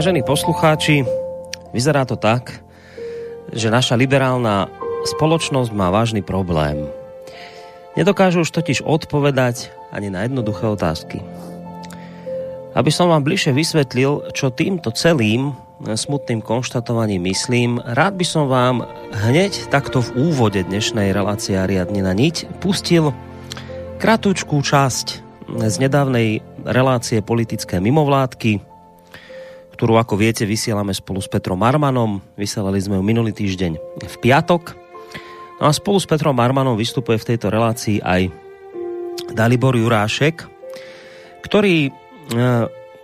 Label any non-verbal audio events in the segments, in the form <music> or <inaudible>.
Vážení poslucháči, vyzerá to tak, že naša liberálna spoločnosť má vážny problém. Nedokážu už totiž odpovedať ani na jednoduché otázky. Aby som vám bližšie vysvetlil, čo týmto celým smutným konštatovaním myslím, rád by som vám hneď takto v úvode dnešnej relácie Ariadne na niť pustil kratučkú časť z nedávnej relácie politické mimovládky, ktorú, ako viete, vysielame spolu s Petrom Marmanom. Vysielali sme ju minulý týždeň v piatok. No a spolu s Petrom Marmanom vystupuje v tejto relácii aj Dalibor Jurášek, ktorý e,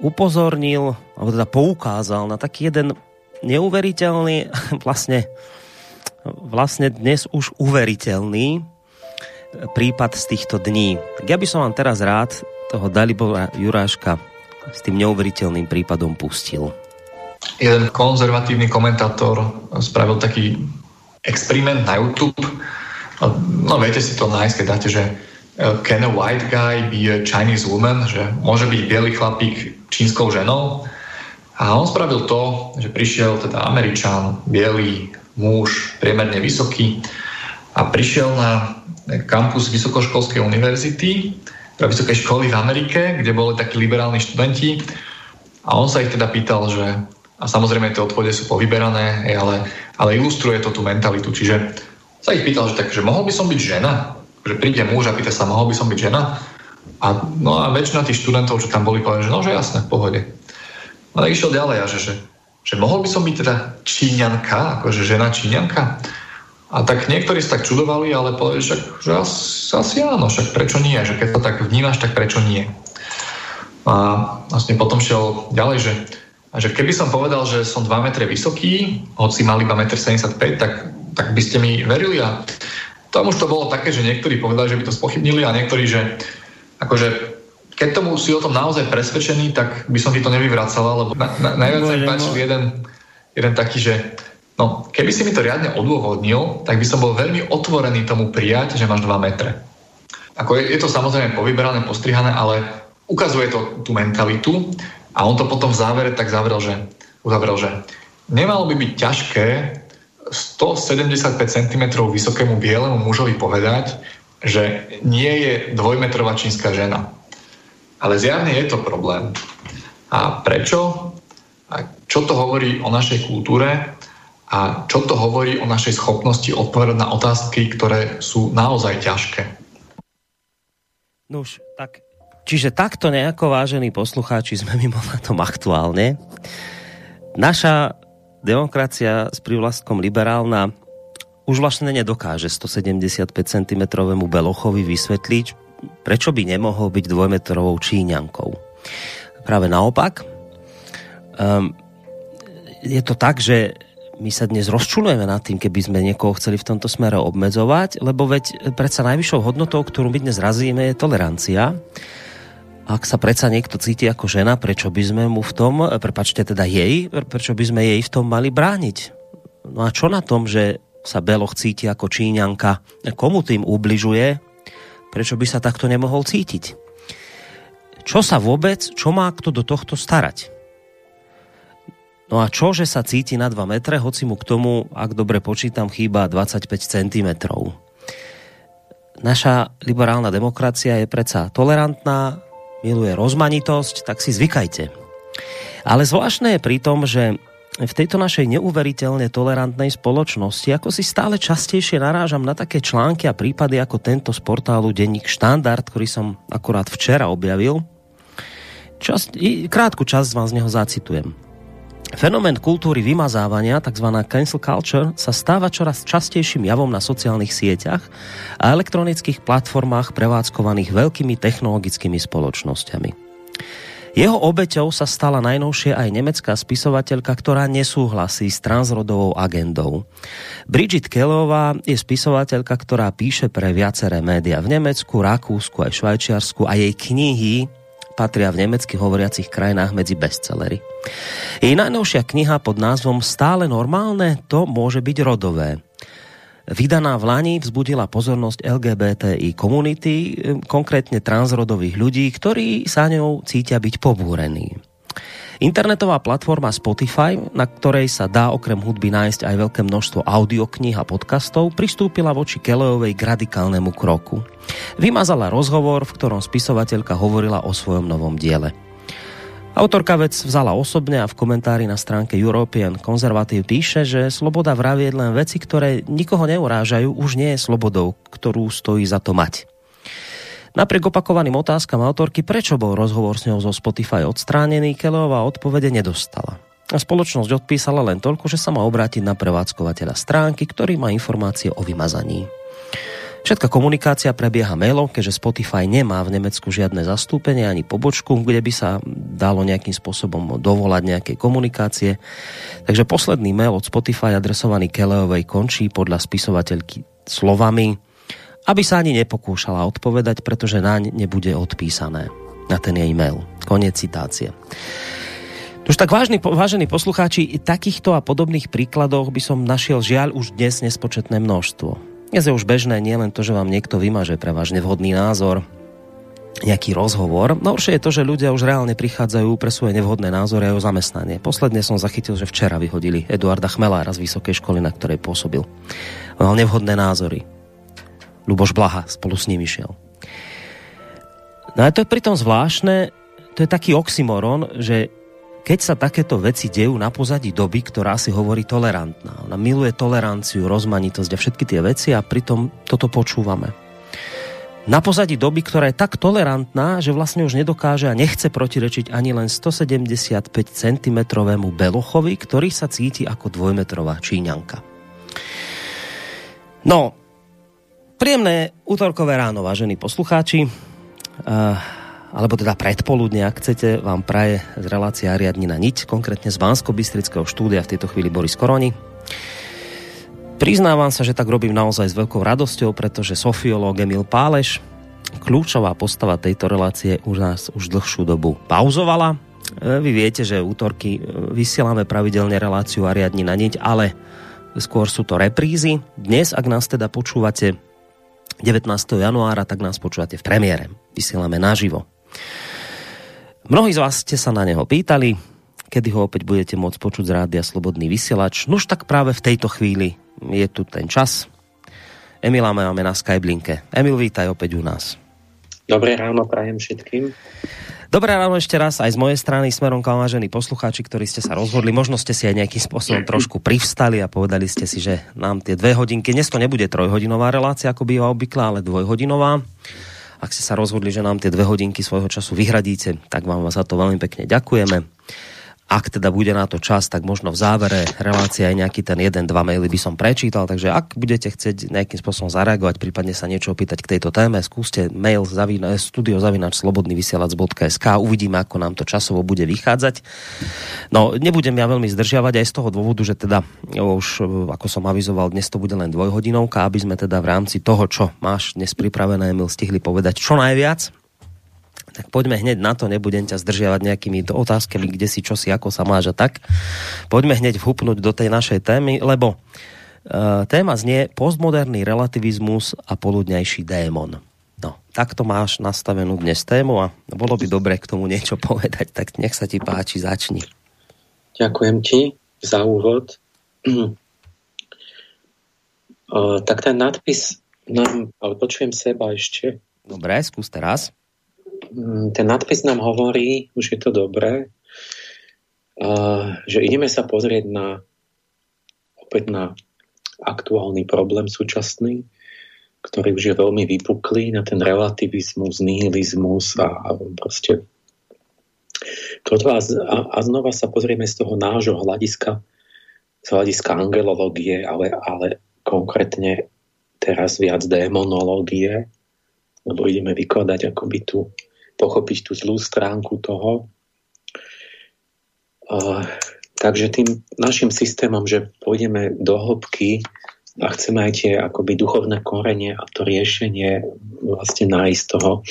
upozornil, alebo teda poukázal na taký jeden neuveriteľný, <laughs> vlastne, vlastne dnes už uveriteľný prípad z týchto dní. Ja by som vám teraz rád toho Dalibora Juráška s tým neuveriteľným prípadom pustil. Jeden konzervatívny komentátor spravil taký experiment na YouTube. No viete si to nájsť, keď dáte, že uh, can a white guy be a Chinese woman, že môže byť biely chlapík čínskou ženou. A on spravil to, že prišiel teda Američan, biely muž, priemerne vysoký a prišiel na kampus Vysokoškolskej univerzity pre vysoké školy v Amerike, kde boli takí liberálni študenti a on sa ich teda pýtal, že a samozrejme tie odpovede sú povyberané, ale, ale ilustruje to tú mentalitu. Čiže sa ich pýtal, že, tak, že mohol by som byť žena? Že príde muž a pýta sa, mohol by som byť žena? A, no a väčšina tých študentov, čo tam boli, povedali, že no, že jasné, v pohode. No tak išiel ďalej a že, že, že mohol by som byť teda číňanka, akože žena číňanka? A tak niektorí sa tak čudovali, ale povedali, že, že asi, asi áno, však prečo nie, že keď to tak vnímaš, tak prečo nie. A vlastne potom šiel ďalej, že, že keby som povedal, že som 2 metre vysoký, hoci mal iba 1,75 m, tak, tak by ste mi verili. A tam už to bolo také, že niektorí povedali, že by to spochybnili a niektorí, že akože keď tomu si o tom naozaj presvedčený, tak by som ti to nevyvracala, lebo na, na, najviac sa mi páčil jeden, jeden taký, že No, keby si mi to riadne odôvodnil, tak by som bol veľmi otvorený tomu prijať, že máš 2 metre. Ako je, je to samozrejme povyberané, postrihané, ale ukazuje to tú mentalitu a on to potom v závere tak zavrel, že, uzavrel, že nemalo by byť ťažké 175 cm vysokému bielemu mužovi povedať, že nie je dvojmetrová čínska žena. Ale zjavne je to problém. A prečo? A čo to hovorí o našej kultúre? A čo to hovorí o našej schopnosti odpovedať na otázky, ktoré sú naozaj ťažké. Nuž, tak, čiže takto nejako, vážení poslucháči, sme mimo na tom aktuálne. Naša demokracia s privlastkom liberálna už vlastne nedokáže 175 cm Belochovi vysvetliť, prečo by nemohol byť dvojmetrovou Číňankou. Práve naopak, um, je to tak, že my sa dnes rozčulujeme nad tým, keby sme niekoho chceli v tomto smere obmedzovať, lebo veď predsa najvyššou hodnotou, ktorú my dnes razíme, je tolerancia. Ak sa predsa niekto cíti ako žena, prečo by sme mu v tom, prepačte teda jej, prečo by sme jej v tom mali brániť? No a čo na tom, že sa Beloch cíti ako Číňanka, komu tým ubližuje, prečo by sa takto nemohol cítiť? Čo sa vôbec, čo má kto do tohto starať? No a čo, že sa cíti na 2 metre, hoci mu k tomu, ak dobre počítam, chýba 25 cm. Naša liberálna demokracia je predsa tolerantná, miluje rozmanitosť, tak si zvykajte. Ale zvláštne je pri tom, že v tejto našej neuveriteľne tolerantnej spoločnosti, ako si stále častejšie narážam na také články a prípady ako tento z portálu Denník Štandard, ktorý som akurát včera objavil. Čas, krátku časť vám z neho zacitujem. Fenomén kultúry vymazávania, tzv. cancel culture, sa stáva čoraz častejším javom na sociálnych sieťach a elektronických platformách prevádzkovaných veľkými technologickými spoločnosťami. Jeho obeťou sa stala najnovšie aj nemecká spisovateľka, ktorá nesúhlasí s transrodovou agendou. Bridget Kellová je spisovateľka, ktorá píše pre viaceré média v Nemecku, Rakúsku aj Švajčiarsku a jej knihy patria v nemecky hovoriacich krajinách medzi bestsellery. Jej najnovšia kniha pod názvom Stále normálne to môže byť rodové vydaná v Lani vzbudila pozornosť LGBTI komunity, konkrétne transrodových ľudí, ktorí sa ňou cítia byť pobúrení. Internetová platforma Spotify, na ktorej sa dá okrem hudby nájsť aj veľké množstvo audiokníh a podcastov, pristúpila voči Kelejovej k radikálnemu kroku. Vymazala rozhovor, v ktorom spisovateľka hovorila o svojom novom diele. Autorka vec vzala osobne a v komentári na stránke European Conservative píše, že sloboda vravieť len veci, ktoré nikoho neurážajú, už nie je slobodou, ktorú stojí za to mať. Napriek opakovaným otázkam autorky, prečo bol rozhovor s ňou zo Spotify odstránený, Kellyová odpovede nedostala. A spoločnosť odpísala len toľko, že sa má obrátiť na prevádzkovateľa stránky, ktorý má informácie o vymazaní. Všetká komunikácia prebieha mailom, keďže Spotify nemá v Nemecku žiadne zastúpenie ani pobočku, kde by sa dalo nejakým spôsobom dovolať nejakej komunikácie. Takže posledný mail od Spotify adresovaný Kellyovej končí podľa spisovateľky slovami, aby sa ani nepokúšala odpovedať, pretože naň nebude odpísané na ten jej mail. Konec citácie. Už tak vážni, vážení poslucháči, takýchto a podobných príkladoch by som našiel žiaľ už dnes nespočetné množstvo. Dnes je už bežné nielen to, že vám niekto vymaže pre váš nevhodný názor, nejaký rozhovor. Horšie je to, že ľudia už reálne prichádzajú pre svoje nevhodné názory a o zamestnanie. Posledne som zachytil, že včera vyhodili Eduarda Chmelára z vysokej školy, na ktorej pôsobil. Mal nevhodné názory. Luboš Blaha spolu s ním išiel. No a to je pritom zvláštne, to je taký oxymoron, že keď sa takéto veci dejú na pozadí doby, ktorá si hovorí tolerantná. Ona miluje toleranciu, rozmanitosť a všetky tie veci a pritom toto počúvame. Na pozadí doby, ktorá je tak tolerantná, že vlastne už nedokáže a nechce protirečiť ani len 175 cm Belochovi, ktorý sa cíti ako dvojmetrová Číňanka. No, príjemné útorkové ráno, vážení poslucháči. Uh, alebo teda predpoludne, ak chcete, vám praje z relácia Ariadnina niť, konkrétne z bansko bystrického štúdia v tejto chvíli Boris Koroni. Priznávam sa, že tak robím naozaj s veľkou radosťou, pretože sofiológ Emil Páleš, kľúčová postava tejto relácie, už nás už dlhšiu dobu pauzovala. E, vy viete, že útorky e, vysielame pravidelne reláciu Ariadnina niť, ale skôr sú to reprízy. Dnes, ak nás teda počúvate 19. januára, tak nás počúvate v premiére. Vysielame naživo. Mnohí z vás ste sa na neho pýtali, kedy ho opäť budete môcť počuť z rádia Slobodný vysielač. Nuž tak práve v tejto chvíli je tu ten čas. Emila máme na Skyblinke. Emil, vítaj opäť u nás. Dobré ráno prajem všetkým. Dobré ráno ešte raz aj z mojej strany smerom k vážení poslucháči, ktorí ste sa rozhodli. Možno ste si aj nejakým spôsobom trošku privstali a povedali ste si, že nám tie dve hodinky, dnes to nebude trojhodinová relácia, ako býva obvykle, ale dvojhodinová ak ste sa rozhodli, že nám tie dve hodinky svojho času vyhradíte, tak vám za to veľmi pekne ďakujeme ak teda bude na to čas, tak možno v závere relácie aj nejaký ten jeden, dva maily by som prečítal, takže ak budete chcieť nejakým spôsobom zareagovať, prípadne sa niečo opýtať k tejto téme, skúste mail zavina, studio zavinač slobodnyvysielac.sk uvidíme, ako nám to časovo bude vychádzať. No, nebudem ja veľmi zdržiavať aj z toho dôvodu, že teda už, ako som avizoval, dnes to bude len dvojhodinovka, aby sme teda v rámci toho, čo máš dnes pripravené, Emil, stihli povedať čo najviac tak poďme hneď na to, nebudem ťa zdržiavať nejakými otázkami, kde si, čo si, ako sa máš a tak. Poďme hneď vhupnúť do tej našej témy, lebo uh, téma znie postmoderný relativizmus a poludňajší démon. No, takto máš nastavenú dnes tému a bolo by dobre k tomu niečo <laughs> povedať, tak nech sa ti páči, začni. Ďakujem ti za úvod. uh, <clears throat> tak ten nadpis nám, ale počujem seba ešte. Dobre, skús teraz. Mm, ten nadpis nám hovorí, už je to dobré, že ideme sa pozrieť na opäť na aktuálny problém súčasný, ktorý už je veľmi vypuklý, na ten relativizmus, nihilizmus a, a proste toto a, a znova sa pozrieme z toho nášho hľadiska, z hľadiska angelológie, ale, ale konkrétne teraz viac démonológie, lebo ideme vykladať akoby tú pochopiť tú zlú stránku toho. Uh, takže tým našim systémom, že pôjdeme do hĺbky a chceme aj tie akoby duchovné korenie a to riešenie vlastne nájsť toho,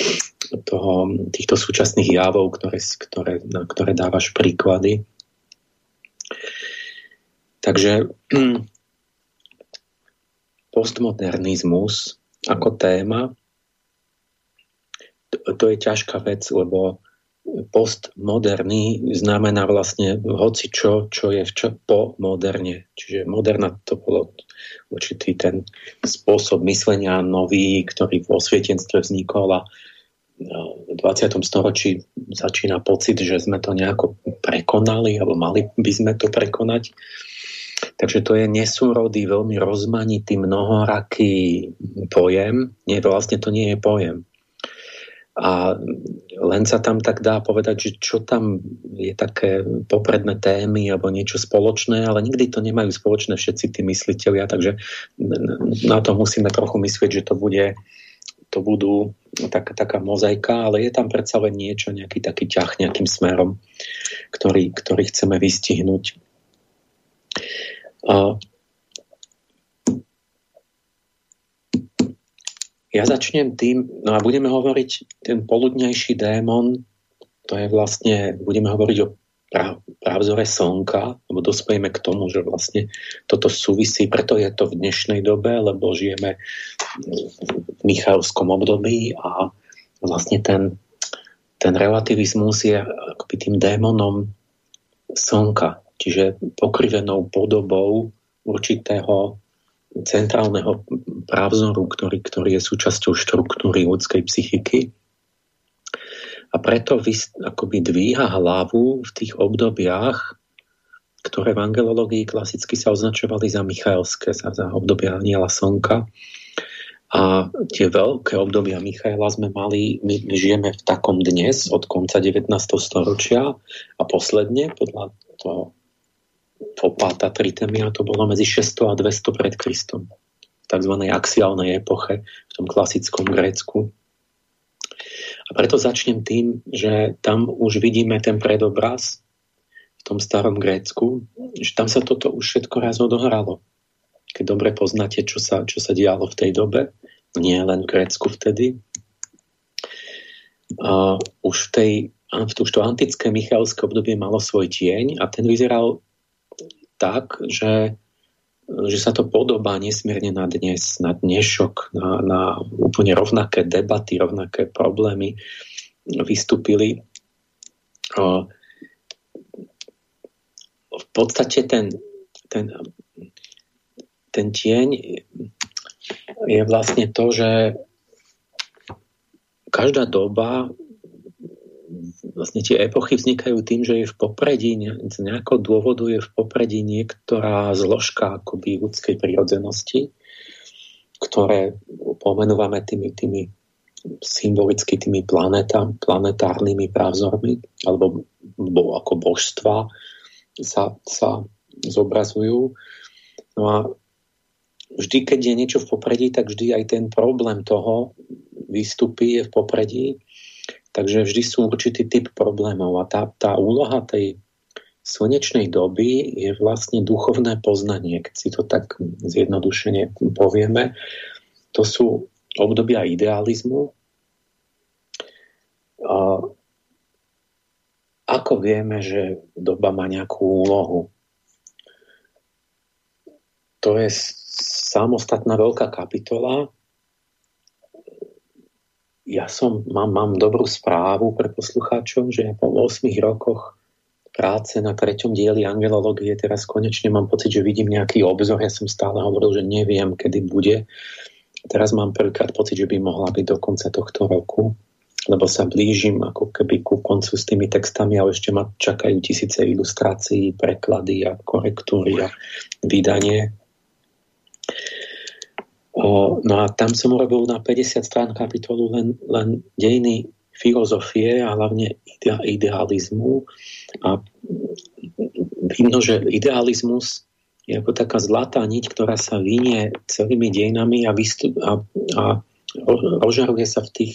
toho, týchto súčasných javov, ktoré, ktoré, na ktoré dávaš príklady. Takže <clears throat> postmodernizmus ako téma to je ťažká vec, lebo postmoderný znamená vlastne hoci čo, čo je v čo, po moderne. Čiže moderna to bolo určitý ten spôsob myslenia nový, ktorý v osvietenstve vznikol a v 20. storočí začína pocit, že sme to nejako prekonali, alebo mali by sme to prekonať. Takže to je nesúrodý, veľmi rozmanitý, mnohoraký pojem. Nie, vlastne to nie je pojem a len sa tam tak dá povedať, že čo tam je také popredné témy alebo niečo spoločné, ale nikdy to nemajú spoločné všetci tí mysliteľia, takže na to musíme trochu myslieť, že to bude to budú tak, taká mozaika, ale je tam predsa len niečo, nejaký taký ťah nejakým smerom, ktorý, ktorý chceme vystihnúť. Ja začnem tým, no a budeme hovoriť, ten poludnejší démon, to je vlastne, budeme hovoriť o právzore slnka, lebo dospejeme k tomu, že vlastne toto súvisí, preto je to v dnešnej dobe, lebo žijeme v Michalskom období a vlastne ten, ten relativizmus je akoby tým démonom slnka, čiže pokrivenou podobou určitého centrálneho právzoru, ktorý, ktorý je súčasťou štruktúry ľudskej psychiky. A preto vy, akoby dvíha hlavu v tých obdobiach, ktoré v angelológii klasicky sa označovali za Michaelské, za, za obdobia Aniela Slnka. A tie veľké obdobia Michaela sme mali, my, žijeme v takom dnes od konca 19. storočia a posledne, podľa toho Opáta Tritemia to bolo medzi 600 a 200 pred Kristom. Tzv. axiálnej epoche, v tom klasickom Grécku. A preto začnem tým, že tam už vidíme ten predobraz v tom starom Grécku, že tam sa toto už všetko raz odohralo. Keď dobre poznáte, čo sa, čo sa dialo v tej dobe, nie len v Grécku vtedy. A už v tej už to antické Michalské obdobie malo svoj tieň a ten vyzeral tak, že, že sa to podobá nesmierne na dnes, na dnešok, na, na úplne rovnaké debaty, rovnaké problémy vystúpili. V podstate ten, ten, ten tieň je vlastne to, že každá doba vlastne tie epochy vznikajú tým, že je v popredí, z nejakého dôvodu je v popredí niektorá zložka akoby ľudskej prírodzenosti, ktoré pomenúvame tými, tými symbolicky tými planeta, planetárnymi právzormi alebo bo, ako božstva sa, sa zobrazujú. No a vždy, keď je niečo v popredí, tak vždy aj ten problém toho výstupy je v popredí. Takže vždy sú určitý typ problémov. A tá, tá úloha tej slnečnej doby je vlastne duchovné poznanie, keď si to tak zjednodušene povieme. To sú obdobia idealizmu. A ako vieme, že doba má nejakú úlohu? To je samostatná veľká kapitola. Ja som, mám, mám dobrú správu pre poslucháčov, že po 8 rokoch práce na treťom dieli angelológie teraz konečne mám pocit, že vidím nejaký obzor. Ja som stále hovoril, že neviem, kedy bude. Teraz mám prvýkrát pocit, že by mohla byť do konca tohto roku, lebo sa blížim ako keby ku koncu s tými textami a ešte ma čakajú tisíce ilustrácií, preklady a korektúry a vydanie. No a tam som urobil na 50 strán kapitolu len, len dejiny filozofie a hlavne ide, idealizmu. A vidno, že idealizmus je ako taká zlatá niť, ktorá sa vynie celými dejinami a, vystup, a, a rozžaruje sa v tých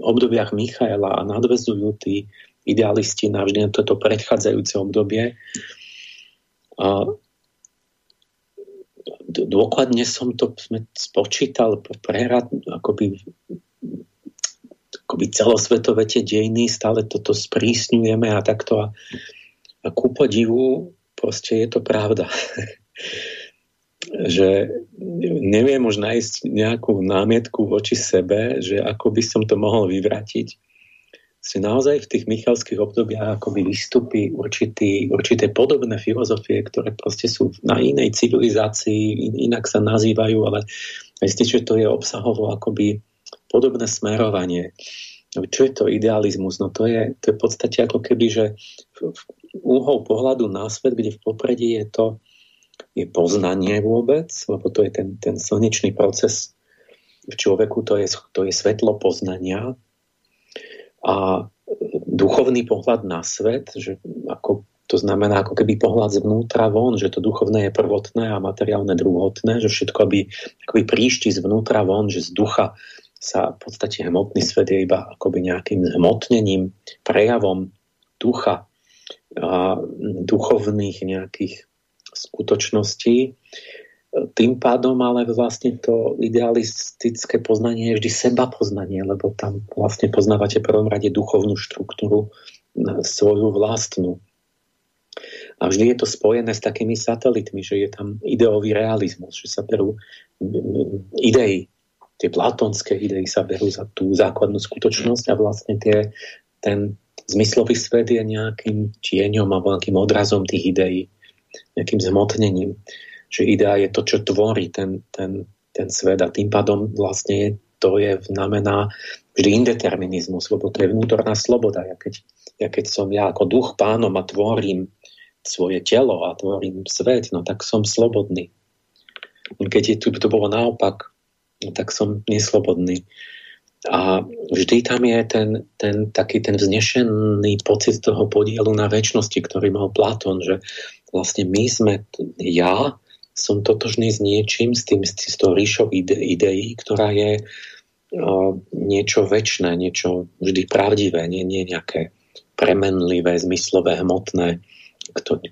obdobiach Michaela a nadvezujú tí idealisti navždy na toto predchádzajúce obdobie. A dôkladne som to spočítal, prehrad, akoby, akoby celosvetové tie dejiny, stále toto sprísňujeme a takto. A, a ku podivu proste je to pravda. <laughs> že neviem už nájsť nejakú námietku voči sebe, že ako by som to mohol vyvratiť si naozaj v tých michalských obdobiach akoby vystupí určitý, určité podobné filozofie, ktoré proste sú na inej civilizácii, in, inak sa nazývajú, ale myslím, že to je obsahovo akoby podobné smerovanie. Čo je to idealizmus? No to je, to je v podstate ako keby, že úhol pohľadu na svet, kde v popredí je to je poznanie vôbec, lebo to je ten, ten slnečný proces v človeku, to je, to je svetlo poznania, a duchovný pohľad na svet, že ako, to znamená ako keby pohľad zvnútra von, že to duchovné je prvotné a materiálne druhotné, že všetko by akoby príšti zvnútra von, že z ducha sa v podstate hmotný svet je iba akoby nejakým hmotnením, prejavom ducha a duchovných nejakých skutočností tým pádom ale vlastne to idealistické poznanie je vždy seba poznanie, lebo tam vlastne poznávate prvom rade duchovnú štruktúru svoju vlastnú. A vždy je to spojené s takými satelitmi, že je tam ideový realizmus, že sa berú idei, tie platonské idei sa berú za tú základnú skutočnosť a vlastne tie, ten zmyslový svet je nejakým tieňom alebo nejakým odrazom tých ideí, nejakým zmotnením že idea je to, čo tvorí ten, ten, ten svet a tým pádom vlastne to je znamená vždy indeterminizmus, lebo to je vnútorná sloboda. Ja keď, ja keď som ja ako duch pánom a tvorím svoje telo a tvorím svet, no tak som slobodný. Keď je tu, to bolo naopak, no tak som neslobodný. A vždy tam je ten, ten taký ten vznešený pocit toho podielu na väčšnosti, ktorý mal Platón, že vlastne my sme, ja som totožný s niečím, s, tým, s tou ríšou ide, ideí, ktorá je o, niečo väčšné, niečo vždy pravdivé, nie, nie nejaké premenlivé, zmyslové, hmotné,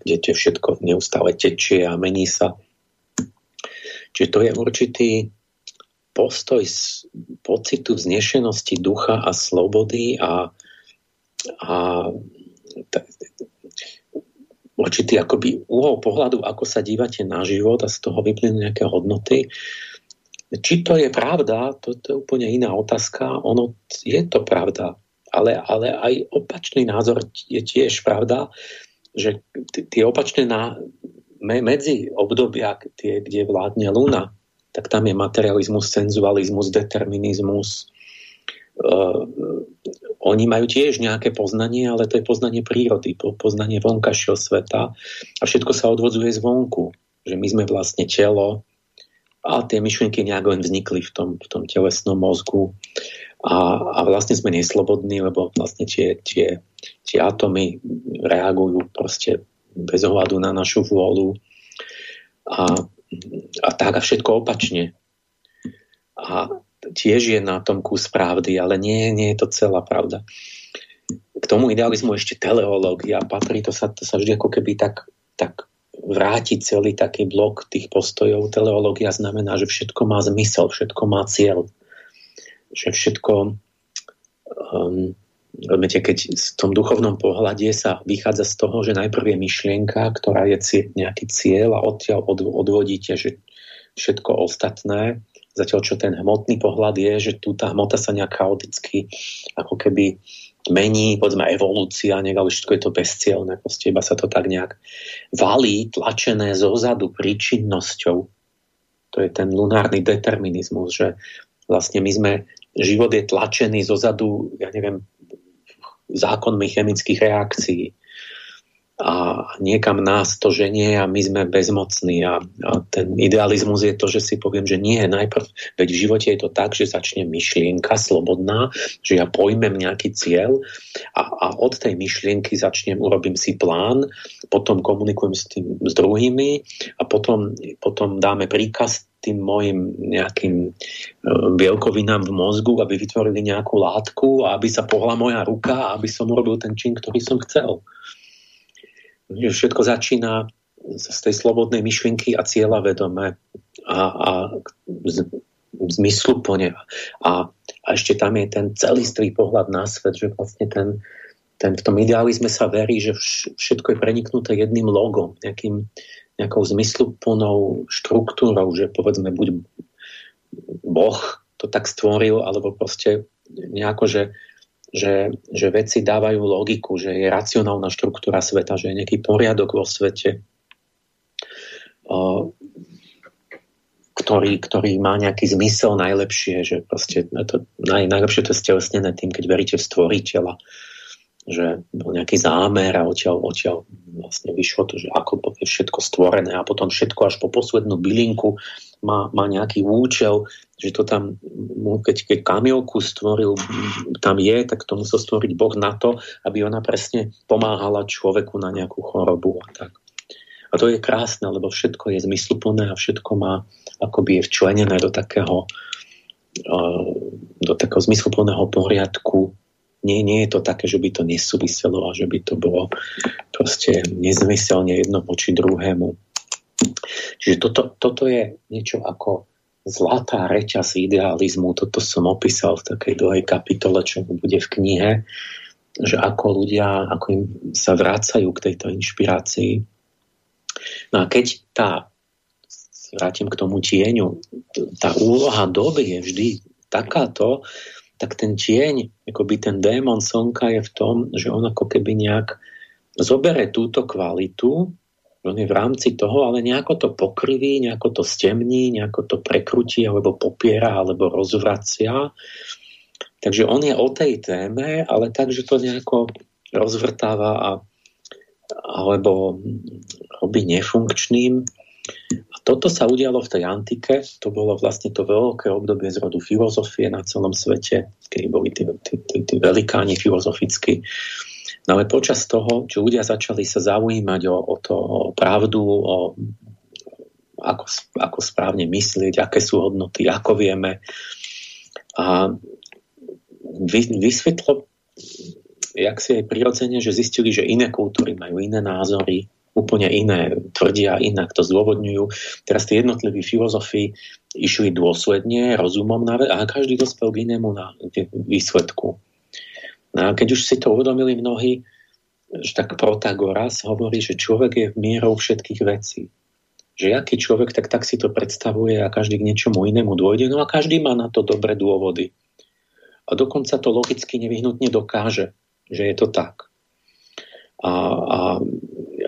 kde tie všetko neustále tečie a mení sa. Čiže to je určitý postoj z pocitu vznešenosti ducha a slobody a, a určitý akoby úhol pohľadu, ako sa dívate na život a z toho vyplynú nejaké hodnoty. Či to je pravda, to, to je úplne iná otázka. Ono je to pravda, ale, ale aj opačný názor je tiež pravda, že tie opačné na, medzi obdobia, tie, kde vládne Luna, tak tam je materializmus, senzualizmus, determinizmus, oni majú tiež nejaké poznanie, ale to je poznanie prírody, poznanie vonkajšieho sveta a všetko sa odvodzuje zvonku. Že my sme vlastne telo a tie myšlienky nejak len vznikli v tom, v tom telesnom mozgu a, a vlastne sme neslobodní, lebo vlastne tie, tie, tie atómy reagujú proste bez ohľadu na našu vôľu a, a tak a všetko opačne. A tiež je na tom kus pravdy, ale nie, nie je to celá pravda. K tomu idealizmu ešte teleológia patrí, to sa, to sa vždy ako keby tak, tak vráti celý taký blok tých postojov. Teleológia znamená, že všetko má zmysel, všetko má cieľ. Že všetko um, Viete, keď v tom duchovnom pohľade sa vychádza z toho, že najprv je myšlienka, ktorá je nejaký cieľ a odtiaľ od, odvodíte, že všetko ostatné, zatiaľ čo ten hmotný pohľad je, že tu tá hmota sa nejak chaoticky ako keby mení, povedzme evolúcia, nejak, ale všetko je to bezcielné, proste iba sa to tak nejak valí, tlačené zozadu príčinnosťou. To je ten lunárny determinizmus, že vlastne my sme, život je tlačený zozadu, ja neviem, zákonmi chemických reakcií. A niekam nás to ženie a my sme bezmocní. A, a ten idealizmus je to, že si poviem, že nie, najprv, veď v živote je to tak, že začne myšlienka slobodná, že ja pojmem nejaký cieľ a, a od tej myšlienky začnem, urobím si plán, potom komunikujem s, tým, s druhými a potom, potom dáme príkaz tým mojim nejakým e, bielkovinám v mozgu, aby vytvorili nejakú látku a aby sa pohla moja ruka a aby som urobil ten čin, ktorý som chcel. Všetko začína z tej slobodnej myšlienky a cieľa vedome a, a z, zmysluplne. A, a ešte tam je ten celistvý pohľad na svet, že vlastne ten, ten, v tom idealizme sa verí, že všetko je preniknuté jedným logom, nejakým, nejakou zmysluplnou štruktúrou, že povedzme buď Boh to tak stvoril, alebo proste nejako, že, že, že veci dávajú logiku, že je racionálna štruktúra sveta, že je nejaký poriadok vo svete, ktorý, ktorý má nejaký zmysel najlepšie, že proste to, naj, najlepšie to je stelesnené tým, keď veríte v stvoriteľa že bol nejaký zámer a odtiaľ, odtiaľ vlastne vyšlo to, že ako je všetko stvorené a potom všetko až po poslednú bylinku má, má nejaký účel, že to tam, keď, keď kamielku stvoril, tam je, tak to musel stvoriť Boh na to, aby ona presne pomáhala človeku na nejakú chorobu a tak. A to je krásne, lebo všetko je zmysluplné a všetko má akoby je včlenené do takého do takého zmysluplného poriadku nie, nie je to také, že by to nesúviselo a že by to bolo proste nezmyselne jedno voči druhému. Čiže toto, toto je niečo ako zlatá reťaz idealizmu. Toto som opísal v takej dlhej kapitole, čo bude v knihe, že ako ľudia, ako im sa vrácajú k tejto inšpirácii. No a keď tá, vrátim k tomu tieňu, tá úloha doby je vždy takáto, tak ten tieň, akoby ten démon slnka je v tom, že on ako keby nejak zobere túto kvalitu, on je v rámci toho, ale nejako to pokriví, nejako to stemní, nejako to prekrutí, alebo popiera, alebo rozvracia. Takže on je o tej téme, ale tak, že to nejako rozvrtáva a, alebo robí nefunkčným. A toto sa udialo v tej antike, to bolo vlastne to veľké obdobie z rodu filozofie na celom svete, kedy boli tí, tí, tí, tí velikáni filozoficky. No ale počas toho, čo ľudia začali sa zaujímať o, o to, o pravdu, o ako, ako správne myslieť, aké sú hodnoty, ako vieme. A vy, vysvetlo, jak si aj prirodzene, že zistili, že iné kultúry majú iné názory, úplne iné, tvrdia inak, to zdôvodňujú. Teraz tie jednotliví filozofi išli dôsledne, rozumom na a každý dospel k inému na výsledku. No a keď už si to uvedomili mnohí, že tak Protagoras hovorí, že človek je mierou všetkých vecí. Že aký človek, tak tak si to predstavuje a každý k niečomu inému dôjde, no a každý má na to dobré dôvody. A dokonca to logicky nevyhnutne dokáže, že je to tak. A, a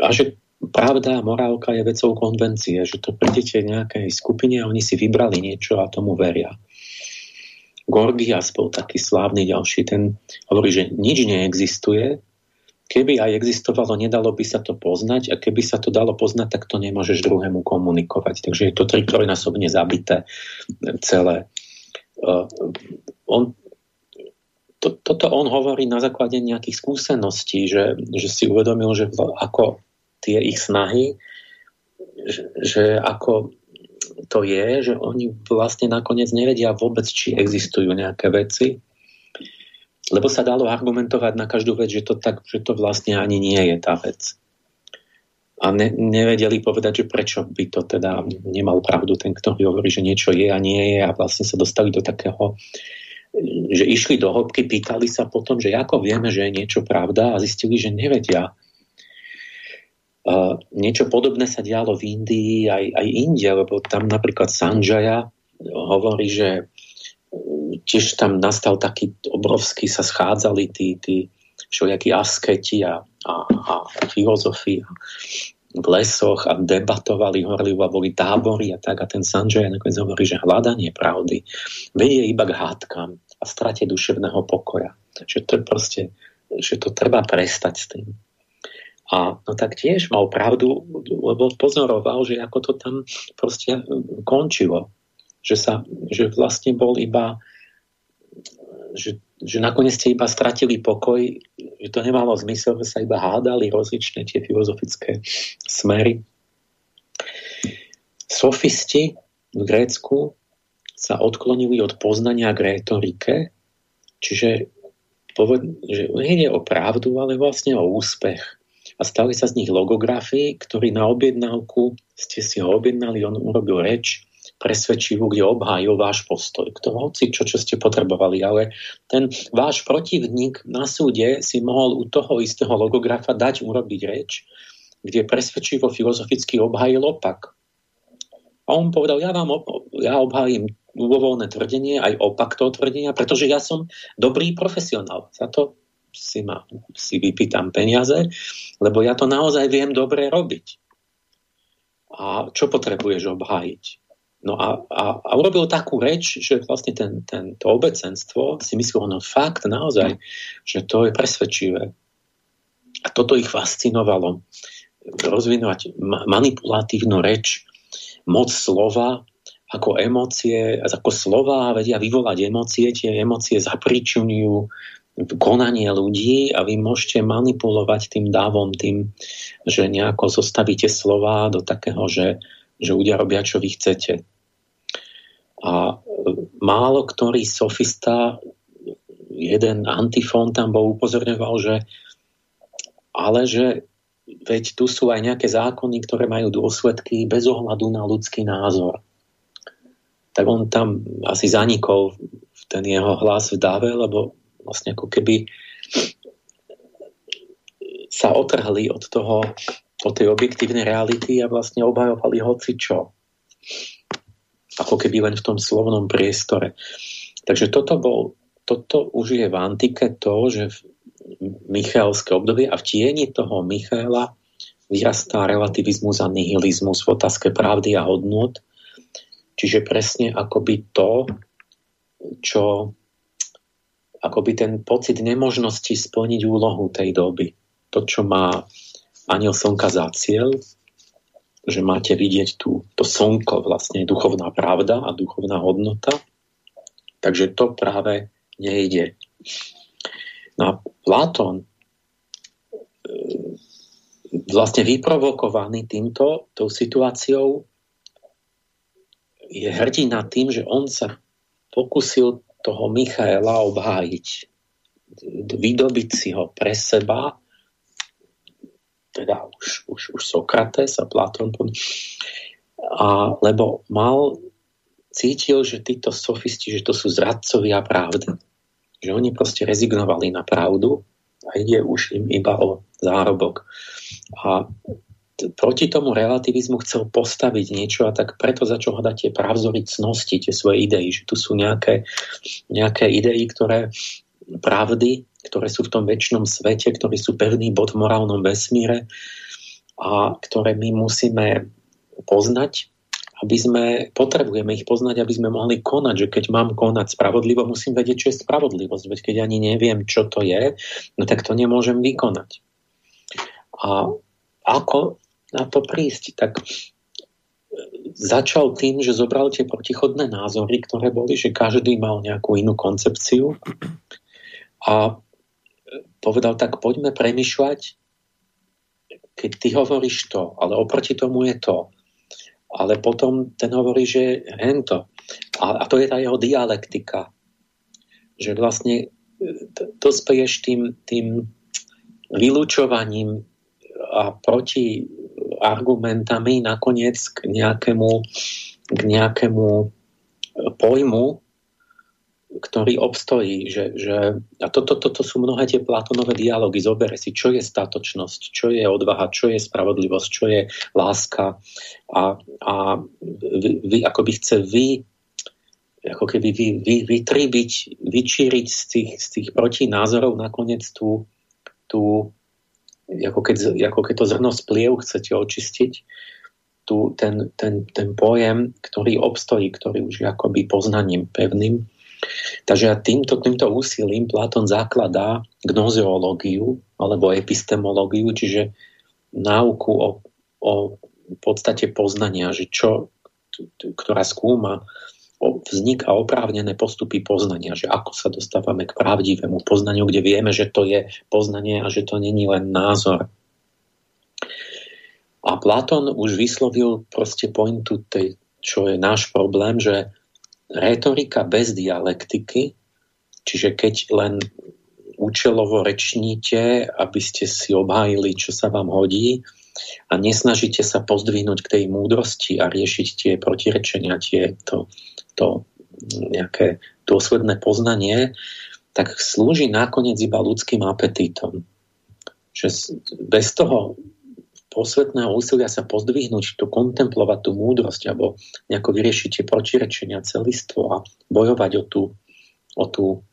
a že pravda a morálka je vecou konvencie, že to prídete nejakej skupine a oni si vybrali niečo a tomu veria. Gorgias bol taký slávny ďalší, ten hovorí, že nič neexistuje, keby aj existovalo, nedalo by sa to poznať a keby sa to dalo poznať, tak to nemôžeš druhému komunikovať. Takže je to trikrojnásobne zabité celé. Uh, on to, toto on hovorí na základe nejakých skúseností, že, že si uvedomil, že ako tie ich snahy, že, že ako to je, že oni vlastne nakoniec nevedia vôbec, či existujú nejaké veci, lebo sa dalo argumentovať na každú vec, že to, tak, že to vlastne ani nie je tá vec. A ne, nevedeli povedať, že prečo by to teda nemal pravdu ten, ktorý hovorí, že niečo je a nie je a vlastne sa dostali do takého, že išli do hĺbky, pýtali sa potom, že ako vieme, že je niečo pravda a zistili, že nevedia. Niečo podobné sa dialo v Indii aj, aj inde, lebo tam napríklad Sanjaya hovorí, že tiež tam nastal taký obrovský, sa schádzali tí, tí všelijakí asketi a, a, a filozofi v lesoch a debatovali horlivo a boli tábory a tak. A ten Sanjay nakoniec hovorí, že hľadanie pravdy vedie iba k hádkam a strate duševného pokoja. Že to proste, že to treba prestať s tým. A no tak tiež mal pravdu, lebo pozoroval, že ako to tam proste končilo. Že, sa, že vlastne bol iba že, že nakoniec ste iba stratili pokoj, že to nemalo zmysel, že sa iba hádali rozličné tie filozofické smery. Sofisti v Grécku sa odklonili od poznania k retorike, čiže poved, že nejde o pravdu, ale vlastne o úspech. A stali sa z nich logografii, ktorí na objednávku ste si ho objednali, on urobil reč, presvedčivú, kde obhájil váš postoj. Kto hoci čo, čo ste potrebovali, ale ten váš protivník na súde si mohol u toho istého logografa dať urobiť reč, kde presvedčivo filozoficky obhájil opak. A on povedal, ja vám ja obhájim ľubovoľné tvrdenie, aj opak toho tvrdenia, pretože ja som dobrý profesionál. Za to si, ma, si vypýtam peniaze, lebo ja to naozaj viem dobre robiť. A čo potrebuješ obhájiť? No a, a, a urobil takú reč, že vlastne ten, ten, to obecenstvo si myslelo, no fakt, naozaj, že to je presvedčivé. A toto ich fascinovalo. Rozvinovať manipulatívnu reč, moc slova, ako emócie, ako slova vedia vyvolať emócie, tie emócie zapričujú konanie ľudí a vy môžete manipulovať tým dávom, tým, že nejako zostavíte slova do takého, že, že ľudia robia, čo vy chcete. A málo ktorý sofista, jeden antifón tam bol upozorňoval, že ale že veď tu sú aj nejaké zákony, ktoré majú dôsledky bez ohľadu na ľudský názor. Tak on tam asi zanikol ten jeho hlas v dáve, lebo vlastne ako keby sa otrhli od toho, od tej objektívnej reality a vlastne obhajovali hoci čo ako keby len v tom slovnom priestore. Takže toto, bol, toto už je v antike to, že v Michalské obdobie a v tieni toho Michaela vyrastá relativizmus a nihilizmus v otázke pravdy a hodnot. Čiže presne akoby to, čo akoby ten pocit nemožnosti splniť úlohu tej doby. To, čo má aniel slnka za cieľ, že máte vidieť tu to slnko, vlastne duchovná pravda a duchovná hodnota. Takže to práve nejde. No a Platón e, vlastne vyprovokovaný týmto, tou situáciou je hrdina tým, že on sa pokusil toho Michaela obhájiť, vydobiť si ho pre seba teda už, už, už Sokrates a Platón, a, lebo mal, cítil, že títo sofisti, že to sú zradcovia pravdy. Že oni proste rezignovali na pravdu a ide už im iba o zárobok. A proti tomu relativizmu chcel postaviť niečo a tak preto začal hľadať tie pravzory cnosti, tie svoje idei, že tu sú nejaké, nejaké idei, ktoré pravdy, ktoré sú v tom väčšnom svete, ktorí sú pevný bod v morálnom vesmíre a ktoré my musíme poznať, aby sme, potrebujeme ich poznať, aby sme mohli konať, že keď mám konať spravodlivo, musím vedieť, čo je spravodlivosť, veď keď ani neviem, čo to je, no tak to nemôžem vykonať. A ako na to prísť? Tak e, začal tým, že zobral tie protichodné názory, ktoré boli, že každý mal nejakú inú koncepciu A povedal, tak poďme premyšľať, keď ty hovoríš to, ale oproti tomu je to. Ale potom ten hovorí, že hento. A, a to je tá jeho dialektika. Že vlastne e, dospeješ tým, tým vylúčovaním a proti argumentami nakoniec k nejakému, k nejakému pojmu, ktorý obstojí. Že, že, a toto to, to, sú mnohé tie Platonové dialógy. Zobere si, čo je statočnosť, čo je odvaha, čo je spravodlivosť, čo je láska. A, a vy, vy, by chce vy ako keby vy, vy, vytribiť, vyčíriť z tých, z tých protinázorov nakoniec tú, tú ako keď, ako keď to zrno z pliev chcete očistiť, tu, ten, ten, ten pojem, ktorý obstojí, ktorý už je akoby poznaním pevným. Takže týmto, týmto úsilím Platón zakladá gnozeológiu alebo epistemológiu, čiže náuku o, o podstate poznania, že čo, ktorá skúma vznik a oprávnené postupy poznania, že ako sa dostávame k pravdivému poznaniu, kde vieme, že to je poznanie a že to není len názor. A Platón už vyslovil proste pointu tej, čo je náš problém, že retorika bez dialektiky, čiže keď len účelovo rečníte, aby ste si obhájili, čo sa vám hodí a nesnažíte sa pozdvihnúť k tej múdrosti a riešiť tie protirečenia, tie, to, to nejaké dôsledné poznanie, tak slúži nakoniec iba ľudským apetítom. Že bez toho posvetného úsilia sa pozdvihnúť, to kontemplovať tú múdrosť alebo nejako vyriešiť tie protirečenia celistvo a bojovať o tú, o tú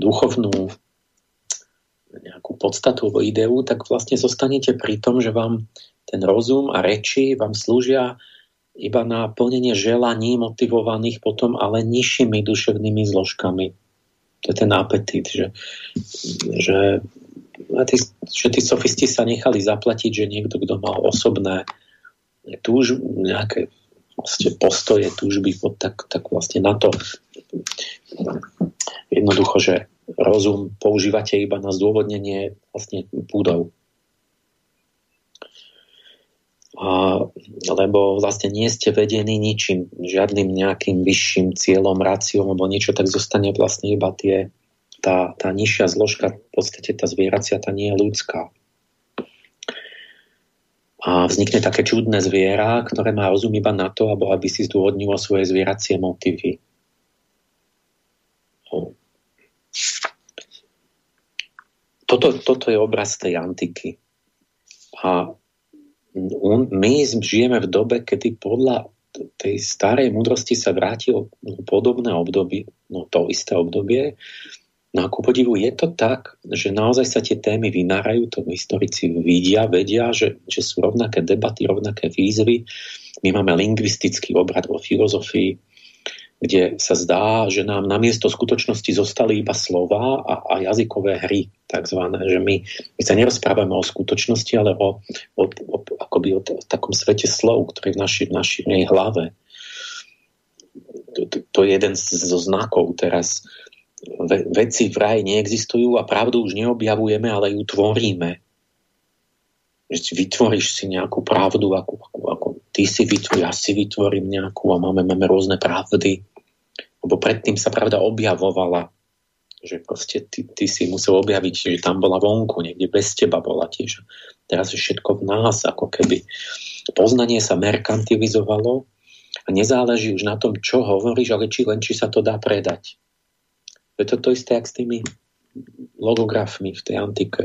duchovnú nejakú podstatu alebo ideu, tak vlastne zostanete pri tom, že vám ten rozum a reči vám slúžia iba na plnenie želaní motivovaných potom ale nižšími duševnými zložkami. To je ten apetít, že, že, tí, že tí sofisti sa nechali zaplatiť, že niekto, kto mal osobné túž, nejaké vlastne postoje, túžby, tak, tak vlastne na to jednoducho, že rozum používate iba na zdôvodnenie vlastne púdov a, lebo vlastne nie ste vedení ničím, žiadnym nejakým vyšším cieľom, ráciom alebo niečo, tak zostane vlastne iba tie, tá, tá nižšia zložka, v podstate tá zvieracia, tá nie je ľudská. A vznikne také čudné zviera, ktoré má rozum iba na to, aby si zdôvodnilo svoje zvieracie motívy. Toto, toto je obraz tej antiky. A my žijeme v dobe, kedy podľa tej starej múdrosti sa vrátilo podobné obdobie, no to isté obdobie. No a ku podivu je to tak, že naozaj sa tie témy vynárajú, to historici vidia, vedia, že, že sú rovnaké debaty, rovnaké výzvy. My máme lingvistický obrad vo filozofii, kde sa zdá, že nám namiesto skutočnosti zostali iba slova a, a jazykové hry, takzvané, že my, my sa nerozprávame o skutočnosti, ale o, o, o, akoby o, o takom svete slov, ktorý je v našej, v našej hlave. To, to, to je jeden zo znakov teraz. Ve, veci v raji neexistujú a pravdu už neobjavujeme, ale ju tvoríme. Vytvoríš si nejakú pravdu, ako, ako, ako ty si vytvoríš, ja si vytvorím nejakú a máme, máme rôzne pravdy lebo predtým sa pravda objavovala, že proste ty, ty si musel objaviť, že tam bola vonku, niekde bez teba bola tiež. Teraz je všetko v nás, ako keby. Poznanie sa merkantilizovalo a nezáleží už na tom, čo hovoríš, ale či len či sa to dá predať. Je to to isté, jak s tými logografmi v tej antike.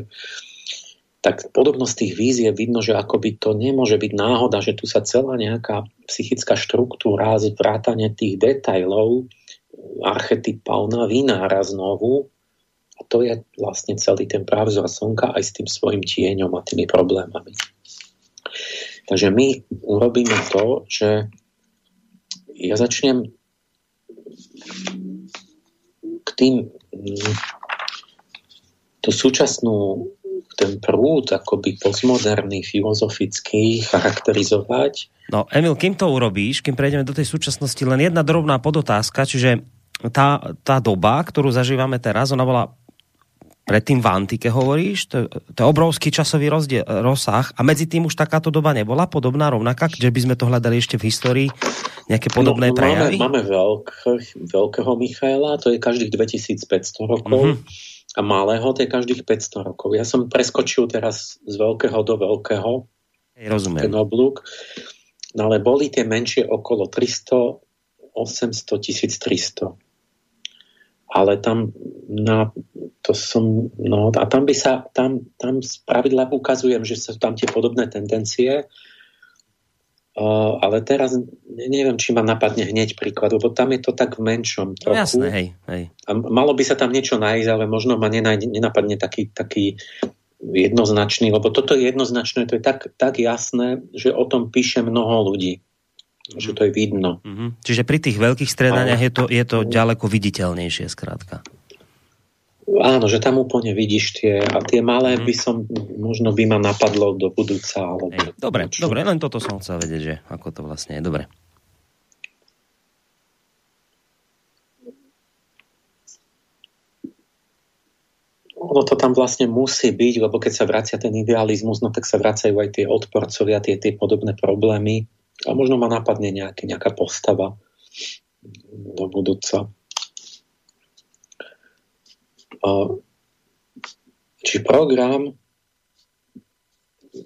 Tak podobnosť tých vízie vidno, že akoby to nemôže byť náhoda, že tu sa celá nejaká psychická štruktúra, vrátanie tých detajlov archetypálna vynára znovu a to je vlastne celý ten právzor slnka aj s tým svojim tieňom a tými problémami. Takže my urobíme to, že ja začnem k tým tú súčasnú ten prúd akoby postmoderný, filozofický charakterizovať. No Emil, kým to urobíš, kým prejdeme do tej súčasnosti, len jedna drobná podotázka, čiže tá, tá doba, ktorú zažívame teraz, ona bola predtým v antike hovoríš, to, to je obrovský časový rozdiel, rozsah a medzi tým už takáto doba nebola podobná, rovnaká, že by sme to hľadali ešte v histórii, nejaké podobné no, prejavy? Máme, máme veľk, veľkého Michaela, to je každých 2500 rokov mm-hmm. A malého to je každých 500 rokov. Ja som preskočil teraz z veľkého do veľkého Hej, rozumiem. ten oblúk, no ale boli tie menšie okolo 300, 800, 1300 ale tam na, to som, no, a tam by sa, tam, tam z pravidla ukazujem, že sú tam tie podobné tendencie, ale teraz neviem, či ma napadne hneď príklad, lebo tam je to tak v menšom trochu. No, jasné, hej, hej. A malo by sa tam niečo nájsť, ale možno ma nenaj, nenapadne taký, taký jednoznačný, lebo toto je jednoznačné, to je tak, tak jasné, že o tom píše mnoho ľudí že to je vidno. Mm-hmm. Čiže pri tých veľkých stredaniach je to, je to ďaleko viditeľnejšie, skrátka. Áno, že tam úplne vidíš tie, a tie malé mm. by som, možno by ma napadlo do budúca. Alebo Ej, dobre, čo? dobre, len toto som chcel vedieť, že ako to vlastne je. Dobre. Ono to tam vlastne musí byť, lebo keď sa vracia ten idealizmus, no tak sa vracajú aj tie odporcovia, tie, tie podobné problémy. A možno ma napadne nejaký, nejaká postava do budúca. Či program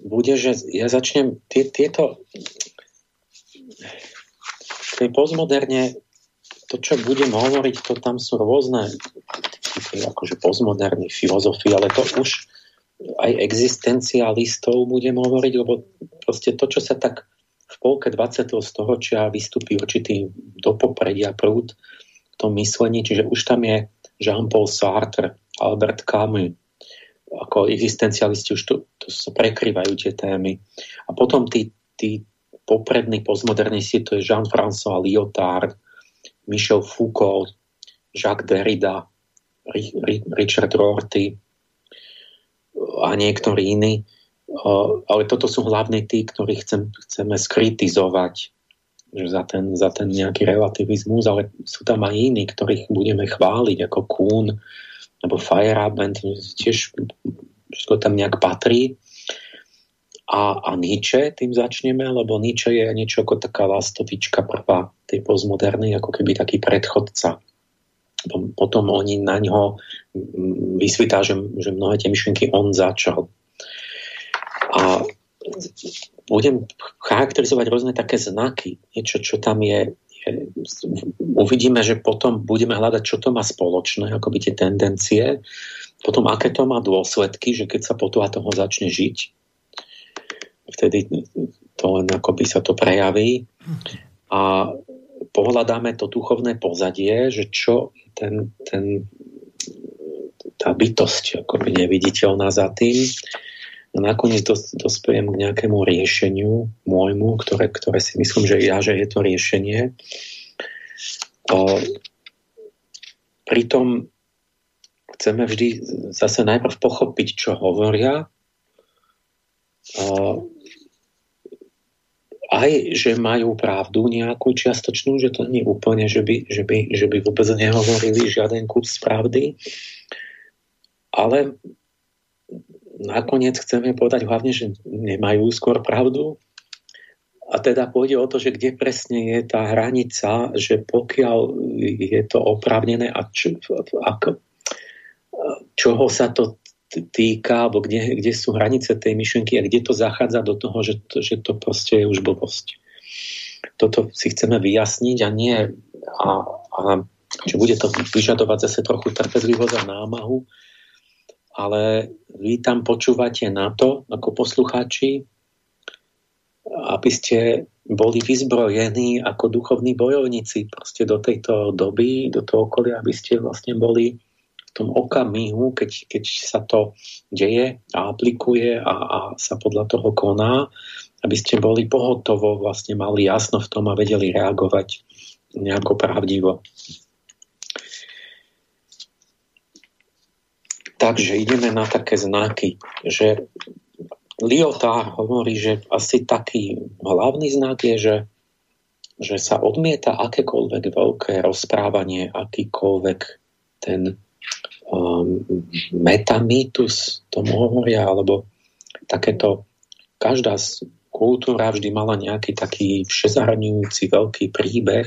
bude, že ja začnem tie, tieto tej postmoderne to, čo budem hovoriť, to tam sú rôzne akože postmoderní filozofie, ale to už aj existencialistov budem hovoriť, lebo proste to, čo sa tak v polke 20. storočia vystúpi určitý do popredia prúd tom myslení, čiže už tam je Jean-Paul Sartre, Albert Camus, ako existencialisti už to, to sa prekrývajú tie témy. A potom tí, tí poprední postmodernisti, to je Jean-François Lyotard, Michel Foucault, Jacques Derrida, Richard Rorty a niektorí iní. Ale toto sú hlavní tí, ktorých chcem, chceme skritizovať že za, ten, za ten nejaký relativizmus, ale sú tam aj iní, ktorých budeme chváliť, ako Kuhn alebo Feyerabend, tiež všetko tam nejak patrí. A, a Nietzsche tým začneme, lebo Nietzsche je niečo ako taká lastovička prvá tej postmodernej, ako keby taký predchodca. Potom oni na ňo vysvítá, že, že mnohé tie myšlienky on začal. A budem charakterizovať rôzne také znaky, niečo, čo tam je, je. Uvidíme, že potom budeme hľadať, čo to má spoločné, ako by tie tendencie, potom aké to má dôsledky, že keď sa podľa toho začne žiť, vtedy to len akoby sa to prejaví a pohľadáme to duchovné pozadie, že čo ten, ten, tá bytosť akoby neviditeľná za tým, a nakoniec dos, dospejem k nejakému riešeniu môjmu, ktoré, ktoré si myslím, že ja, že je to riešenie. O, pritom chceme vždy zase najprv pochopiť, čo hovoria. O, aj, že majú pravdu nejakú čiastočnú, že to nie úplne, že by, že by, že by vôbec nehovorili žiaden kus pravdy, ale nakoniec chceme povedať hlavne, že nemajú skôr pravdu. A teda pôjde o to, že kde presne je tá hranica, že pokiaľ je to oprávnené a čo, ako, čoho sa to týka, alebo kde, kde sú hranice tej myšlenky a kde to zachádza do toho, že to, že to proste je už blbosť. Toto si chceme vyjasniť a nie a, a že bude to vyžadovať zase trochu trpezlivosť a námahu, ale vy tam počúvate na to, ako poslucháči, aby ste boli vyzbrojení ako duchovní bojovníci proste do tejto doby, do toho okolia, aby ste vlastne boli v tom okamihu, keď, keď sa to deje a aplikuje a, a sa podľa toho koná, aby ste boli pohotovo, vlastne mali jasno v tom a vedeli reagovať nejako pravdivo. Takže ideme na také znaky, že Lyotard hovorí, že asi taký hlavný znak je, že že sa odmieta akékoľvek veľké rozprávanie, akýkoľvek ten um, metamýtus, tomu hovoria, alebo takéto, každá kultúra vždy mala nejaký taký všezahrňujúci veľký príbeh,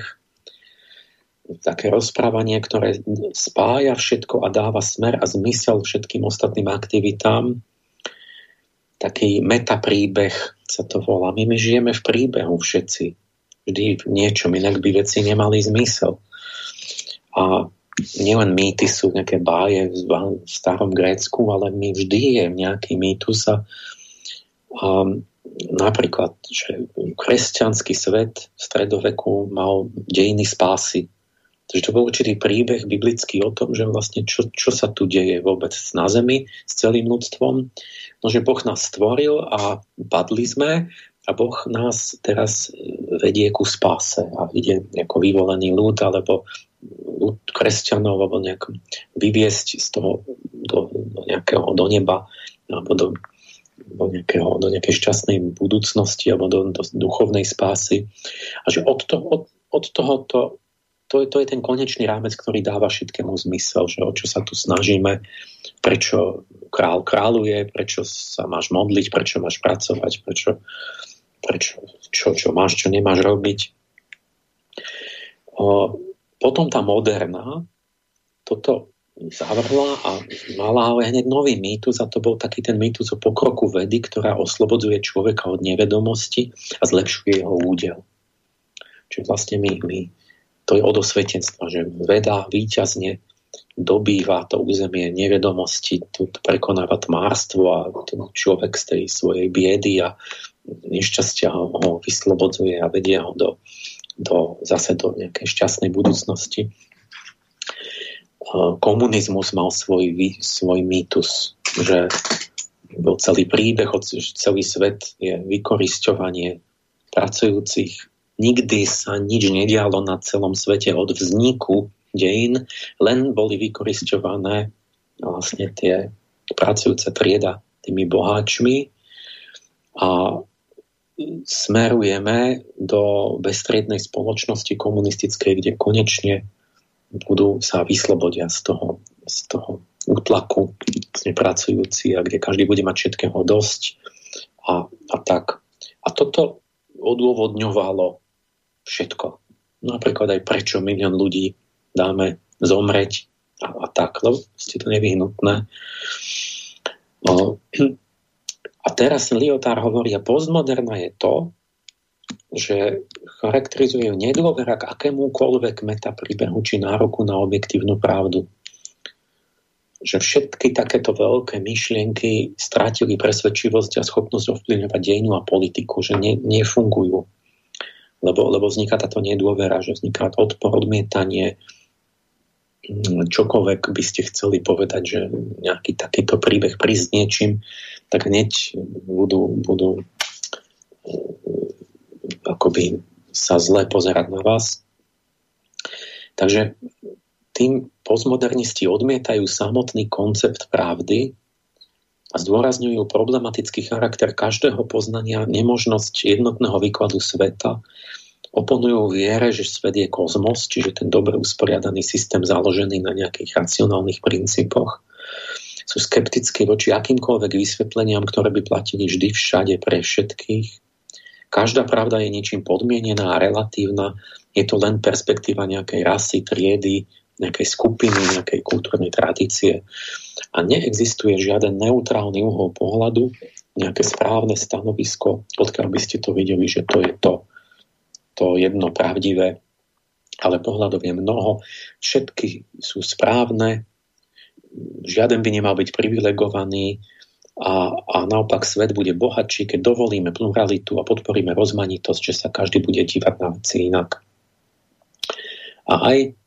také rozprávanie, ktoré spája všetko a dáva smer a zmysel všetkým ostatným aktivitám. Taký metapríbeh sa to volá. My, my žijeme v príbehu všetci. Vždy v niečom, inak by veci nemali zmysel. A nielen mýty sú nejaké báje v starom Grécku, ale my vždy je nejaký mýtus a, a napríklad, že kresťanský svet v stredoveku mal dejiny spásy. Takže to bol určitý príbeh biblický o tom, že vlastne čo, čo sa tu deje vôbec na Zemi s celým ľudstvom. No, že Boh nás stvoril a padli sme a Boh nás teraz vedie ku spáse a ide ako vyvolený ľud alebo ľud kresťanov alebo nejak vyviesť z toho do, do nejakého do neba alebo do, do, nejakého, do nejakej šťastnej budúcnosti alebo do, do duchovnej spásy. A že od, to, od, od tohoto to je, to je ten konečný rámec, ktorý dáva všetkému zmysel, že o čo sa tu snažíme, prečo král kráľuje, prečo sa máš modliť, prečo máš pracovať, prečo, prečo čo, čo máš, čo nemáš robiť. O, potom tá moderná toto zavrhla a mala ale hneď nový mýtus a to bol taký ten mýtus o pokroku vedy, ktorá oslobodzuje človeka od nevedomosti a zlepšuje jeho údel. Čiže vlastne my, my to je od že veda výťazne dobýva to územie nevedomosti, tu prekonáva tmárstvo a človek z tej svojej biedy a nešťastia ho vyslobodzuje a vedie ho do, do, zase do nejakej šťastnej budúcnosti. Komunizmus mal svoj, svoj mýtus, že bol celý príbeh, celý svet je vykorisťovanie pracujúcich Nikdy sa nič nedialo na celom svete od vzniku dejín, len boli vykoristované vlastne tie pracujúce trieda tými boháčmi a smerujeme do bestriednej spoločnosti komunistickej, kde konečne budú sa vyslobodia z toho, z toho útlaku vlastne pracujúci a kde každý bude mať všetkého dosť a, a tak. A toto odôvodňovalo všetko. Napríklad aj prečo milión ľudí dáme zomreť a, a tak, lebo ste to nevyhnutné. No, <clears throat> a teraz Lyotár hovorí, a postmoderna je to, že charakterizuje nedôvera k akémukoľvek metapríbehu či nároku na objektívnu pravdu. Že všetky takéto veľké myšlienky strátili presvedčivosť a schopnosť ovplyvňovať dejinu a politiku, že ne, nefungujú lebo, lebo vzniká táto nedôvera, že vzniká odpor, odmietanie, mm, čokoľvek by ste chceli povedať, že nejaký takýto príbeh prísť niečím, tak hneď budú, budú mm, akoby sa zle pozerať na vás. Takže tým postmodernisti odmietajú samotný koncept pravdy, zdôrazňujú problematický charakter každého poznania, nemožnosť jednotného výkladu sveta, oponujú viere, že svet je kozmos, čiže ten dobre usporiadaný systém založený na nejakých racionálnych princípoch. Sú skeptickí voči akýmkoľvek vysvetleniam, ktoré by platili vždy všade pre všetkých. Každá pravda je ničím podmienená a relatívna. Je to len perspektíva nejakej rasy, triedy, nejakej skupiny, nejakej kultúrnej tradície. A neexistuje žiaden neutrálny uhol pohľadu, nejaké správne stanovisko, odkiaľ by ste to videli, že to je to, to jedno pravdivé. Ale pohľadov je mnoho, všetky sú správne, žiaden by nemal byť privilegovaný a, a naopak svet bude bohatší, keď dovolíme pluralitu a podporíme rozmanitosť, že sa každý bude dívať na veci inak. A aj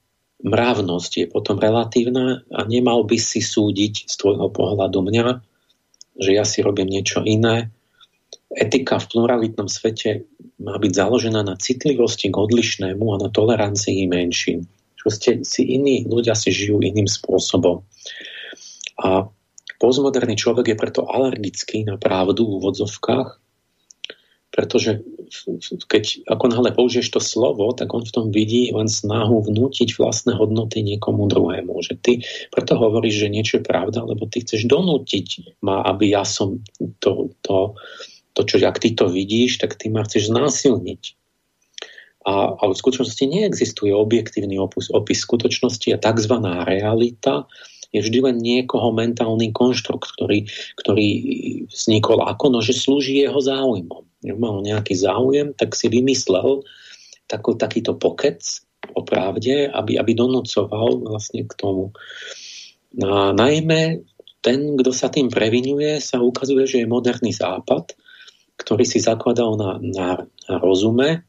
mravnosť je potom relatívna a nemal by si súdiť z tvojho pohľadu mňa, že ja si robím niečo iné. Etika v pluralitnom svete má byť založená na citlivosti k odlišnému a na tolerancii menším. Proste si iní ľudia si žijú iným spôsobom. A postmoderný človek je preto alergický na pravdu v úvodzovkách, pretože keď ako náhle použiješ to slovo, tak on v tom vidí len snahu vnútiť vlastné hodnoty niekomu druhému. Že ty preto hovoríš, že niečo je pravda, lebo ty chceš donútiť ma, aby ja som to, to, to čo ak ty to vidíš, tak ty ma chceš znásilniť. A, ale v skutočnosti neexistuje objektívny opus, opis skutočnosti a tzv. realita je vždy len niekoho mentálny konštrukt, ktorý, ktorý vznikol ako, no, že slúži jeho záujmom. Mal nejaký záujem, tak si vymyslel taký, takýto pokec o pravde, aby, aby donúcoval vlastne k tomu. No a najmä ten, kto sa tým previnuje, sa ukazuje, že je moderný západ, ktorý si zakladal na, na, na rozume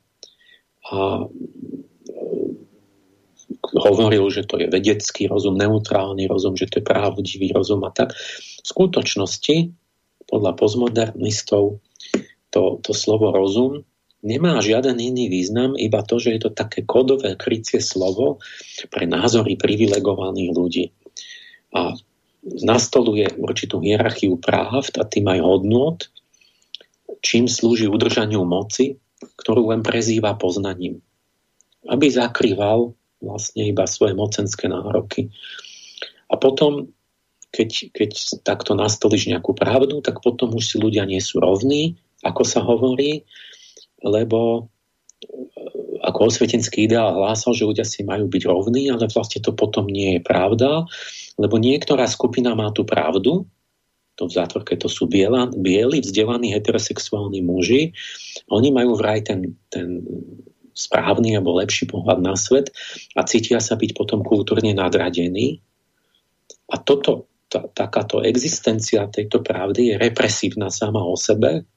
a hovoril, že to je vedecký rozum, neutrálny rozum, že to je pravdivý rozum a tak. V skutočnosti, podľa postmodernistov, to, to slovo rozum nemá žiaden iný význam, iba to, že je to také kodové krycie slovo pre názory privilegovaných ľudí. A nastoluje určitú hierarchiu práv a tým aj hodnot, čím slúži udržaniu moci, ktorú len prezýva poznaním. Aby zakrýval vlastne iba svoje mocenské nároky. A potom, keď, keď takto nastolíš nejakú pravdu, tak potom už si ľudia nie sú rovní, ako sa hovorí, lebo e, ako osvietenský ideál hlásal, že ľudia si majú byť rovní, ale vlastne to potom nie je pravda, lebo niektorá skupina má tú pravdu, to v zátvorke to sú biela, bieli, vzdelaní heterosexuálni muži, oni majú vraj ten, ten správny alebo lepší pohľad na svet a cítia sa byť potom kultúrne nadradení. A toto, tá, takáto existencia tejto pravdy je represívna sama o sebe,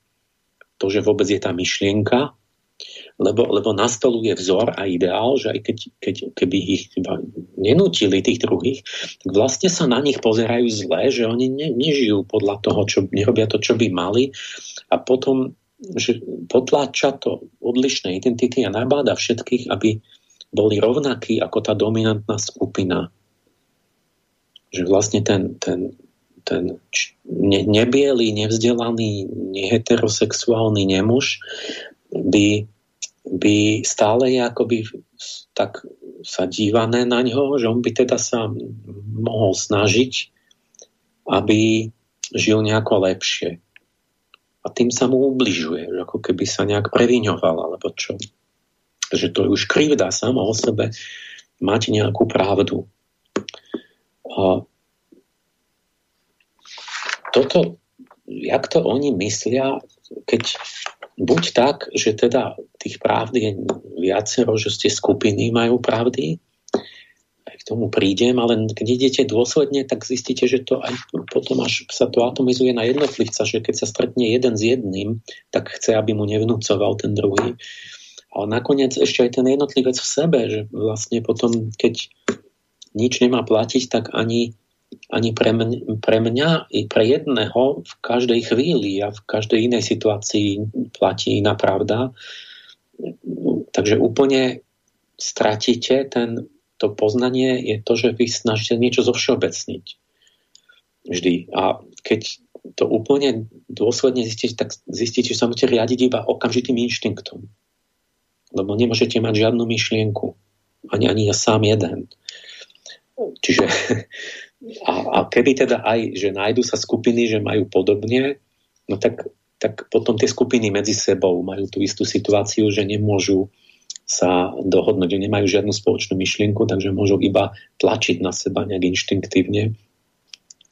to, že vôbec je tá myšlienka, lebo, lebo nastoluje vzor a ideál, že aj keď, keď, keby ich nenútili tých druhých, tak vlastne sa na nich pozerajú zle, že oni ne, nežijú podľa toho, čo nerobia to, čo by mali a potom že potláča to odlišné identity a nabáda všetkých, aby boli rovnakí ako tá dominantná skupina. Že vlastne ten, ten, ten ne, nebielý, nevzdelaný, neheterosexuálny nemuž by, by stále je akoby tak sa dívané na ňo, že on by teda sa mohol snažiť, aby žil nejako lepšie a tým sa mu ubližuje, ako keby sa nejak previňoval, alebo čo. Že to je už krivda sama o sebe mať nejakú pravdu. A toto, jak to oni myslia, keď buď tak, že teda tých pravd je viacero, že ste skupiny majú pravdy, k tomu prídem, ale keď idete dôsledne, tak zistíte, že to aj potom až sa to atomizuje na jednotlivca, že keď sa stretne jeden s jedným, tak chce, aby mu nevnúcoval ten druhý. Ale nakoniec ešte aj ten jednotlivec v sebe, že vlastne potom, keď nič nemá platiť, tak ani, ani pre, mňa, pre mňa i pre jedného v každej chvíli a v každej inej situácii platí iná pravda. Takže úplne stratíte ten to poznanie je to, že vy snažíte niečo zovšeobecniť. Vždy. A keď to úplne dôsledne zistíte, tak zistíte, že sa môžete riadiť iba okamžitým inštinktom. Lebo nemôžete mať žiadnu myšlienku. Ani, ani ja sám jeden. Čiže a, a keby teda aj, že nájdu sa skupiny, že majú podobne, no tak, tak potom tie skupiny medzi sebou majú tú istú situáciu, že nemôžu sa dohodnúť, že nemajú žiadnu spoločnú myšlienku, takže môžu iba tlačiť na seba nejak inštinktívne.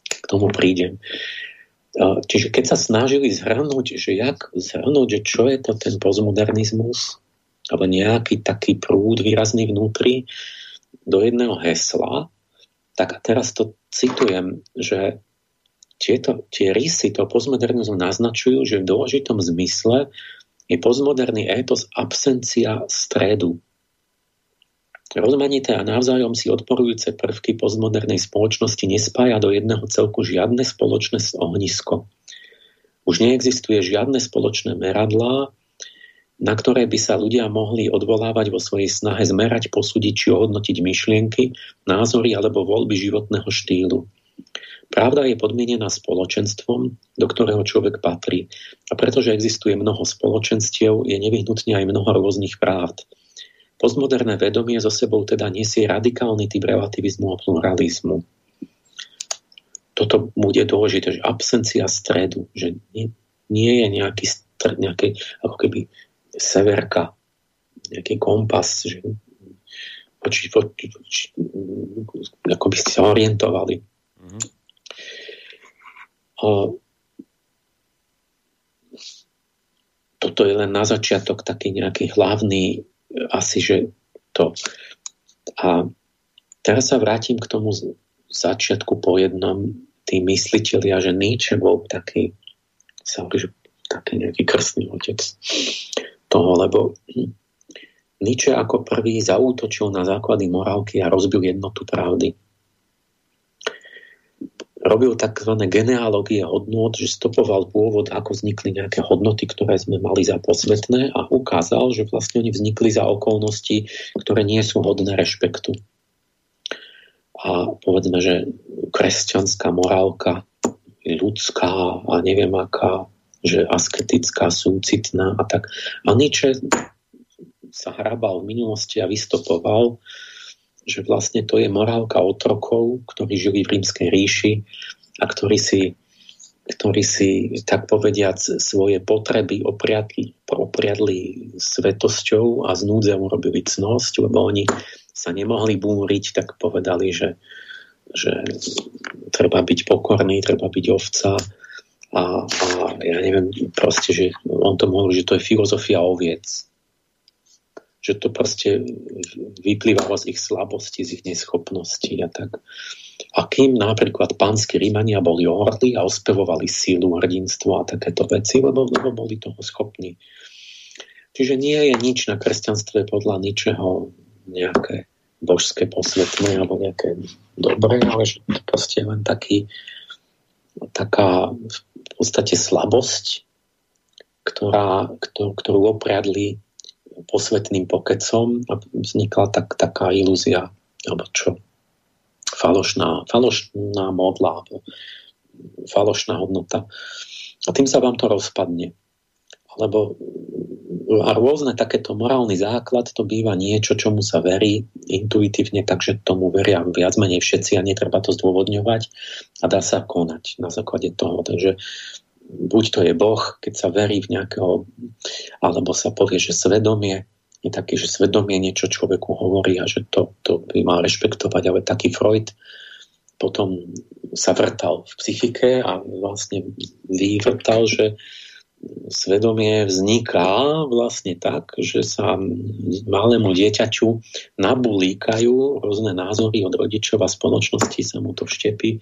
K tomu prídem. Čiže keď sa snažili zhrnúť, že jak zhrnúť, že čo je to ten postmodernizmus, alebo nejaký taký prúd výrazný vnútri do jedného hesla, tak teraz to citujem, že tieto, tie rysy toho postmodernizmu naznačujú, že v dôležitom zmysle je postmoderný étos absencia stredu. Rozmanité a navzájom si odporujúce prvky postmodernej spoločnosti nespája do jedného celku žiadne spoločné ohnisko. Už neexistuje žiadne spoločné meradlá, na ktoré by sa ľudia mohli odvolávať vo svojej snahe zmerať, posúdiť či ohodnotiť myšlienky, názory alebo voľby životného štýlu. Pravda je podmienená spoločenstvom, do ktorého človek patrí. A pretože existuje mnoho spoločenstiev, je nevyhnutne aj mnoho rôznych pravd. Postmoderné vedomie zo sebou teda nesie radikálny typ relativizmu a pluralizmu. Toto bude dôležité, že absencia stredu, že nie, nie je nejaký stred, nejaký, ako keby severka, nejaký kompas, že či, či, či, ako by ste sa orientovali. Mm-hmm. toto je len na začiatok taký nejaký hlavný asi, že to. A teraz sa vrátim k tomu začiatku po jednom tí mysliteľia, že Nietzsche bol taký sa hovorí, že taký nejaký krstný otec toho, lebo Nietzsche ako prvý zaútočil na základy morálky a rozbil jednotu pravdy robil tzv. genealógie hodnot, že stopoval pôvod, ako vznikli nejaké hodnoty, ktoré sme mali za posvetné a ukázal, že vlastne oni vznikli za okolnosti, ktoré nie sú hodné rešpektu. A povedzme, že kresťanská morálka ľudská a neviem aká, že asketická, súcitná a tak. A Nietzsche sa hrabal v minulosti a vystopoval že vlastne to je morálka otrokov, ktorí žili v rímskej ríši a ktorí si, ktorí si tak povediac, svoje potreby opriadli, opriadli svetosťou a z núdze urobili cnosť, lebo oni sa nemohli búriť, tak povedali, že, že treba byť pokorný, treba byť ovca a, a ja neviem, proste, že on to mohol, že to je filozofia oviec že to proste vyplývalo z ich slabosti, z ich neschopností a tak. A kým napríklad pánsky Rímania boli hordy a ospevovali sílu, hrdinstvo a takéto veci, lebo, lebo boli toho schopní. Čiže nie je nič na kresťanstve podľa ničeho nejaké božské, posvetné alebo nejaké dobré, ale že to proste je len taký, taká v podstate slabosť, ktorá, ktorú opriadli posvetným pokecom a vznikla tak, taká ilúzia, alebo čo, falošná, falošná modla, alebo falošná hodnota. A tým sa vám to rozpadne. Lebo a rôzne takéto morálny základ to býva niečo, čomu sa verí intuitívne, takže tomu veria viac menej všetci a netreba to zdôvodňovať a dá sa konať na základe toho. Takže buď to je Boh, keď sa verí v nejakého, alebo sa povie, že svedomie je taký, že svedomie niečo človeku hovorí a že to, to by mal rešpektovať, ale taký Freud potom sa vrtal v psychike a vlastne vyvrtal, že svedomie vzniká vlastne tak, že sa malému dieťaťu nabulíkajú rôzne názory od rodičov a spoločnosti, sa mu to štepí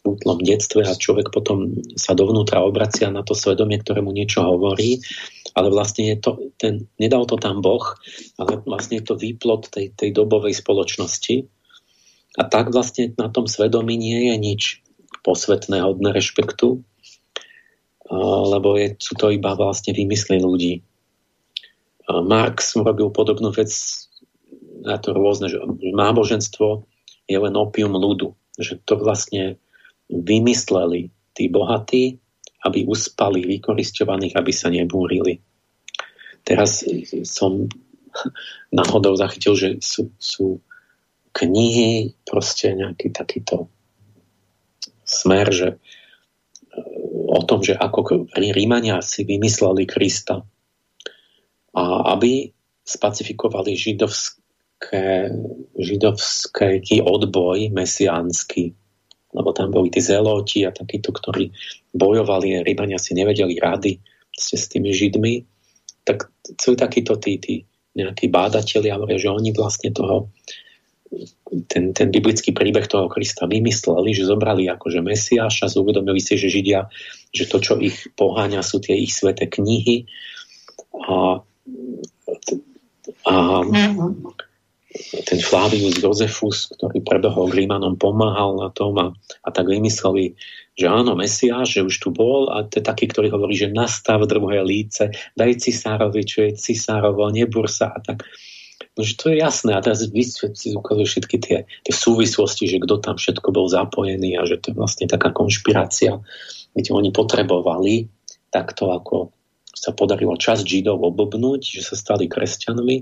v útlom detstve a človek potom sa dovnútra obracia na to svedomie, ktoré mu niečo hovorí, ale vlastne je to, ten, nedal to tam Boh, ale vlastne je to výplod tej, tej dobovej spoločnosti. A tak vlastne na tom svedomí nie je nič posvetné, hodné rešpektu, lebo je, sú to iba vlastne vymysly ľudí. Marx robil podobnú vec na to rôzne, že náboženstvo je len opium ľudu. Že to vlastne vymysleli tí bohatí, aby uspali vykoristovaných, aby sa nebúrili. Teraz som <laughs> náhodou zachytil, že sú, sú knihy, proste nejaký takýto smer, že o tom, že ako Rímania si vymysleli Krista. A aby spacifikovali židovské, židovský odboj mesiánsky. Lebo tam boli tí zeloti a takíto, ktorí bojovali, Rybania si nevedeli rady ste s tými Židmi, tak sú takíto tí, tí nejakí bádatelia, že oni vlastne toho ten, ten biblický príbeh toho Krista vymysleli, že zobrali akože Mesiáša, uvedomili si, že Židia, že to, čo ich poháňa, sú tie ich sveté knihy a, a ten Flavius Josefus, ktorý prebehol Rímanom, pomáhal na tom a, a tak vymysleli, že áno, Mesiáš, že už tu bol a to je taký, ktorý hovorí, že nastav druhé líce, daj cisárovi, čo je cisárovo, nebur sa a tak. No, že to je jasné a teraz si ukazujú všetky tie, tie súvislosti, že kto tam všetko bol zapojený a že to je vlastne taká konšpirácia, kde oni potrebovali takto ako sa podarilo čas Židov obobnúť, že sa stali kresťanmi,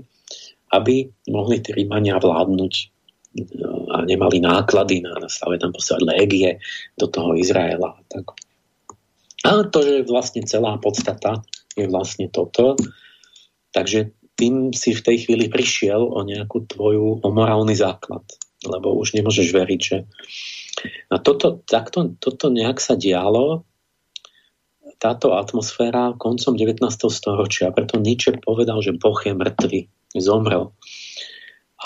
aby mohli tí Rímania vládnuť a nemali náklady na, stave tam poslať légie do toho Izraela. Tak. A to, že vlastne celá podstata je vlastne toto. Takže tým si v tej chvíli prišiel o nejakú tvoju, o morálny základ. Lebo už nemôžeš veriť, že... A toto, takto, toto nejak sa dialo, táto atmosféra koncom 19. storočia. Preto Nietzsche povedal, že Boh je mŕtvy, zomrel.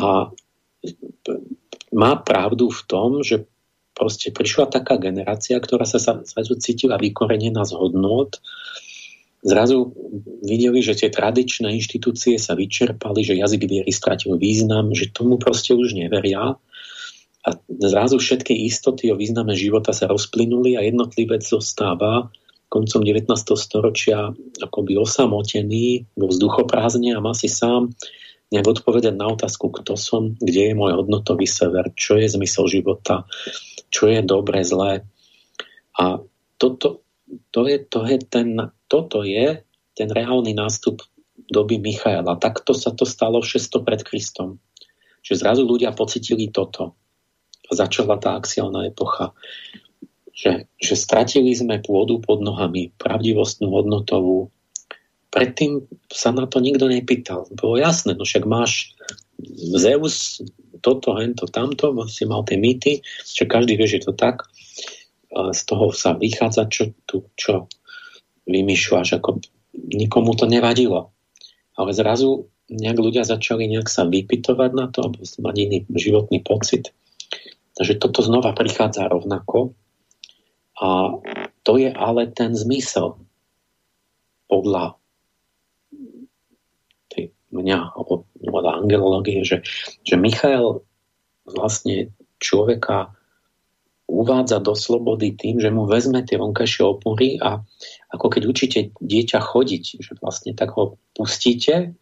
A má pravdu v tom, že proste prišla taká generácia, ktorá sa zrazu cítila vykorenená z hodnot, zrazu videli, že tie tradičné inštitúcie sa vyčerpali, že jazyk viery stratil význam, že tomu proste už neveria. A zrazu všetky istoty o význame života sa rozplynuli a jednotlivec zostáva koncom 19. storočia akoby osamotený vo vzduchoprázdne a má si sám nejak odpovedať na otázku, kto som, kde je môj hodnotový sever, čo je zmysel života, čo je dobre, zlé. A toto, to je, to je ten, toto je ten reálny nástup doby Michaela. Takto sa to stalo 600 pred Kristom. Že zrazu ľudia pocitili toto. Začala tá axiálna epocha. Že, že stratili sme pôdu pod nohami, pravdivostnú, hodnotovú. Predtým sa na to nikto nepýtal. Bolo jasné, no však máš Zeus, toto, hento, tamto, si mal tie mýty, že každý vie, že to tak z toho sa vychádza, čo tu, čo vymýšľaš, ako nikomu to nevadilo. Ale zrazu nejak ľudia začali nejak sa vypitovať na to, alebo mať iný životný pocit. Takže toto znova prichádza rovnako. A to je ale ten zmysel podľa tej mňa, alebo podľa angelológie, že, že Michael vlastne človeka uvádza do slobody tým, že mu vezme tie vonkajšie opory a ako keď učíte dieťa chodiť, že vlastne tak ho pustíte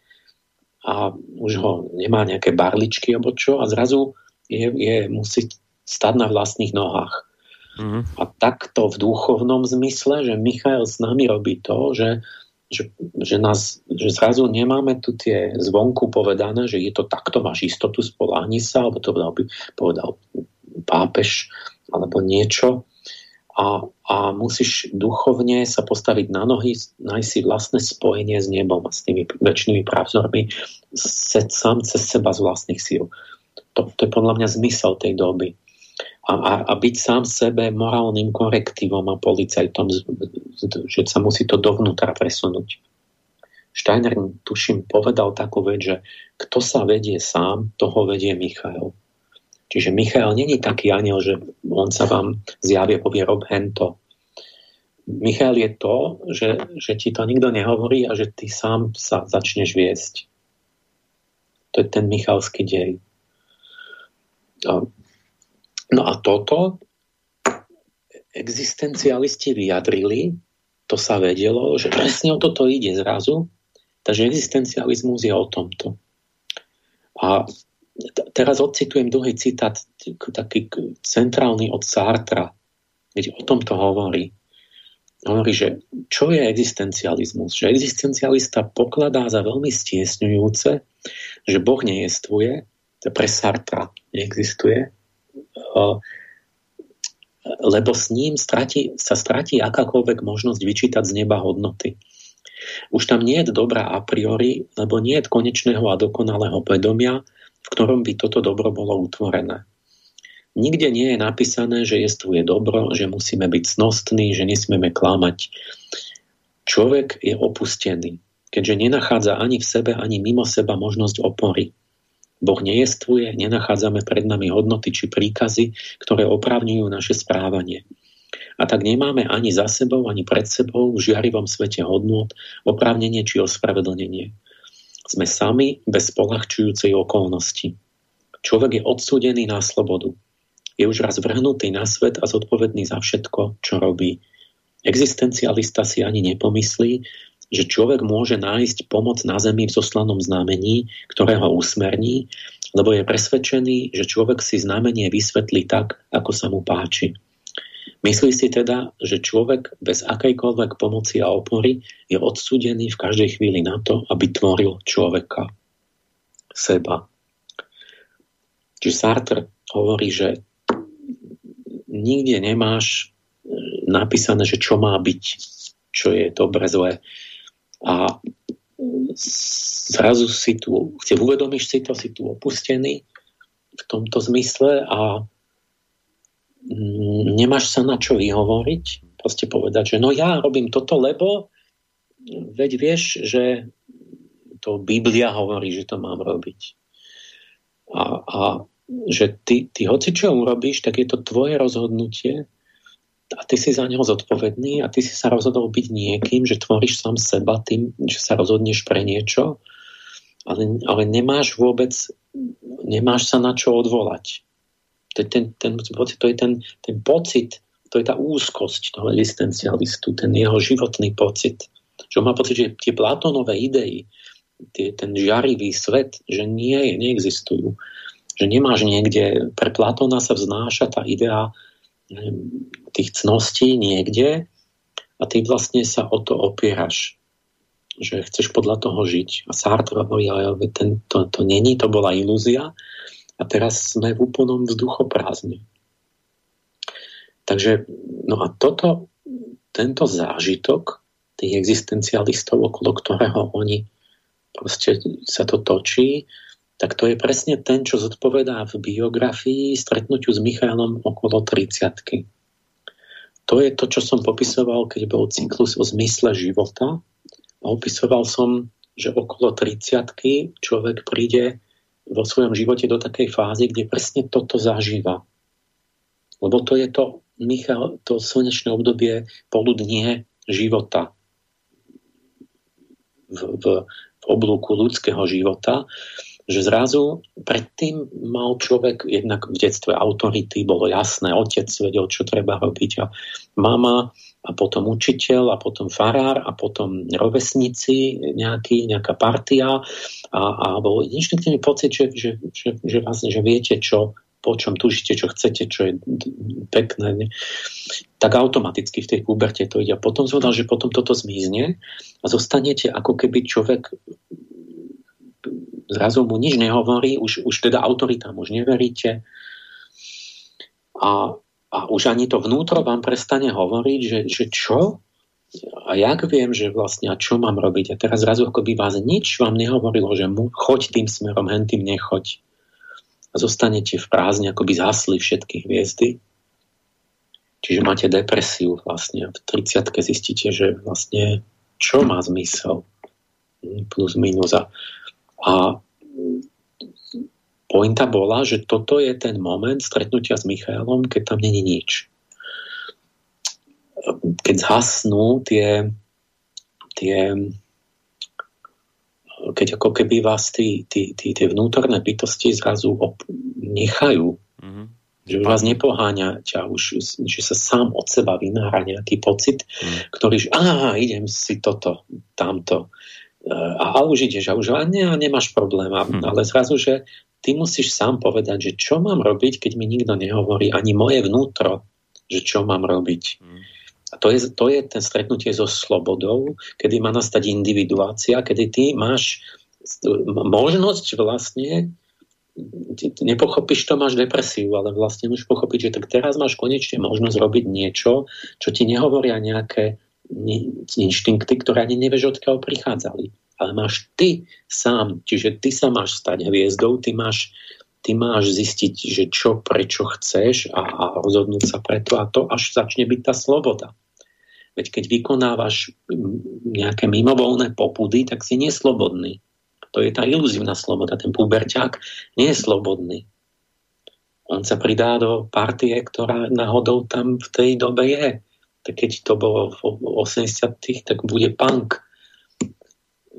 a už ho nemá nejaké barličky alebo čo a zrazu je, je, musí stať na vlastných nohách. Mm-hmm. A takto v duchovnom zmysle, že Michael s nami robí to, že, že, že, nás, že zrazu nemáme tu tie zvonku povedané, že je to takto, máš istotu, spoláhni sa, alebo to by povedal pápež alebo niečo a, a musíš duchovne sa postaviť na nohy, nájsť si vlastné spojenie s nebom s tými väčšnými právzormi sám cez seba z vlastných síl. To, to je podľa mňa zmysel tej doby. A, a, a byť sám sebe morálnym korektívom a policajtom, že sa musí to dovnútra presunúť. Steiner, tuším, povedal takú vec, že kto sa vedie sám, toho vedie Michael. Čiže Michal není taký aniel, že on sa vám zjavie, povie rob hento. Michal je to, že, že ti to nikto nehovorí a že ty sám sa začneš viesť. To je ten michalský dej. No a toto existencialisti vyjadrili, to sa vedelo, že presne o toto ide zrazu, takže existencializmus je o tomto. A teraz odcitujem druhý citát, taký centrálny od Sartra, kde o tomto hovorí. Hovorí, že čo je existencializmus? Že existencialista pokladá za veľmi stiesňujúce, že Boh nejestvuje, to pre Sartra neexistuje, lebo s ním strati, sa stratí akákoľvek možnosť vyčítať z neba hodnoty. Už tam nie je dobrá a priori, lebo nie je konečného a dokonalého vedomia, v ktorom by toto dobro bolo utvorené. Nikde nie je napísané, že tu je dobro, že musíme byť snostní, že nesmieme klamať. Človek je opustený, keďže nenachádza ani v sebe, ani mimo seba možnosť opory. Boh nejestvuje, nenachádzame pred nami hodnoty či príkazy, ktoré opravňujú naše správanie. A tak nemáme ani za sebou, ani pred sebou v žiarivom svete hodnot, oprávnenie či ospravedlnenie. Sme sami bez polahčujúcej okolnosti. Človek je odsúdený na slobodu. Je už raz vrhnutý na svet a zodpovedný za všetko, čo robí. Existencialista si ani nepomyslí, že človek môže nájsť pomoc na zemi v zoslanom znamení, ktoré ho usmerní, lebo je presvedčený, že človek si znamenie vysvetlí tak, ako sa mu páči. Myslí si teda, že človek bez akejkoľvek pomoci a opory je odsúdený v každej chvíli na to, aby tvoril človeka, seba. Čiže Sartre hovorí, že nikde nemáš e, napísané, že čo má byť, čo je dobre, zlé. A zrazu si tu, uvedomíš si to, si tu opustený v tomto zmysle a nemáš sa na čo vyhovoriť, proste povedať, že no ja robím toto, lebo veď vieš, že to Biblia hovorí, že to mám robiť. A, a že ty, ty hoci čo urobíš, tak je to tvoje rozhodnutie a ty si za neho zodpovedný a ty si sa rozhodol byť niekým, že tvoríš sám seba tým, že sa rozhodneš pre niečo, ale, ale nemáš vôbec, nemáš sa na čo odvolať. To je ten, ten, pocit, to je ten, ten pocit, to je tá úzkosť toho existencialistu, ten jeho životný pocit. Že on má pocit, že tie Platónové idei, tie, ten žarivý svet, že nie neexistujú. Že nemáš niekde, pre Platóna sa vznáša tá idea tých cností niekde a ty vlastne sa o to opieraš že chceš podľa toho žiť. A Sartre hovorí, ale ten, to, to není, to bola ilúzia, a teraz sme v úplnom vzduchoprázdne. Takže, no a toto, tento zážitok tých existencialistov, okolo ktorého oni proste sa to točí, tak to je presne ten, čo zodpovedá v biografii stretnutiu s Michailom okolo 30 To je to, čo som popisoval, keď bol cyklus o zmysle života. A opisoval som, že okolo 30 človek príde vo svojom živote do takej fázy, kde presne toto zažíva. Lebo to je to, Michal, to slnečné obdobie poludnie života v, v, v oblúku ľudského života, že zrazu predtým mal človek jednak v detstve autority, bolo jasné, otec vedel, čo treba robiť a mama a potom učiteľ a potom farár a potom rovesníci, nejaký, nejaká partia a, a bol inštinktívny pocit, že, že, že, že, vlastne, že viete, čo, po čom tužíte, čo chcete, čo je pekné. Ne? Tak automaticky v tej puberte to ide. A potom zvedal, že potom toto zmizne a zostanete ako keby človek zrazu mu nič nehovorí, už, už teda autoritám už neveríte a a už ani to vnútro vám prestane hovoriť, že, že čo? A jak viem, že vlastne a čo mám robiť? A teraz zrazu ako by vás nič vám nehovorilo, že mu, choď tým smerom, hen tým nechoď. A zostanete v prázdne, ako by zhasli všetky hviezdy. Čiže máte depresiu vlastne. V 30 zistíte, že vlastne čo má zmysel? Plus, minus. A, a pointa bola, že toto je ten moment stretnutia s Michailom, keď tam není nič. Keď zhasnú tie, tie keď ako keby vás tí, tí, tí, tie vnútorné bytosti zrazu op- nechajú. Mm-hmm. Že vás nepoháňa ťa, už, že sa sám od seba vynára nejaký pocit, mm. ktorý, že aha, idem si toto, tamto. A, a už ideš a už a ne, nemáš problém. Mm. Ale zrazu, že ty musíš sám povedať, že čo mám robiť, keď mi nikto nehovorí, ani moje vnútro, že čo mám robiť. Mm. A to je, to je ten stretnutie so slobodou, kedy má nastať individuácia, kedy ty máš možnosť vlastne nepochopíš to, máš depresiu, ale vlastne môžeš pochopiť, že tak teraz máš konečne možnosť robiť niečo, čo ti nehovoria nejaké inštinkty, ktoré ani nevieš, odkiaľ prichádzali ale máš ty sám, čiže ty sa máš stať hviezdou, ty máš, ty máš zistiť, že čo, prečo chceš a, a rozhodnúť sa preto a to až začne byť tá sloboda. Veď keď vykonávaš nejaké mimovolné popudy, tak si neslobodný. To je tá iluzívna sloboda. Ten puberťák nie je slobodný. On sa pridá do partie, ktorá náhodou tam v tej dobe je. Tak keď to bolo v 80 tak bude punk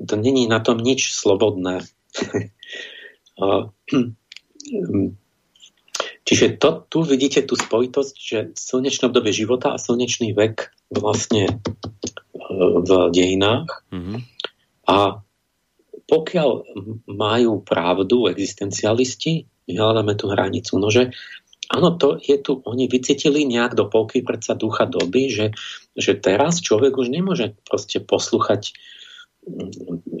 to není na tom nič slobodné. <laughs> <clears throat> Čiže to, tu vidíte tú spojitosť, že slnečné obdobie života a slnečný vek vlastne v dejinách. Mm-hmm. A pokiaľ majú pravdu existencialisti, hľadáme tú hranicu. Nože, áno, to je tu, oni vycítili nejak do polky predsa ducha doby, že, že teraz človek už nemôže proste poslúchať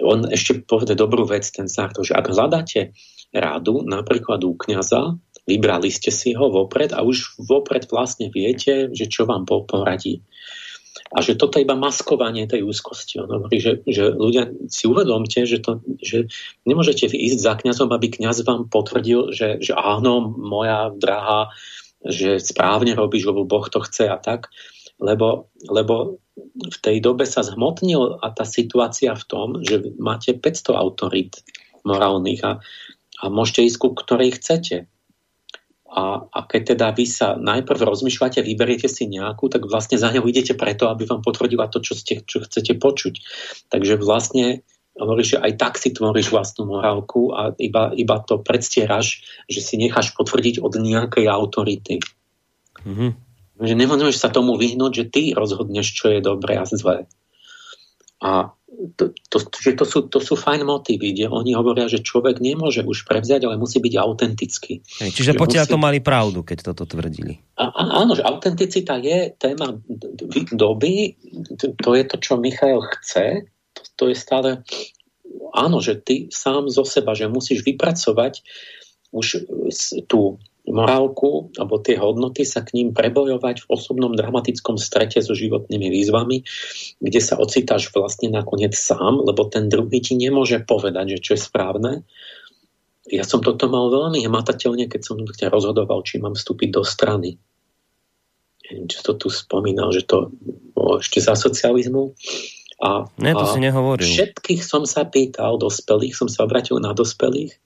on ešte povede dobrú vec, ten Sartre, že ak hľadáte rádu, napríklad u kniaza, vybrali ste si ho vopred a už vopred vlastne viete, že čo vám poradí. A že toto je iba maskovanie tej úzkosti. On hovorí, že, že ľudia si uvedomte, že, to, že nemôžete ísť za kňazom, aby kňaz vám potvrdil, že, že áno, moja drahá, že správne robíš, lebo Boh to chce a tak. Lebo, lebo v tej dobe sa zhmotnil a tá situácia v tom, že máte 500 autorít morálnych a, a môžete ísť ku ktorej chcete. A, a keď teda vy sa najprv rozmýšľate, vyberiete si nejakú, tak vlastne za ňou idete preto, aby vám potvrdila to, čo, ste, čo chcete počuť. Takže vlastne hovoríš, že aj tak si tvoríš vlastnú morálku a iba, iba to predstieraš, že si necháš potvrdiť od nejakej autority. Mm-hmm. Že nemôžeš sa tomu vyhnúť, že ty rozhodneš, čo je dobré a zlé. A to, to, že to, sú, to sú fajn motívy, kde oni hovoria, že človek nemôže už prevziať, ale musí byť autentický. Hej, čiže potiaľ musí... to mali pravdu, keď toto tvrdili. A, a, áno, že autenticita je téma doby, to je to, čo Michail chce, to, to je stále áno, že ty sám zo seba, že musíš vypracovať už tú morálku alebo tie hodnoty sa k ním prebojovať v osobnom dramatickom strete so životnými výzvami, kde sa ocitáš vlastne nakoniec sám, lebo ten druhý ti nemôže povedať, že čo je správne. Ja som toto mal veľmi hmatateľne, keď som rozhodoval, či mám vstúpiť do strany. Ja neviem, čo to tu spomínal, že to bolo ešte za socializmu. A, ne, to a si nehovoril. Všetkých som sa pýtal, dospelých, som sa obratil na dospelých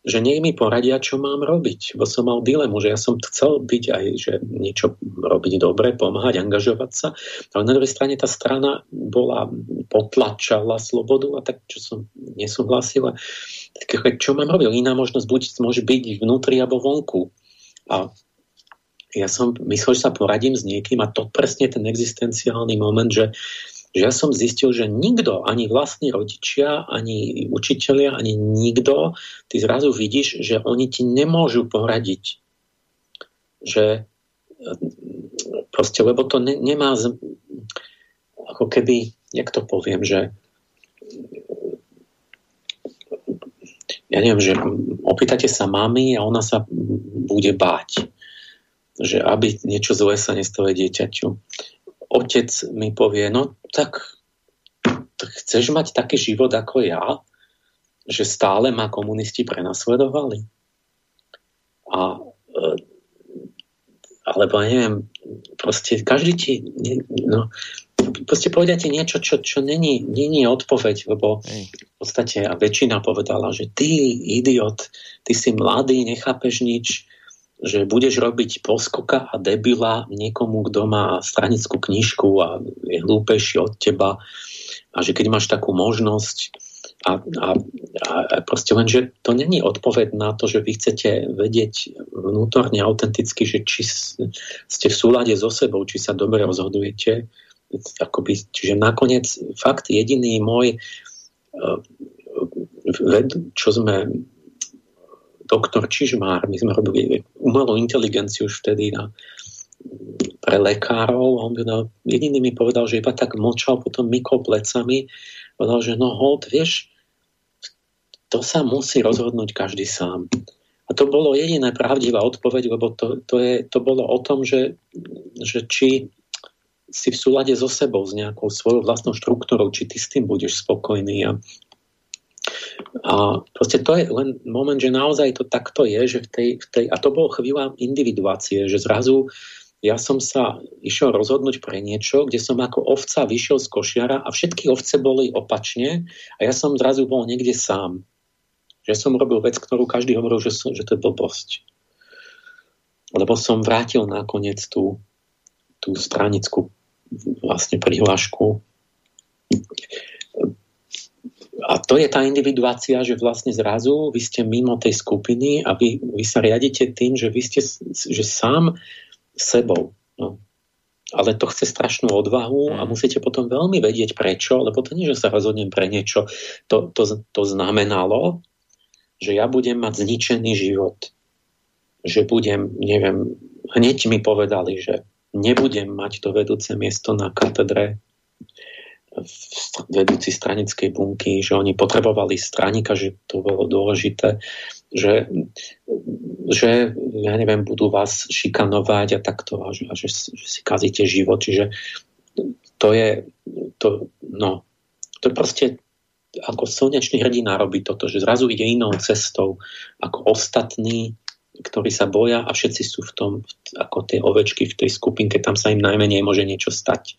že nech mi poradia, čo mám robiť. Bo som mal dilemu, že ja som chcel byť aj, že niečo robiť dobre, pomáhať, angažovať sa, ale na druhej strane tá strana bola, potlačala slobodu a tak, čo som nesúhlasila, tak čo mám robiť? Iná možnosť buď môže byť vnútri alebo vonku. A ja som myslel, že sa poradím s niekým a to presne ten existenciálny moment, že že ja som zistil, že nikto, ani vlastní rodičia, ani učitelia, ani nikto, ty zrazu vidíš, že oni ti nemôžu poradiť. Že proste, lebo to ne, nemá z, ako keby, jak to poviem, že ja neviem, že opýtate sa mami a ona sa bude báť, že aby niečo zlé sa nestalo dieťaťu otec mi povie, no tak, tak chceš mať taký život ako ja, že stále ma komunisti prenasledovali? A e, alebo neviem, proste každý ti, no, proste povedia ti niečo, čo, čo není, není odpoveď, lebo v podstate a väčšina povedala, že ty idiot, ty si mladý, nechápeš nič, že budeš robiť poskoka a debila niekomu, kto má stranickú knižku a je hlúpejší od teba a že keď máš takú možnosť a, a, a proste len, že to není odpoveď na to, že vy chcete vedieť vnútorne, autenticky, že či ste v súlade so sebou, či sa dobre rozhodujete. Akoby, čiže nakoniec fakt jediný môj eh, čo sme doktor Čižmár, my sme robili umelú inteligenciu už vtedy na, pre lekárov a on no, jediný mi povedal, že iba tak močal, potom mykol plecami, povedal, že no hold, vieš, to sa musí rozhodnúť každý sám. A to bolo jediná pravdivá odpoveď, lebo to, to, je, to bolo o tom, že, že či si v súlade so sebou, s nejakou svojou vlastnou štruktúrou, či ty s tým budeš spokojný. A a proste to je len moment, že naozaj to takto je, že v tej, v tej, a to bolo chvíľa individuácie, že zrazu ja som sa išiel rozhodnúť pre niečo, kde som ako ovca vyšiel z košiara a všetky ovce boli opačne a ja som zrazu bol niekde sám. Že som robil vec, ktorú každý hovoril, že, som, že to je blbosť. Lebo som vrátil nakoniec tú, tú stranickú vlastne prihlášku a to je tá individuácia, že vlastne zrazu vy ste mimo tej skupiny a vy, vy sa riadite tým, že vy ste že sám sebou. No. ale to chce strašnú odvahu a mm. musíte potom veľmi vedieť prečo, lebo to nie, že sa rozhodnem pre niečo. To, to, to znamenalo, že ja budem mať zničený život. Že budem, neviem, hneď mi povedali, že nebudem mať to vedúce miesto na katedre vedúci stranickej bunky, že oni potrebovali stranika, že to bolo dôležité, že, že ja neviem, budú vás šikanovať a takto a že, a že, že si kazíte život. Čiže to je, to, no, to je proste ako slnečný hrdina robí toto, že zrazu ide inou cestou ako ostatní, ktorí sa boja a všetci sú v tom, ako tie ovečky v tej skupinke, tam sa im najmenej môže niečo stať.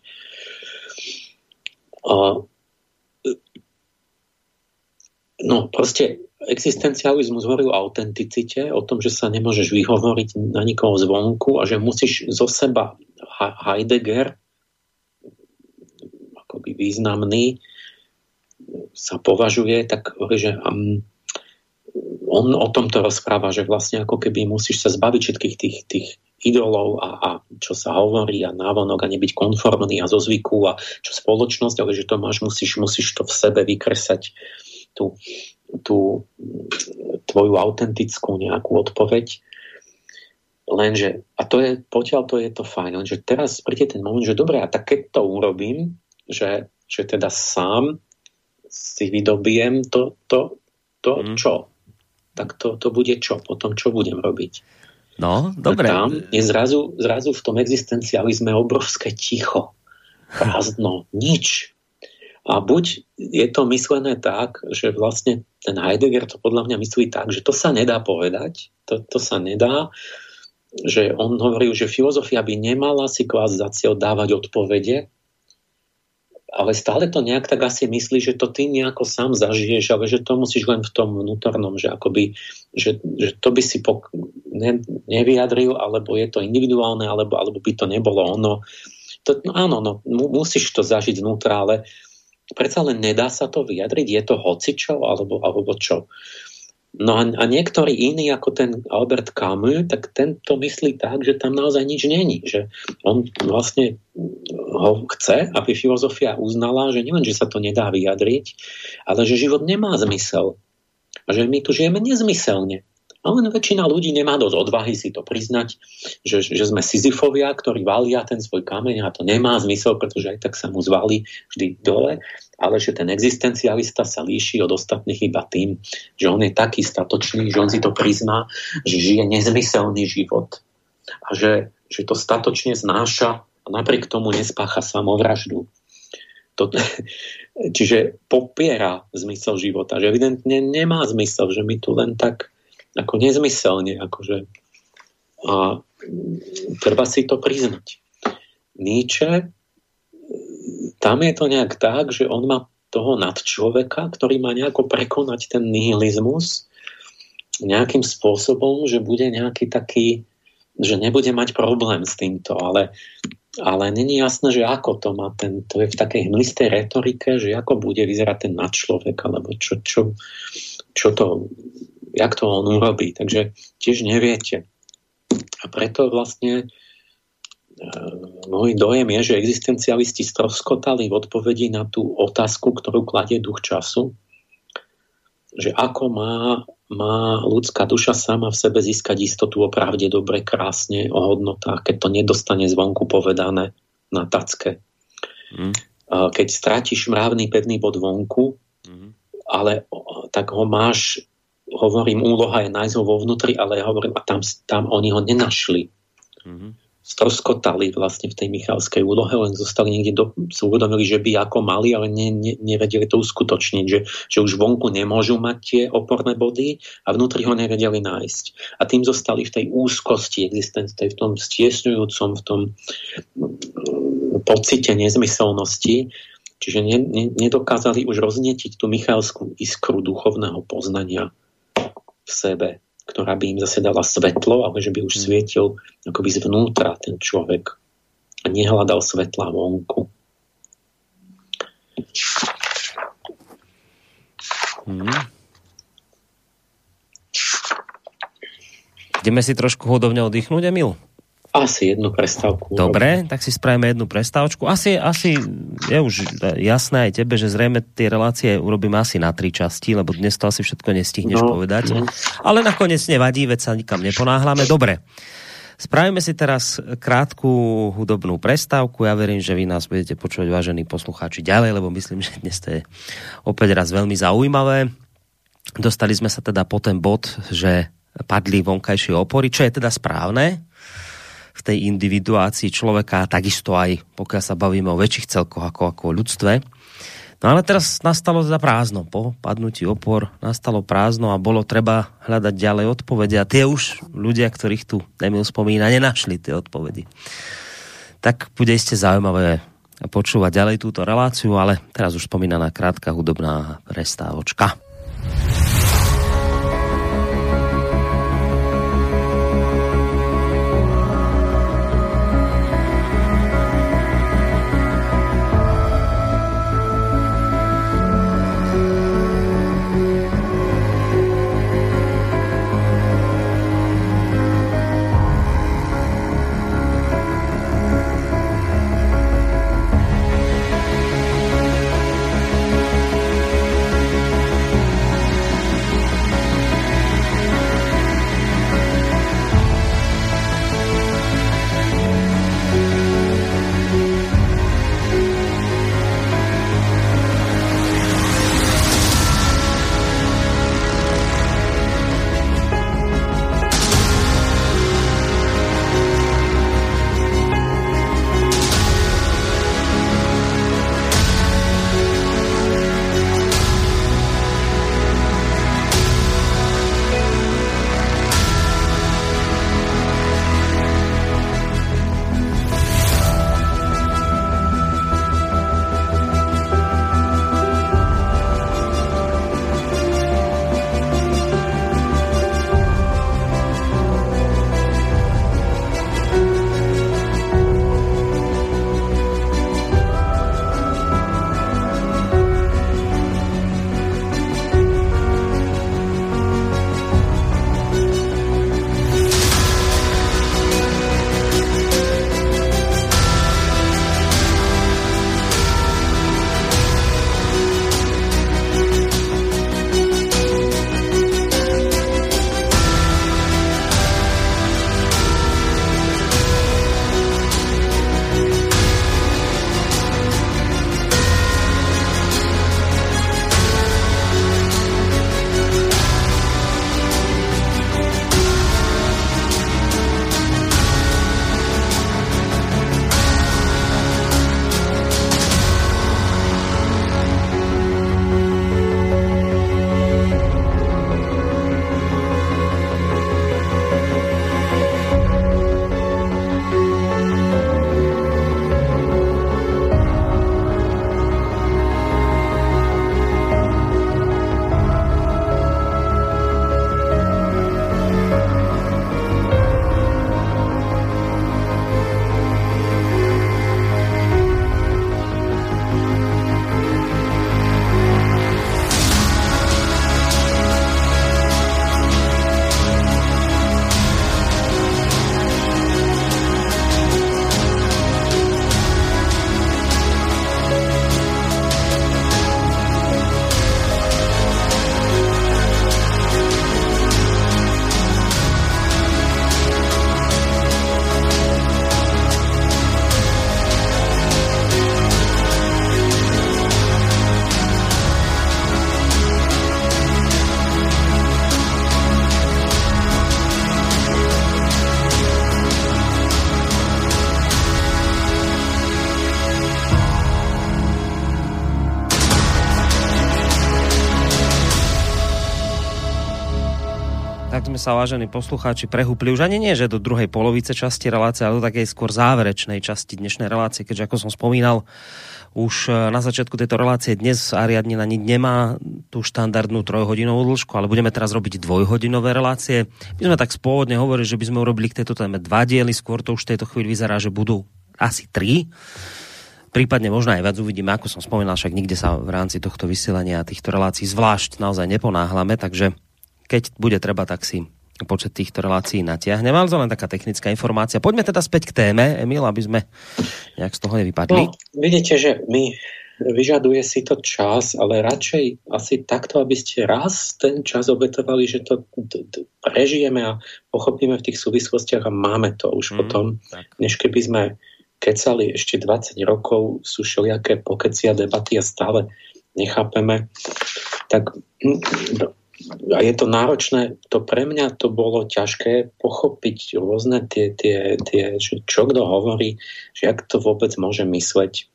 No proste existencializmus hovorí o autenticite, o tom, že sa nemôžeš vyhovoriť na nikoho zvonku a že musíš zo seba Heidegger, akoby významný, sa považuje, tak hovorí, že um, on o tomto rozpráva, že vlastne ako keby musíš sa zbaviť všetkých tých, tých idolov a, a čo sa hovorí a návonok a nebyť konformný a zo zvyku a čo spoločnosť, ale že to máš, musíš, musíš to v sebe vykresať tú, tú tvoju autentickú nejakú odpoveď. Lenže, a to je, potiaľ to je to fajn, lenže teraz príde ten moment, že dobre, a tak keď to urobím, že, že teda sám si vydobiem to, to, to mm. čo? Tak to, to bude čo? Potom čo budem robiť? No, dobre. Tam je zrazu, zrazu v tom existencializme obrovské ticho. Prázdno, nič. A buď je to myslené tak, že vlastne ten Heidegger to podľa mňa myslí tak, že to sa nedá povedať, to, to sa nedá, že on hovorí, že filozofia by nemala si kvás za cieľ dávať odpovede, ale stále to nejak tak asi myslí, že to ty nejako sám zažiješ, ale že to musíš len v tom vnútornom, že akoby, že, že to by si pok- ne, nevyjadril, alebo je to individuálne, alebo, alebo by to nebolo ono. To, no áno, no, musíš to zažiť znútra, ale predsa len nedá sa to vyjadriť, je to hocičo, alebo, alebo čo. No a, a niektorý iný, ako ten Albert Camus, tak ten to myslí tak, že tam naozaj nič není. Že on vlastne ho chce, aby filozofia uznala, že nielen, že sa to nedá vyjadriť, ale že život nemá zmysel. A že my tu žijeme nezmyselne. A len väčšina ľudí nemá dosť odvahy si to priznať, že, že sme Sisyfovia, ktorí valia ten svoj kameň a to nemá zmysel, pretože aj tak sa mu zvalí vždy dole, ale že ten existencialista sa líši od ostatných iba tým, že on je taký statočný, že on si to prizná, že žije nezmyselný život a že, že to statočne znáša a napriek tomu nespácha samovraždu. To, <laughs> čiže popiera zmysel života, že evidentne nemá zmysel, že my tu len tak ako nezmyselne, akože a treba si to priznať. Nietzsche, tam je to nejak tak, že on má toho nadčloveka, ktorý má nejako prekonať ten nihilizmus nejakým spôsobom, že bude nejaký taký, že nebude mať problém s týmto, ale, ale není jasné, že ako to má ten, to je v takej hmlistej retorike, že ako bude vyzerať ten nadčlovek, alebo čo, čo, čo to jak to on urobí. Takže tiež neviete. A preto vlastne e, môj dojem je, že existencialisti stroskotali v odpovedi na tú otázku, ktorú kladie duch času, že ako má, má ľudská duša sama v sebe získať istotu o pravde, dobre, krásne, o hodnotách, keď to nedostane zvonku povedané na tacke. Mm. Keď strátiš mravný pevný bod vonku, mm. ale tak ho máš hovorím, úloha je nájsť ho vo vnútri, ale ja hovorím, a tam, tam oni ho nenašli. Mm-hmm. Stroskotali vlastne v tej Michalskej úlohe, len zostali niekde, do, si uvedomili, že by ako mali, ale ne, ne, nevedeli to uskutočniť, že, že už vonku nemôžu mať tie oporné body a vnútri ho nevedeli nájsť. A tým zostali v tej úzkosti existencie, v tom stiesňujúcom, v tom mm, pocite nezmyselnosti, čiže ne, ne, nedokázali už roznietiť tú Michalskú iskru duchovného poznania v sebe, ktorá by im zase dala svetlo, ale že by už mm. svietil akoby zvnútra ten človek a nehľadal svetla vonku. Hmm. Ideme si trošku hudobne oddychnúť, Emil? Asi jednu prestávku. Dobre, tak si spravíme jednu prestávku. Asi, asi je už jasné aj tebe, že zrejme tie relácie urobíme asi na tri časti, lebo dnes to asi všetko nestihneš no, povedať. No. Ale nakoniec nevadí, veď sa nikam neponáhľame. Dobre. Spravíme si teraz krátku hudobnú prestávku. Ja verím, že vy nás budete počuť, vážení poslucháči, ďalej, lebo myslím, že dnes to je opäť raz veľmi zaujímavé. Dostali sme sa teda po ten bod, že padli vonkajšie opory, čo je teda správne, v tej individuácii človeka, takisto aj pokiaľ sa bavíme o väčších celkoch ako, ako o ľudstve. No ale teraz nastalo teda prázdno. Po padnutí opor nastalo prázdno a bolo treba hľadať ďalej odpovede. A tie už ľudia, ktorých tu Emil spomína, nenašli tie odpovedy. Tak bude iste zaujímavé počúvať ďalej túto reláciu, ale teraz už spomínaná krátka hudobná prestávočka. Sa, vážení poslucháči, prehúpli už ani nie, že do druhej polovice časti relácie, ale do takej skôr záverečnej časti dnešnej relácie, keďže ako som spomínal, už e, na začiatku tejto relácie dnes Ariadne na niť nemá tú štandardnú trojhodinovú dĺžku, ale budeme teraz robiť dvojhodinové relácie. My sme tak spôvodne hovorili, že by sme urobili k tejto téme dva diely, skôr to už v tejto chvíli vyzerá, že budú asi tri prípadne možno aj viac uvidíme, ako som spomínal, však nikde sa v rámci tohto vysielania a týchto relácií zvlášť naozaj neponáhlame, takže keď bude treba, tak si počet týchto relácií natiahne. Ale to len taká technická informácia. Poďme teda späť k téme, Emil, aby sme nejak z toho nevypadli. No, vidíte, že my vyžaduje si to čas, ale radšej asi takto, aby ste raz ten čas obetovali, že to prežijeme a pochopíme v tých súvislostiach a máme to už mm, potom, tak. než keby sme kecali ešte 20 rokov, sú všelijaké pokeci a debaty a stále nechápeme. Tak a je to náročné, to pre mňa to bolo ťažké pochopiť rôzne tie, tie, tie čo, čo kto hovorí, že ak to vôbec môže mysleť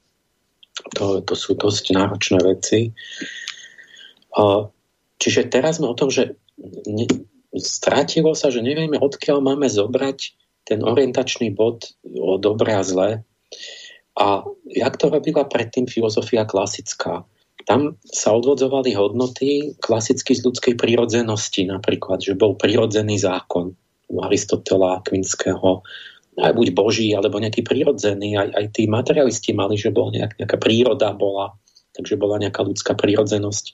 to, to sú dosť náročné veci. Čiže teraz sme o tom, že ne, strátilo sa, že nevieme, odkiaľ máme zobrať ten orientačný bod o dobre a zlé. A jak to robila predtým filozofia klasická? Tam sa odvodzovali hodnoty klasicky z ľudskej prírodzenosti, napríklad, že bol prírodzený zákon u Aristotela, Kvinského, aj buď boží, alebo nejaký prírodzený. Aj, aj tí materialisti mali, že bola nejak, nejaká príroda bola, takže bola nejaká ľudská prírodzenosť.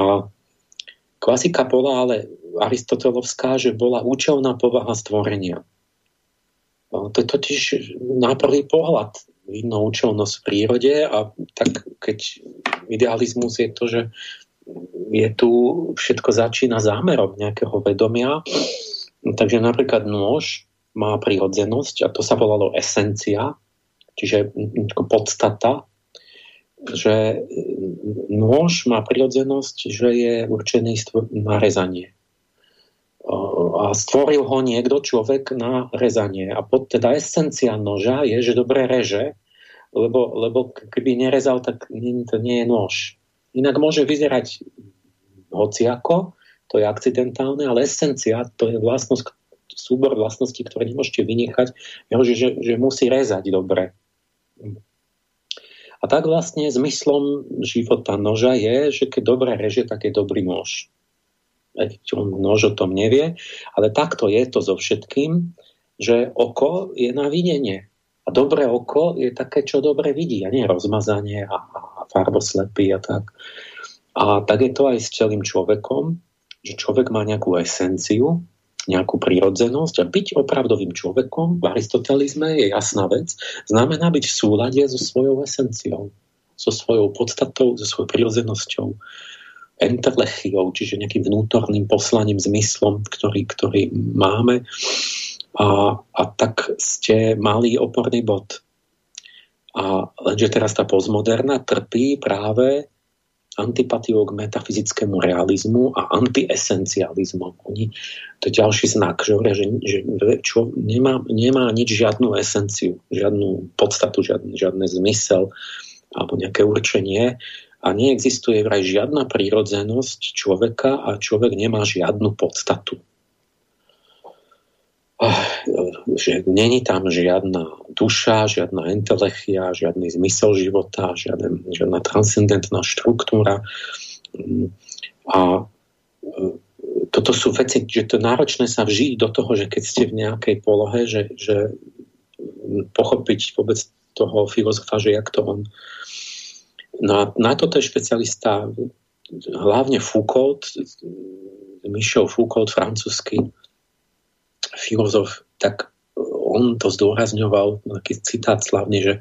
A klasika bola ale aristotelovská, že bola účelná povaha stvorenia. A to je totiž na prvý pohľad vidno účelnosť v prírode a tak keď idealizmus je to, že je tu všetko začína zámerom nejakého vedomia, takže napríklad nôž má prirodzenosť a to sa volalo esencia, čiže podstata, že nôž má prirodzenosť, že je určený na rezanie. A stvoril ho niekto, človek, na rezanie. A pod, teda esencia noža je, že dobre reže, lebo, lebo keby nerezal, tak to nie je nôž. Inak môže vyzerať hociako, to je akcidentálne, ale esencia to je vlastnosť, súbor vlastností, ktoré nemôžete vynechať, že, že, že musí rezať dobre. A tak vlastne zmyslom života noža je, že keď dobre reže, tak je dobrý nož. On nož o tom nevie, ale takto je to so všetkým, že oko je na videnie. A dobré oko je také, čo dobre vidí, a nie rozmazanie a, a farboslepý a tak. A tak je to aj s celým človekom, že človek má nejakú esenciu, nejakú prírodzenosť a byť opravdovým človekom v aristotelizme je jasná vec, znamená byť v súlade so svojou esenciou, so svojou podstatou, so svojou prírodzenosťou, entelechiou, čiže nejakým vnútorným poslaním, zmyslom, ktorý, ktorý máme. A, a tak ste mali oporný bod. A lenže teraz tá postmoderna trpí práve antipatiou k metafyzickému realizmu a antiesencializmu. Oni, to je ďalší znak, že, že, že čo, nemá, nemá nič, žiadnu esenciu, žiadnu podstatu, žiadny, žiadny zmysel alebo nejaké určenie a neexistuje vraj žiadna prírodzenosť človeka a človek nemá žiadnu podstatu že není tam žiadna duša, žiadna entelechia, žiadny zmysel života, žiadna, žiadna transcendentná štruktúra. A e, toto sú veci, že to náročné sa vžiť do toho, že keď ste v nejakej polohe, že, že pochopiť vôbec toho filozofa, že jak to on... No na toto je špecialista hlavne Foucault, Michel Foucault, francúzsky, filozof, tak on to zdôrazňoval, taký citát slavne, že,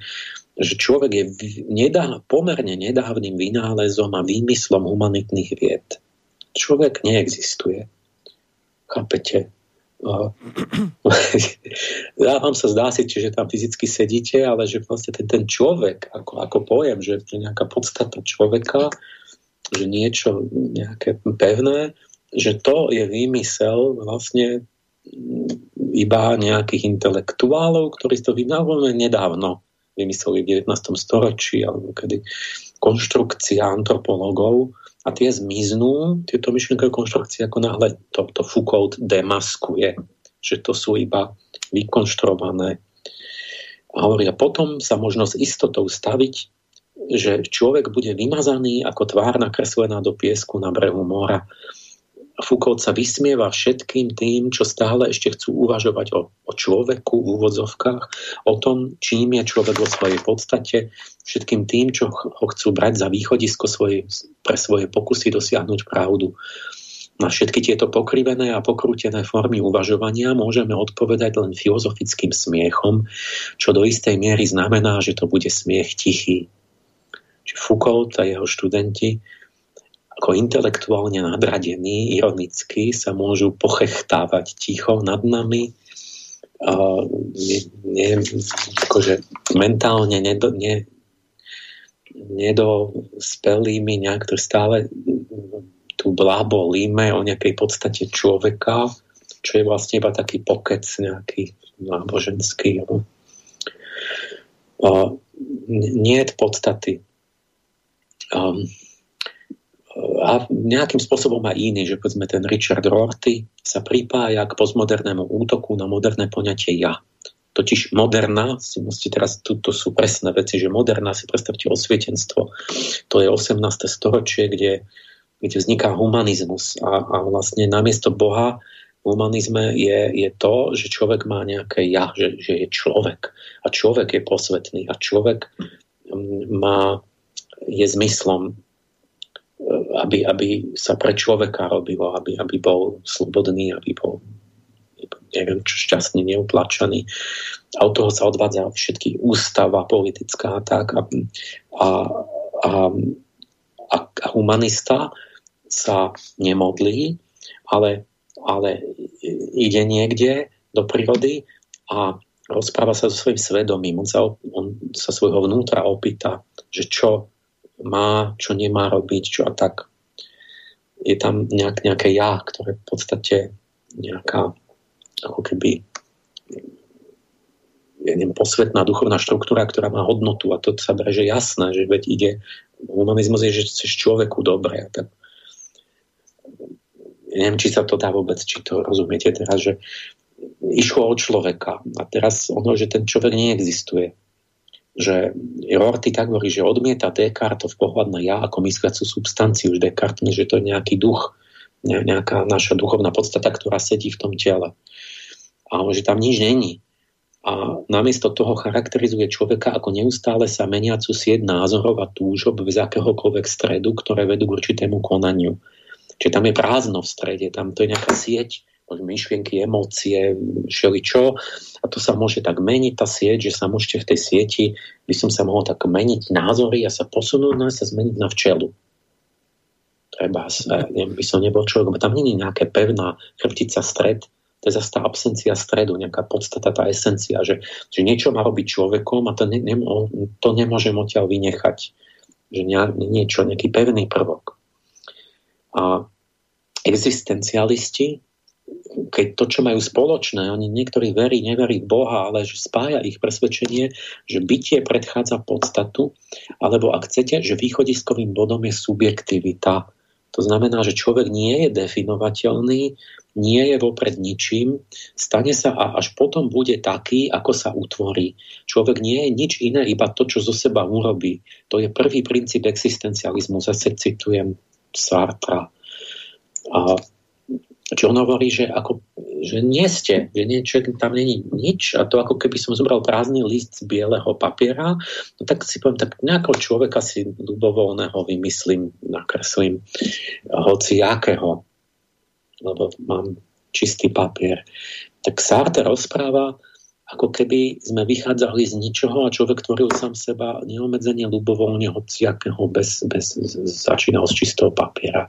že človek je nedá, pomerne nedávnym vynálezom a výmyslom humanitných vied. Človek neexistuje. Chápete? <clears throat> ja vám sa zdá si, že tam fyzicky sedíte, ale že vlastne ten, ten človek, ako, ako pojem, že, že nejaká podstata človeka, že niečo nejaké pevné, že to je výmysel vlastne iba nejakých intelektuálov, ktorí to vynávali nedávno vymysleli v 19. storočí, alebo kedy konštrukcia antropologov a tie zmiznú, tieto myšlenkové konštrukcie, ako náhle to, to Foucault demaskuje, že to sú iba vykonštruované. A hovoria, potom sa možno s istotou staviť, že človek bude vymazaný ako tvár nakreslená do piesku na brehu mora Foucault sa vysmieva všetkým tým, čo stále ešte chcú uvažovať o, o človeku v úvodzovkách, o tom, čím je človek vo svojej podstate, všetkým tým, čo ho chcú brať za východisko svoje, pre svoje pokusy dosiahnuť pravdu. Na všetky tieto pokrivené a pokrútené formy uvažovania môžeme odpovedať len filozofickým smiechom, čo do istej miery znamená, že to bude smiech tichý. Či Foucault a jeho študenti ako intelektuálne nadradení, ironicky sa môžu pochechtávať ticho nad nami, uh, ne, ne, akože mentálne nedo, ne, nedospelými nejak to stále tu blábo líme o nejakej podstate človeka, čo je vlastne iba taký pokec nejaký náboženský. Uh, nie je podstaty. Um, a nejakým spôsobom aj iný, že povedzme ten Richard Rorty sa pripája k postmodernému útoku na moderné poňatie ja. Totiž moderná, si musíte teraz, tu, sú presné veci, že moderná, si predstavte osvietenstvo, to je 18. storočie, kde kde vzniká humanizmus a, a vlastne namiesto Boha v humanizme je, je to, že človek má nejaké ja, že, že je človek a človek je posvetný a človek mm, má, je zmyslom, aby, aby sa pre človeka robilo, aby, aby bol slobodný, aby bol neviem čo, šťastný, neutlačaný. A od toho sa odvádza všetky ústava politická tak a, a, a, a humanista sa nemodlí, ale, ale ide niekde do prírody a rozpráva sa so svojím svedomím. On sa, on sa svojho vnútra opýta, že čo má, čo nemá robiť, čo a tak. Je tam nejak, nejaké ja, ktoré v podstate nejaká ako keby ja neviem, posvetná duchovná štruktúra, ktorá má hodnotu a to sa bere, že jasné, že veď ide humanizmus je, že chceš človeku dobre a tak neviem, či sa to dá vôbec, či to rozumiete teraz, že išlo o človeka a teraz ono, že ten človek neexistuje. Že Rorty tak hovorí, že odmieta Descartes pohľad na ja ako mysliacu substanciu, už Descartes, že to je nejaký duch, nejaká naša duchovná podstata, ktorá sedí v tom tele. A že tam nič není. A namiesto toho charakterizuje človeka ako neustále sa meniacu sieť názorov a túžob bez akéhokoľvek stredu, ktoré vedú k určitému konaniu. Čiže tam je prázdno v strede, tam to je nejaká sieť, myšlienky, emócie, všeličo. A to sa môže tak meniť, tá sieť, že sa môžete v tej sieti, by som sa mohol tak meniť názory a sa posunúť no a sa zmeniť na včelu. Treba sa, neviem, by som nebol človek, tam nie je nejaká pevná chrbtica stred, to je zase tá absencia stredu, nejaká podstata, tá esencia, že, že niečo má robiť človekom a to, ne, ne, to nemôžem odtiaľ vynechať. Že nie, niečo, nejaký pevný prvok. A existencialisti, keď to, čo majú spoločné, oni niektorí verí, neverí v Boha, ale že spája ich presvedčenie, že bytie predchádza podstatu, alebo ak chcete, že východiskovým bodom je subjektivita. To znamená, že človek nie je definovateľný, nie je vopred ničím, stane sa a až potom bude taký, ako sa utvorí. Človek nie je nič iné, iba to, čo zo seba urobí. To je prvý princíp existencializmu, zase citujem Sartra. A či on hovorí, že, ako, že nie ste, že niečo, tam není nič a to ako keby som zobral prázdny list z bieleho papiera, no tak si poviem, tak nejakého človeka si ľubovoľného vymyslím, nakreslím, hoci jakého, lebo mám čistý papier. Tak Sartre rozpráva, ako keby sme vychádzali z ničoho a človek tvoril sám seba neomedzenie ľubovoľne hociakého bez, bez začínal z čistého papiera.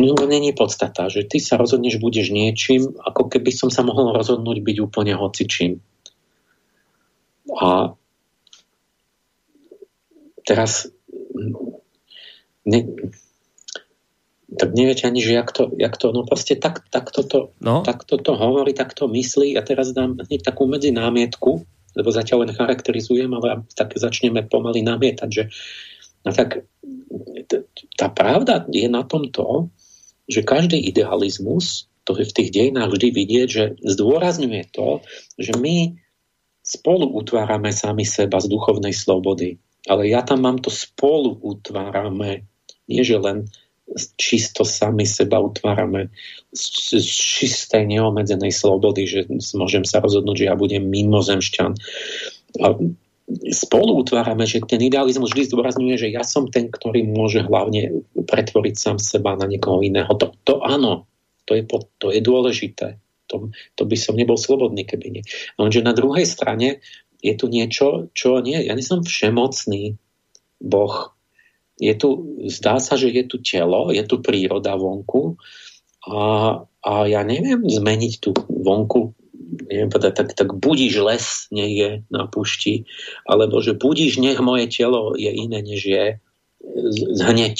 No, není podstata, že ty sa rozhodneš, budeš niečím, ako keby som sa mohol rozhodnúť byť úplne hocičím. A teraz ne, tak neviete ani, že jak to, jak to no proste tak, tak, toto, no. tak toto hovorí, tak to myslí a teraz dám hneď takú medzi námietku, lebo zatiaľ len charakterizujem, ale tak začneme pomaly namietať, že no tak tá pravda je na tom to, že každý idealizmus, to je v tých dejinách vždy vidieť, že zdôrazňuje to, že my spolu utvárame sami seba z duchovnej slobody. Ale ja tam mám to spolu utvárame, nie že len čisto sami seba utvárame z, čistej neomedzenej slobody, že môžem sa rozhodnúť, že ja budem mimozemšťan. A spolu utvárame, že ten idealizmus vždy zdôrazňuje, že ja som ten, ktorý môže hlavne pretvoriť sám seba na niekoho iného. To, to áno, to je, to je dôležité. To, to by som nebol slobodný, keby nie. Lenže na druhej strane je tu niečo, čo nie, ja nie som všemocný Boh. Je tu, zdá sa, že je tu telo, je tu príroda vonku a, a ja neviem zmeniť tú vonku neviem povedať, tak, tak budíš les, nech je na pušti, alebo že budíš, nech moje telo je iné, než je hneď.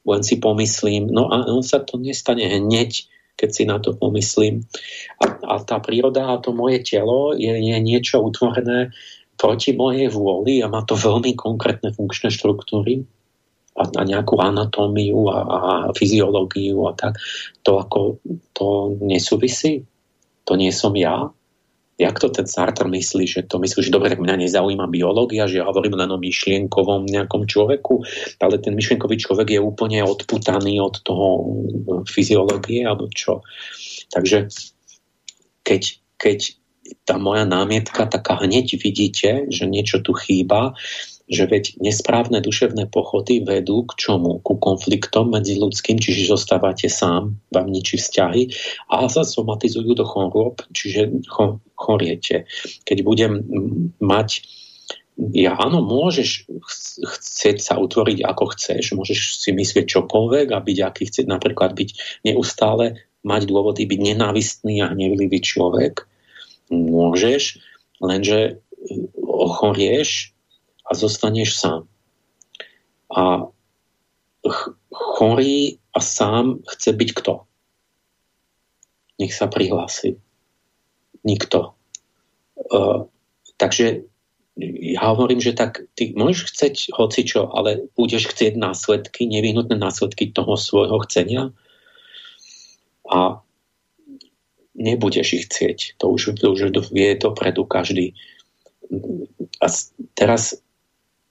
Len si pomyslím, no a on sa to nestane hneď, keď si na to pomyslím. A, a tá príroda a to moje telo je, je niečo utvorené proti mojej vôli a má to veľmi konkrétne funkčné štruktúry a, a nejakú anatómiu a, a fyziológiu a tak. To ako to nesúvisí to nie som ja. Jak to ten Sartre myslí, že to myslí, že dobre, tak mňa nezaujíma biológia, že ja hovorím len o myšlienkovom nejakom človeku, ale ten myšlienkový človek je úplne odputaný od toho fyziológie alebo čo. Takže keď, keď tá moja námietka taká hneď vidíte, že niečo tu chýba, že veď nesprávne duševné pochody vedú k čomu? Ku konfliktom medzi ľudským, čiže zostávate sám, vám ničí vzťahy a sa somatizujú do chorôb, čiže choriete. Keď budem mať ja áno, môžeš chcieť sa utvoriť ako chceš, môžeš si myslieť čokoľvek a byť aký chcieť, napríklad byť neustále, mať dôvody byť nenávistný a hnevlivý človek. Môžeš, lenže ochorieš a zostaneš sám. A chorý a sám chce byť kto? Nech sa prihlási. Nikto. Uh, takže ja hovorím, že tak ty môžeš chceť hocičo, ale budeš chcieť následky, nevyhnutné následky toho svojho chcenia a nebudeš ich chcieť. To už, to už vie dopredu každý. A teraz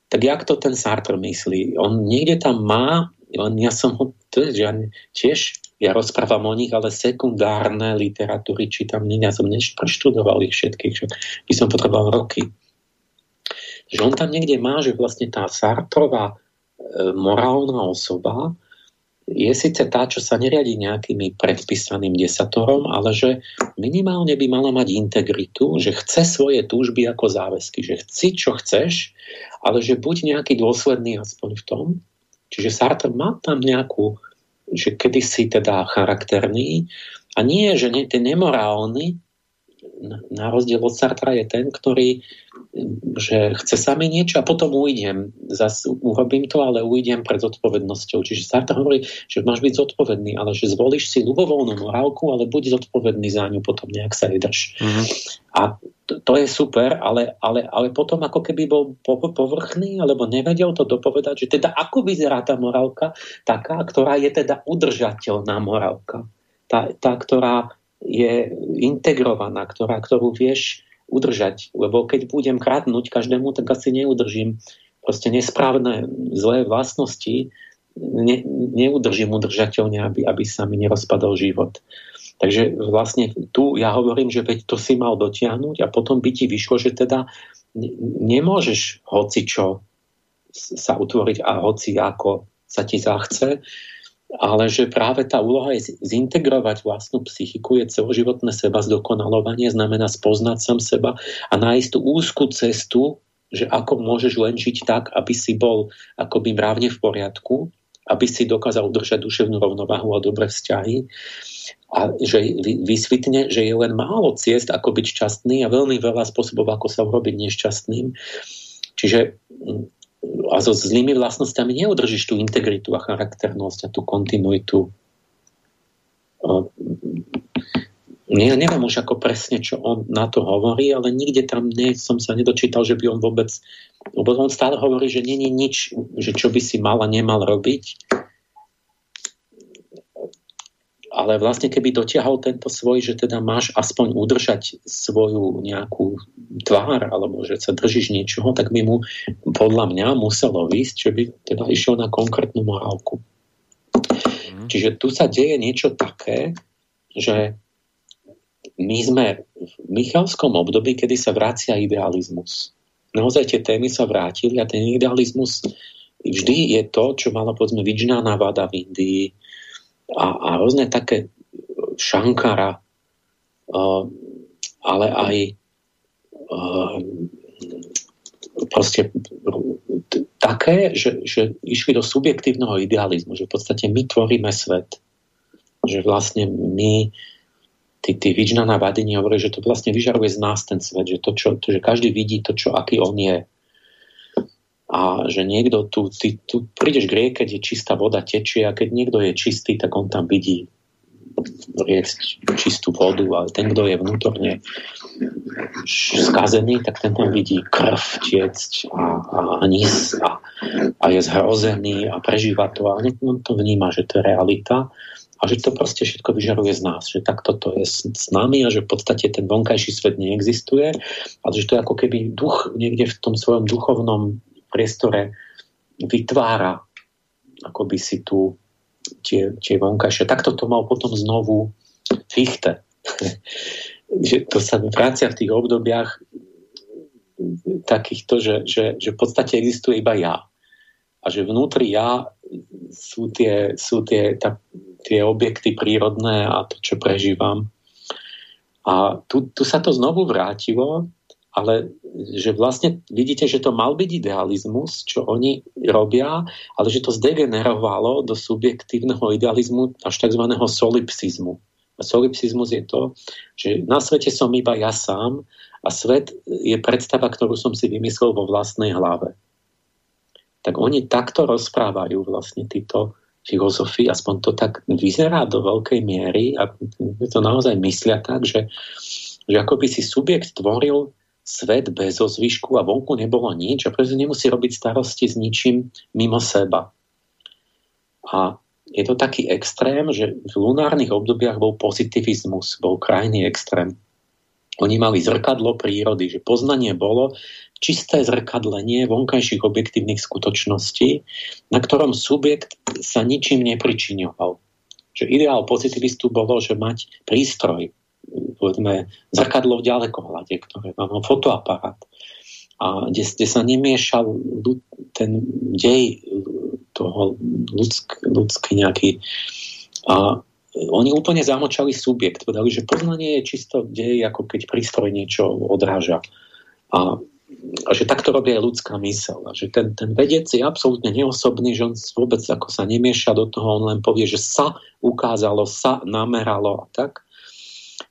tak jak to ten Sartre myslí? On niekde tam má, len ja som ho, je, ja tiež ja rozprávam o nich, ale sekundárne literatúry čítam, ja som než preštudoval ich všetkých, že by som potreboval roky. Že on tam niekde má, že vlastne tá Sartrová e, morálna osoba je síce tá, čo sa neriadi nejakými predpísaným desatorom, ale že minimálne by mala mať integritu, že chce svoje túžby ako záväzky, že chci, čo chceš, ale že buď nejaký dôsledný aspoň v tom. Čiže Sartre má tam nejakú, že kedysi teda charakterný a nie, že nie, ten nemorálny, na rozdiel od Sartra je ten, ktorý že chce sa mi niečo a potom ujdem. Zas urobím to, ale ujdem pred zodpovednosťou. Čiže Sartre hovorí, že máš byť zodpovedný, ale že zvolíš si ľubovoľnú morálku, ale buď zodpovedný za ňu, potom nejak sa jedeš. Mm-hmm. A to, to je super, ale, ale, ale potom ako keby bol povrchný, alebo nevedel to dopovedať, že teda ako vyzerá tá morálka taká, ktorá je teda udržateľná morálka. Tá, tá ktorá je integrovaná, ktorá, ktorú vieš udržať. Lebo keď budem kradnúť každému, tak asi neudržím proste nesprávne zlé vlastnosti, ne, neudržím udržateľne, aby, aby sa mi nerozpadol život. Takže vlastne tu ja hovorím, že veď to si mal dotiahnuť a potom by ti vyšlo, že teda nemôžeš hoci čo sa utvoriť a hoci ako sa ti zachce, ale že práve tá úloha je zintegrovať vlastnú psychiku, je celoživotné seba zdokonalovanie, znamená spoznať sám seba a nájsť tú úzkú cestu, že ako môžeš len žiť tak, aby si bol akoby mravne v poriadku, aby si dokázal udržať duševnú rovnováhu a dobré vzťahy a že vysvetne, že je len málo ciest, ako byť šťastný a veľmi veľa spôsobov, ako sa urobiť nešťastným. Čiže a so zlými vlastnosťami neudržíš tú integritu a charakternosť a tú kontinuitu. Ja neviem už ako presne, čo on na to hovorí, ale nikde tam nie, som sa nedočítal, že by on vôbec... Lebo on stále hovorí, že je nič, že čo by si mal a nemal robiť ale vlastne keby dotiahol tento svoj, že teda máš aspoň udržať svoju nejakú tvár, alebo že sa držíš niečoho, tak by mu podľa mňa muselo výsť, že by teda išiel na konkrétnu morálku. Mm. Čiže tu sa deje niečo také, že my sme v Michalskom období, kedy sa vracia idealizmus. naozaj tie témy sa vrátili a ten idealizmus vždy je to, čo mala povedzme Vidžná Navada v Indii a, a rôzne také Shankara, uh, ale aj uh, proste také, že, že išli do subjektívneho idealizmu, že v podstate my tvoríme svet. Že vlastne my tí, tí Vidžna na Vadini hovorí, že to vlastne vyžaruje z nás ten svet, že, to, čo, to, že každý vidí to, čo, aký on je a že niekto tu, ty, tu prídeš k rieke, kde čistá voda tečie a keď niekto je čistý, tak on tam vidí čistú vodu, ale ten, kto je vnútorne skazený, tak ten tam vidí krv tiecť a, a, a nis a, a je zhrozený a prežíva to a on to vníma, že to je realita a že to proste všetko vyžaruje z nás, že takto to je s, nami a že v podstate ten vonkajší svet neexistuje a že to je ako keby duch niekde v tom svojom duchovnom priestore vytvára akoby si tu tie, tie vonkajšie. Takto to mal potom znovu Fichte. <laughs> že to sa vracia v tých obdobiach takýchto, že, že, že v podstate existuje iba ja. A že vnútri ja sú tie, sú tie, tá, tie objekty prírodné a to, čo prežívam. A tu, tu sa to znovu vrátilo ale že vlastne vidíte, že to mal byť idealizmus, čo oni robia, ale že to zdegenerovalo do subjektívneho idealizmu až tzv. solipsizmu. A solipsizmus je to, že na svete som iba ja sám a svet je predstava, ktorú som si vymyslel vo vlastnej hlave. Tak oni takto rozprávajú vlastne títo filozofii, aspoň to tak vyzerá do veľkej miery a to naozaj myslia tak, že, že ako by si subjekt tvoril svet bez ozvyšku a vonku nebolo nič a preto nemusí robiť starosti s ničím mimo seba. A je to taký extrém, že v lunárnych obdobiach bol pozitivizmus, bol krajný extrém. Oni mali zrkadlo prírody, že poznanie bolo čisté zrkadlenie vonkajších objektívnych skutočností, na ktorom subjekt sa ničím nepričinoval. Že ideál pozitivistu bolo, že mať prístroj, povedzme, zrkadlo v ďalekohľade, ktoré mám fotoaparát. A kde, kde sa nemiešal ten dej toho ľudsk, ľudský nejaký a oni úplne zamočali subjekt. Povedali, že poznanie je čisto dej, ako keď prístroj niečo odráža. A, a že takto robí aj ľudská mysel. A že ten, ten vedec je absolútne neosobný, že on vôbec ako sa nemieša do toho, on len povie, že sa ukázalo, sa nameralo a tak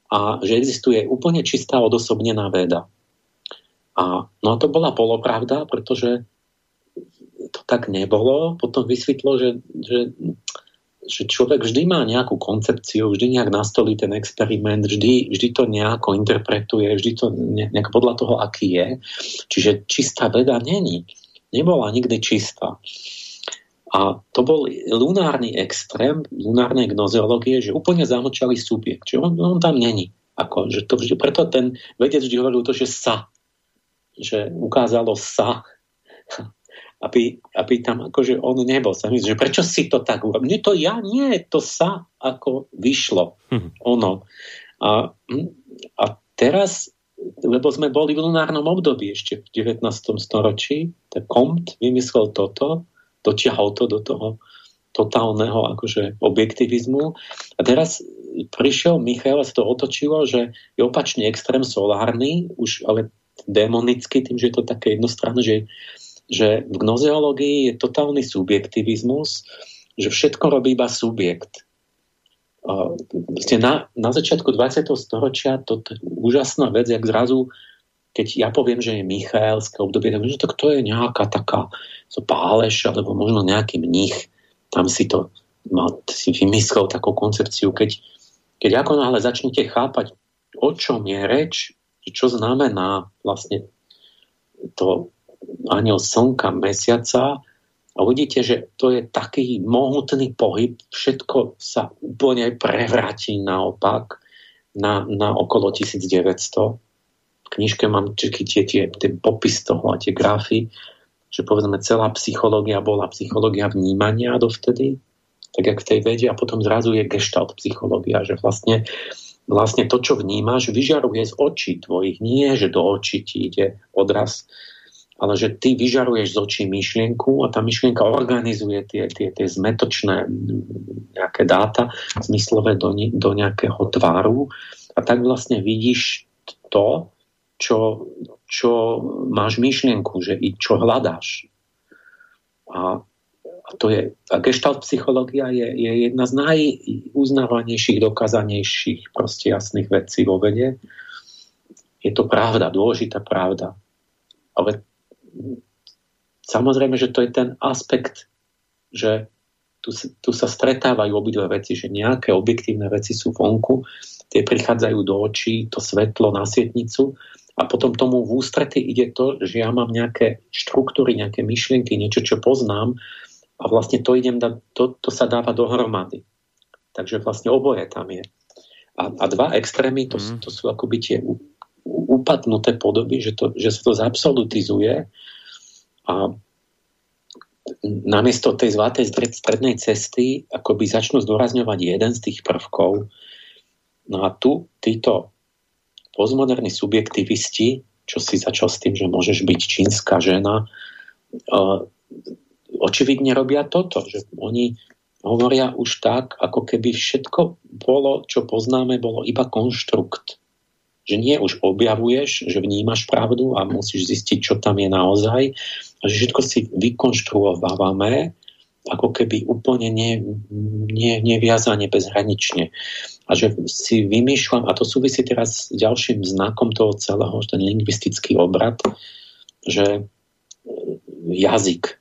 a že existuje úplne čistá odosobnená veda. A, no a to bola polopravda, pretože to tak nebolo. Potom vysvetlo, že, že, že človek vždy má nejakú koncepciu, vždy nejak nastolí ten experiment, vždy, vždy to nejako interpretuje, vždy to nejak podľa toho, aký je. Čiže čistá veda není. Nebola nikdy čistá. A to bol lunárny extrém lunárnej gnozeológie, že úplne zamlčali subjekt. Že on, on tam není. Ako, že to vždy, preto ten vedec vždy hovoril to, že sa. Že ukázalo sa. <laughs> Aby, aby tam akože on nebol. Sa že prečo si to tak urobil? Nie to ja, nie, to sa ako vyšlo. Hm. Ono. A, a teraz lebo sme boli v lunárnom období ešte v 19. storočí, tak Comte vymyslel toto, dotiahol to do toho totálneho akože objektivizmu. A teraz prišiel Michal a sa to otočilo, že je opačný extrém solárny, už ale demonicky, tým, že je to také jednostranné, že, že v gnozeológii je totálny subjektivizmus, že všetko robí iba subjekt. Na, na začiatku 20. storočia to je úžasná vec, jak zrazu keď ja poviem, že je Michaelské obdobie, tak že to je nejaká taká so páleš, alebo možno nejaký mních, tam si to mal, si vymyslel takú koncepciu, keď, keď ako náhle začnete chápať, o čom je reč, čo znamená vlastne to aniel slnka, mesiaca, a uvidíte, že to je taký mohutný pohyb, všetko sa úplne prevráti naopak na, na okolo 1900 knižke mám tie, tie, tie popis toho a tie grafy, že povedzme celá psychológia bola psychológia vnímania dovtedy, tak jak v tej vede a potom zrazu je gestalt psychológia, že vlastne, vlastne to, čo vnímaš, vyžaruje z očí tvojich, nie, že do očí ti ide odraz ale že ty vyžaruješ z očí myšlienku a tá myšlienka organizuje tie, tie, tie zmetočné nejaké dáta zmyslové do, do nejakého tváru a tak vlastne vidíš to, čo, čo máš myšlienku, že i čo hľadáš. A, a to je, a gestalt psychológia je, je jedna z najuznávanejších, dokázanejších, proste jasných vecí vo vede. Je to pravda, dôležitá pravda. Ale samozrejme, že to je ten aspekt, že tu, tu sa stretávajú obidve veci, že nejaké objektívne veci sú vonku, tie prichádzajú do očí, to svetlo na sietnicu a potom tomu v ústrety ide to, že ja mám nejaké štruktúry, nejaké myšlienky, niečo, čo poznám a vlastne to, idem da, to, to sa dáva dohromady. Takže vlastne oboje tam je. A, a dva extrémy, to, mm. to sú akoby tie upadnuté podoby, že, to, že sa to zabsolutizuje a namiesto tej zlatej strednej cesty akoby začnú zdôrazňovať jeden z tých prvkov. No a tu títo postmoderní subjektivisti, čo si začal s tým, že môžeš byť čínska žena, uh, očividne robia toto, že oni hovoria už tak, ako keby všetko bolo, čo poznáme, bolo iba konštrukt. Že nie už objavuješ, že vnímaš pravdu a musíš zistiť, čo tam je naozaj, a že všetko si vykonštruovávame ako keby úplne ne, ne, neviazane bezhranične a že si vymýšľam, a to súvisí teraz s ďalším znakom toho celého, ten lingvistický obrad, že e, jazyk,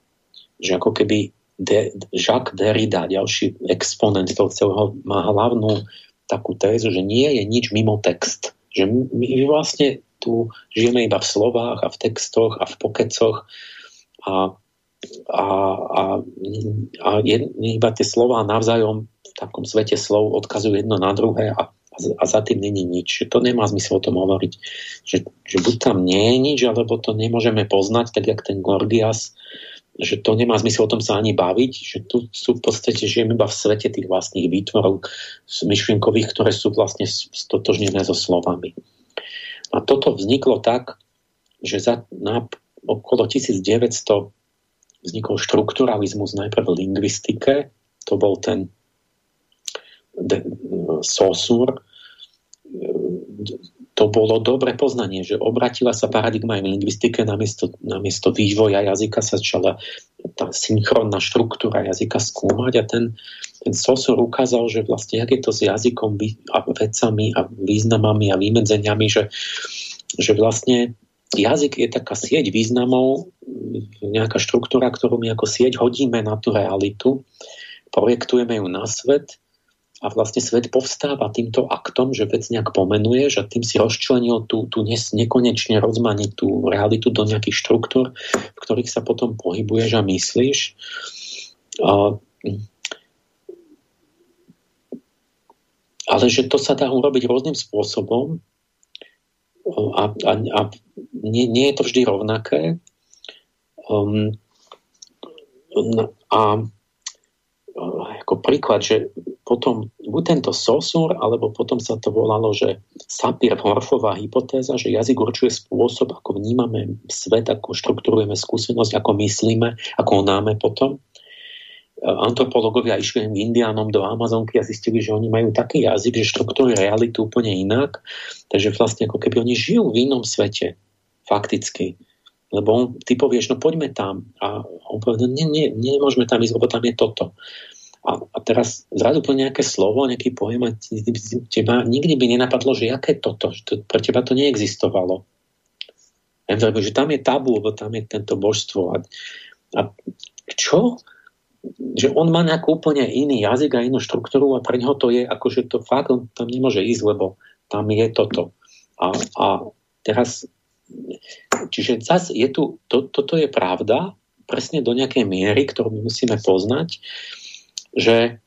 že ako keby De, Jacques Derrida, ďalší exponent toho celého, má hlavnú takú tézu, že nie je nič mimo text. Že my vlastne tu žijeme iba v slovách a v textoch a v pokecoch a, a, a, a je, iba tie slova navzájom takom svete slov odkazujú jedno na druhé a, a za tým není nič. To nemá zmysel o tom hovoriť. Že, že buď tam nie je nič, alebo to nemôžeme poznať, tak jak ten Gorgias, že to nemá zmysel o tom sa ani baviť, že tu sú v podstate, žijeme iba v svete tých vlastných výtvorov myšlienkových, ktoré sú vlastne stotožnené so slovami. A toto vzniklo tak, že za, na okolo 1900 vznikol štruktúralizmus najprv v lingvistike, to bol ten Saussure, to bolo dobré poznanie, že obratila sa paradigma aj v lingvistike, namiesto, namiesto vývoja jazyka sa začala tá synchronná štruktúra jazyka skúmať. A ten, ten Saussure ukázal, že vlastne jak je to s jazykom a vecami a významami a vymedzeniami, že, že vlastne jazyk je taká sieť významov, nejaká štruktúra, ktorú my ako sieť hodíme na tú realitu, projektujeme ju na svet a vlastne svet povstáva týmto aktom, že vec nejak pomenuješ a tým si rozčlenil tú, tú nekonečne rozmanitú realitu do nejakých štruktúr, v ktorých sa potom pohybuješ a myslíš. A, ale že to sa dá urobiť rôznym spôsobom a, a, a nie, nie je to vždy rovnaké. Um, a ako príklad, že potom buď tento Saussure, alebo potom sa to volalo, že Sapir-Whorfová hypotéza, že jazyk určuje spôsob, ako vnímame svet, ako štruktúrujeme skúsenosť, ako myslíme, ako náme potom. Antropológovia išli k indiánom do Amazonky a zistili, že oni majú taký jazyk, že štruktúrujú realitu úplne inak. Takže vlastne ako keby oni žijú v inom svete, fakticky. Lebo on, ty povieš, no poďme tam. A on povie, no nie, nie, nemôžeme tam ísť, lebo tam je toto. A, a teraz zrazu to nejaké slovo, nejaký pojem a teba nikdy by nenapadlo, že aké toto, že to, pre teba to neexistovalo. Lebo, že tam je tabu, lebo tam je tento božstvo. A, a čo? Že on má nejaký úplne iný jazyk a inú štruktúru a pre neho to je ako, že to fakt on tam nemôže ísť, lebo tam je toto. A, a teraz, čiže zase je tu, to, toto je pravda, presne do nejakej miery, ktorú my musíme poznať že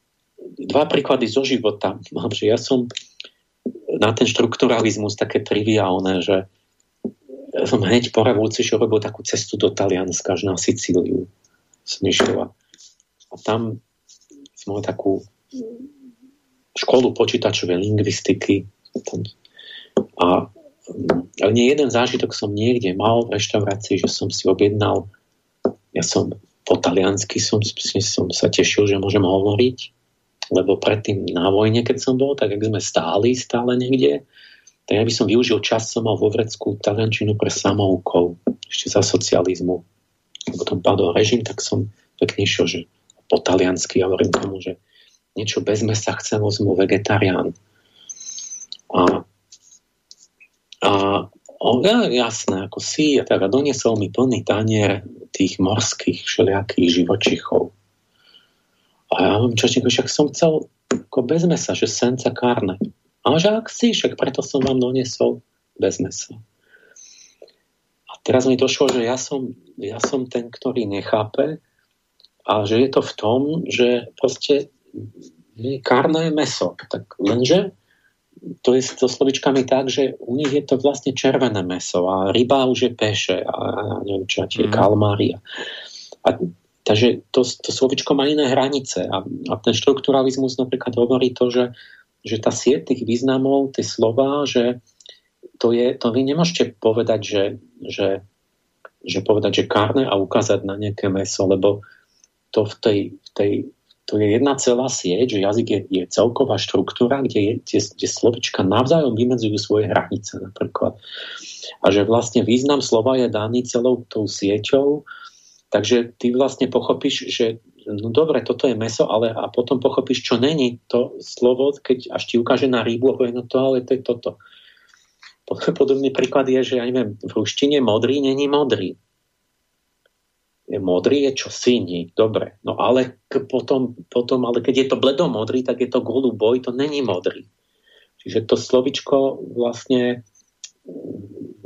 dva príklady zo života mám, že ja som na ten štrukturalizmus také triviálne, že som hneď po revolúcii robil takú cestu do Talianska až na Sicíliu. Som išiel a tam som mal takú školu počítačovej lingvistiky. A ale nie jeden zážitok som niekde mal v reštaurácii, že som si objednal, ja som po taliansky som, som sa tešil, že môžem hovoriť, lebo predtým na vojne, keď som bol, tak ak sme stáli stále niekde, tak ja by som využil čas, som mal vo Vrecku taliančinu pre samoukov, ešte za socializmu. Potom padol režim, tak som pekne išiel, že po taliansky a hovorím tomu, že niečo bez mesa chcem, ozmu vegetarián. A, a on, ja, jasné, ako si, a tak a doniesol mi plný tanier tých morských všelijakých živočichov. A ja mám čo však som chcel ako bez mesa, že senca karne. A že ak si, však preto som vám doniesol bez mesa. A teraz mi došlo, že ja som, ja som ten, ktorý nechápe a že je to v tom, že proste kárne je meso. Tak lenže to je so slovičkami tak, že u nich je to vlastne červené meso a ryba už je peše a, a neviem čo, tie mm. kalmári. A, takže to, to slovičko má iné hranice a, a ten štrukturalizmus napríklad hovorí to, že že tá sieť tých významov, tie slova, že to, je, to vy nemôžete povedať, že, že, že povedať, že kárne a ukázať na nejaké meso, lebo to v tej, v tej to je jedna celá sieť, že jazyk je, je celková štruktúra, kde, je, kde, kde slovička navzájom vymedzujú svoje hranice napríklad. A že vlastne význam slova je daný celou tou sieťou, takže ty vlastne pochopíš, že no dobre, toto je meso, ale a potom pochopíš, čo není to slovo, keď až ti ukáže na rybu a povie, no to ale to je toto. <laughs> Podobný príklad je, že ja neviem, v ruštine modrý není modrý. Modrý je čo síni, dobre. No ale k, potom, potom, ale keď je to bledomodrý, tak je to goluboj, to není modrý. Čiže to slovičko vlastne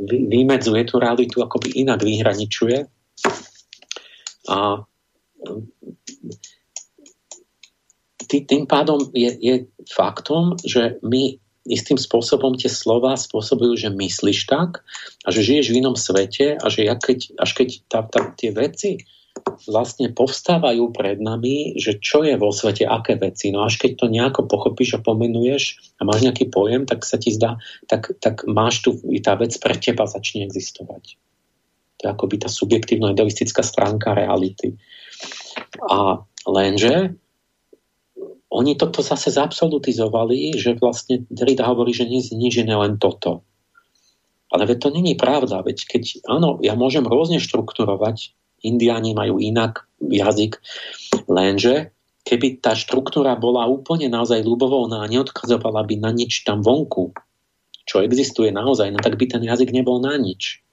vymedzuje tú realitu, akoby inak vyhraničuje. A tým pádom je, je faktom, že my istým spôsobom tie slova spôsobujú, že myslíš tak a že žiješ v inom svete a že ja keď, až keď tá, tá, tie veci vlastne povstávajú pred nami, že čo je vo svete, aké veci. No až keď to nejako pochopíš a pomenuješ a máš nejaký pojem, tak sa ti zdá, tak, tak máš tu, tá vec pre teba začne existovať. To je akoby tá subjektívno-idealistická stránka reality. A lenže oni toto zase zabsolutizovali, že vlastne Derrida hovorí, že nie je nič len toto. Ale veď to není pravda, veď keď, áno, ja môžem rôzne štrukturovať, indiáni majú inak jazyk, lenže keby tá štruktúra bola úplne naozaj ľubovolná a neodkazovala by na nič tam vonku, čo existuje naozaj, no tak by ten jazyk nebol na nič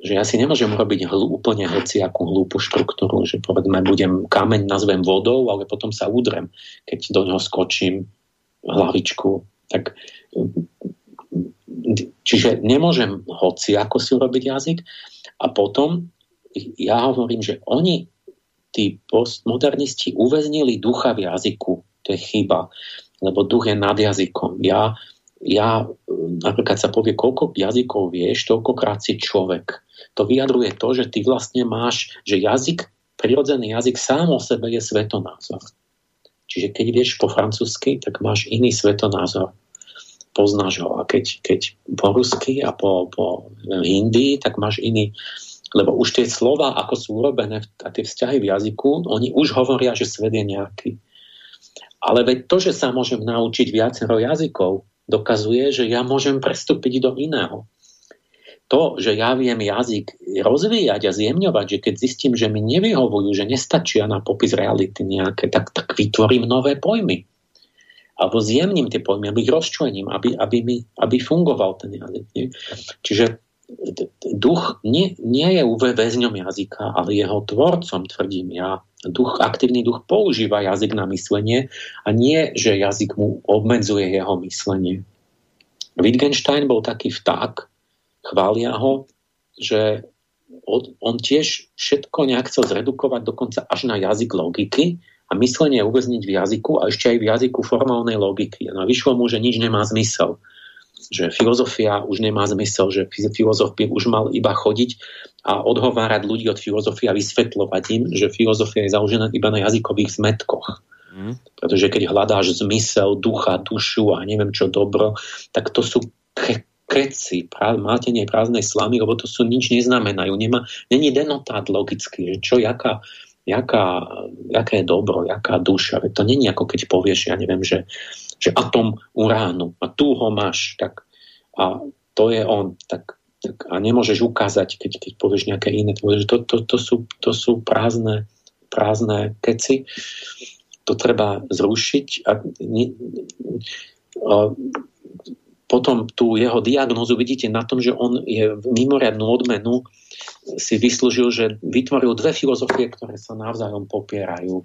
že ja si nemôžem robiť hl, úplne hociakú hlúpu štruktúru, že povedzme budem kameň nazvem vodou, ale potom sa udrem, keď do ňoho skočím hlavičku. Tak, čiže nemôžem hoci ako si urobiť jazyk a potom ja hovorím, že oni, tí postmodernisti, uväznili ducha v jazyku. To je chyba, lebo duch je nad jazykom. Ja, ja napríklad sa povie, koľko jazykov vieš, toľkokrát si človek to vyjadruje to, že ty vlastne máš, že jazyk, prirodzený jazyk sám o sebe je svetonázor. Čiže keď vieš po francúzsky, tak máš iný svetonázor. Poznáš ho. A keď, keď po rusky a po, po hindi, tak máš iný. Lebo už tie slova, ako sú urobené a tie vzťahy v jazyku, oni už hovoria, že svet je nejaký. Ale veď to, že sa môžem naučiť viacero jazykov, dokazuje, že ja môžem prestúpiť do iného to, že ja viem jazyk rozvíjať a zjemňovať, že keď zistím, že mi nevyhovujú, že nestačia na popis reality nejaké, tak, tak vytvorím nové pojmy. Alebo zjemním tie pojmy, aby ich rozčlením, aby, aby, mi, aby fungoval ten jazyk. Čiže duch nie, nie je väzňom jazyka, ale jeho tvorcom, tvrdím ja. Duch, aktívny duch používa jazyk na myslenie a nie, že jazyk mu obmedzuje jeho myslenie. Wittgenstein bol taký vták, chvália ho, že on tiež všetko nejak chcel zredukovať dokonca až na jazyk logiky a myslenie uväzniť v jazyku a ešte aj v jazyku formálnej logiky. No a vyšlo mu, že nič nemá zmysel. Že filozofia už nemá zmysel, že filozof by už mal iba chodiť a odhovárať ľudí od filozofie a vysvetľovať im, že filozofia je založená iba na jazykových zmetkoch. Mm. Pretože keď hľadáš zmysel, ducha, dušu a neviem čo dobro, tak to sú ke, keci, práv, mátenie prázdnej slamy, lebo to sú nič neznamenajú. Nemá, není denotát logický, že čo, jaká, jaká, jaké dobro, jaká duša. To není ako keď povieš, ja neviem, že, že atom uránu a tu ho máš, tak a to je on, tak, tak a nemôžeš ukázať, keď, keď povieš nejaké iné, to, to, to, to, sú, to sú prázdne, prázdne keci. To treba zrušiť a, a potom tú jeho diagnózu vidíte na tom, že on je mimoriadnú odmenu si vyslúžil, že vytvoril dve filozofie, ktoré sa navzájom popierajú.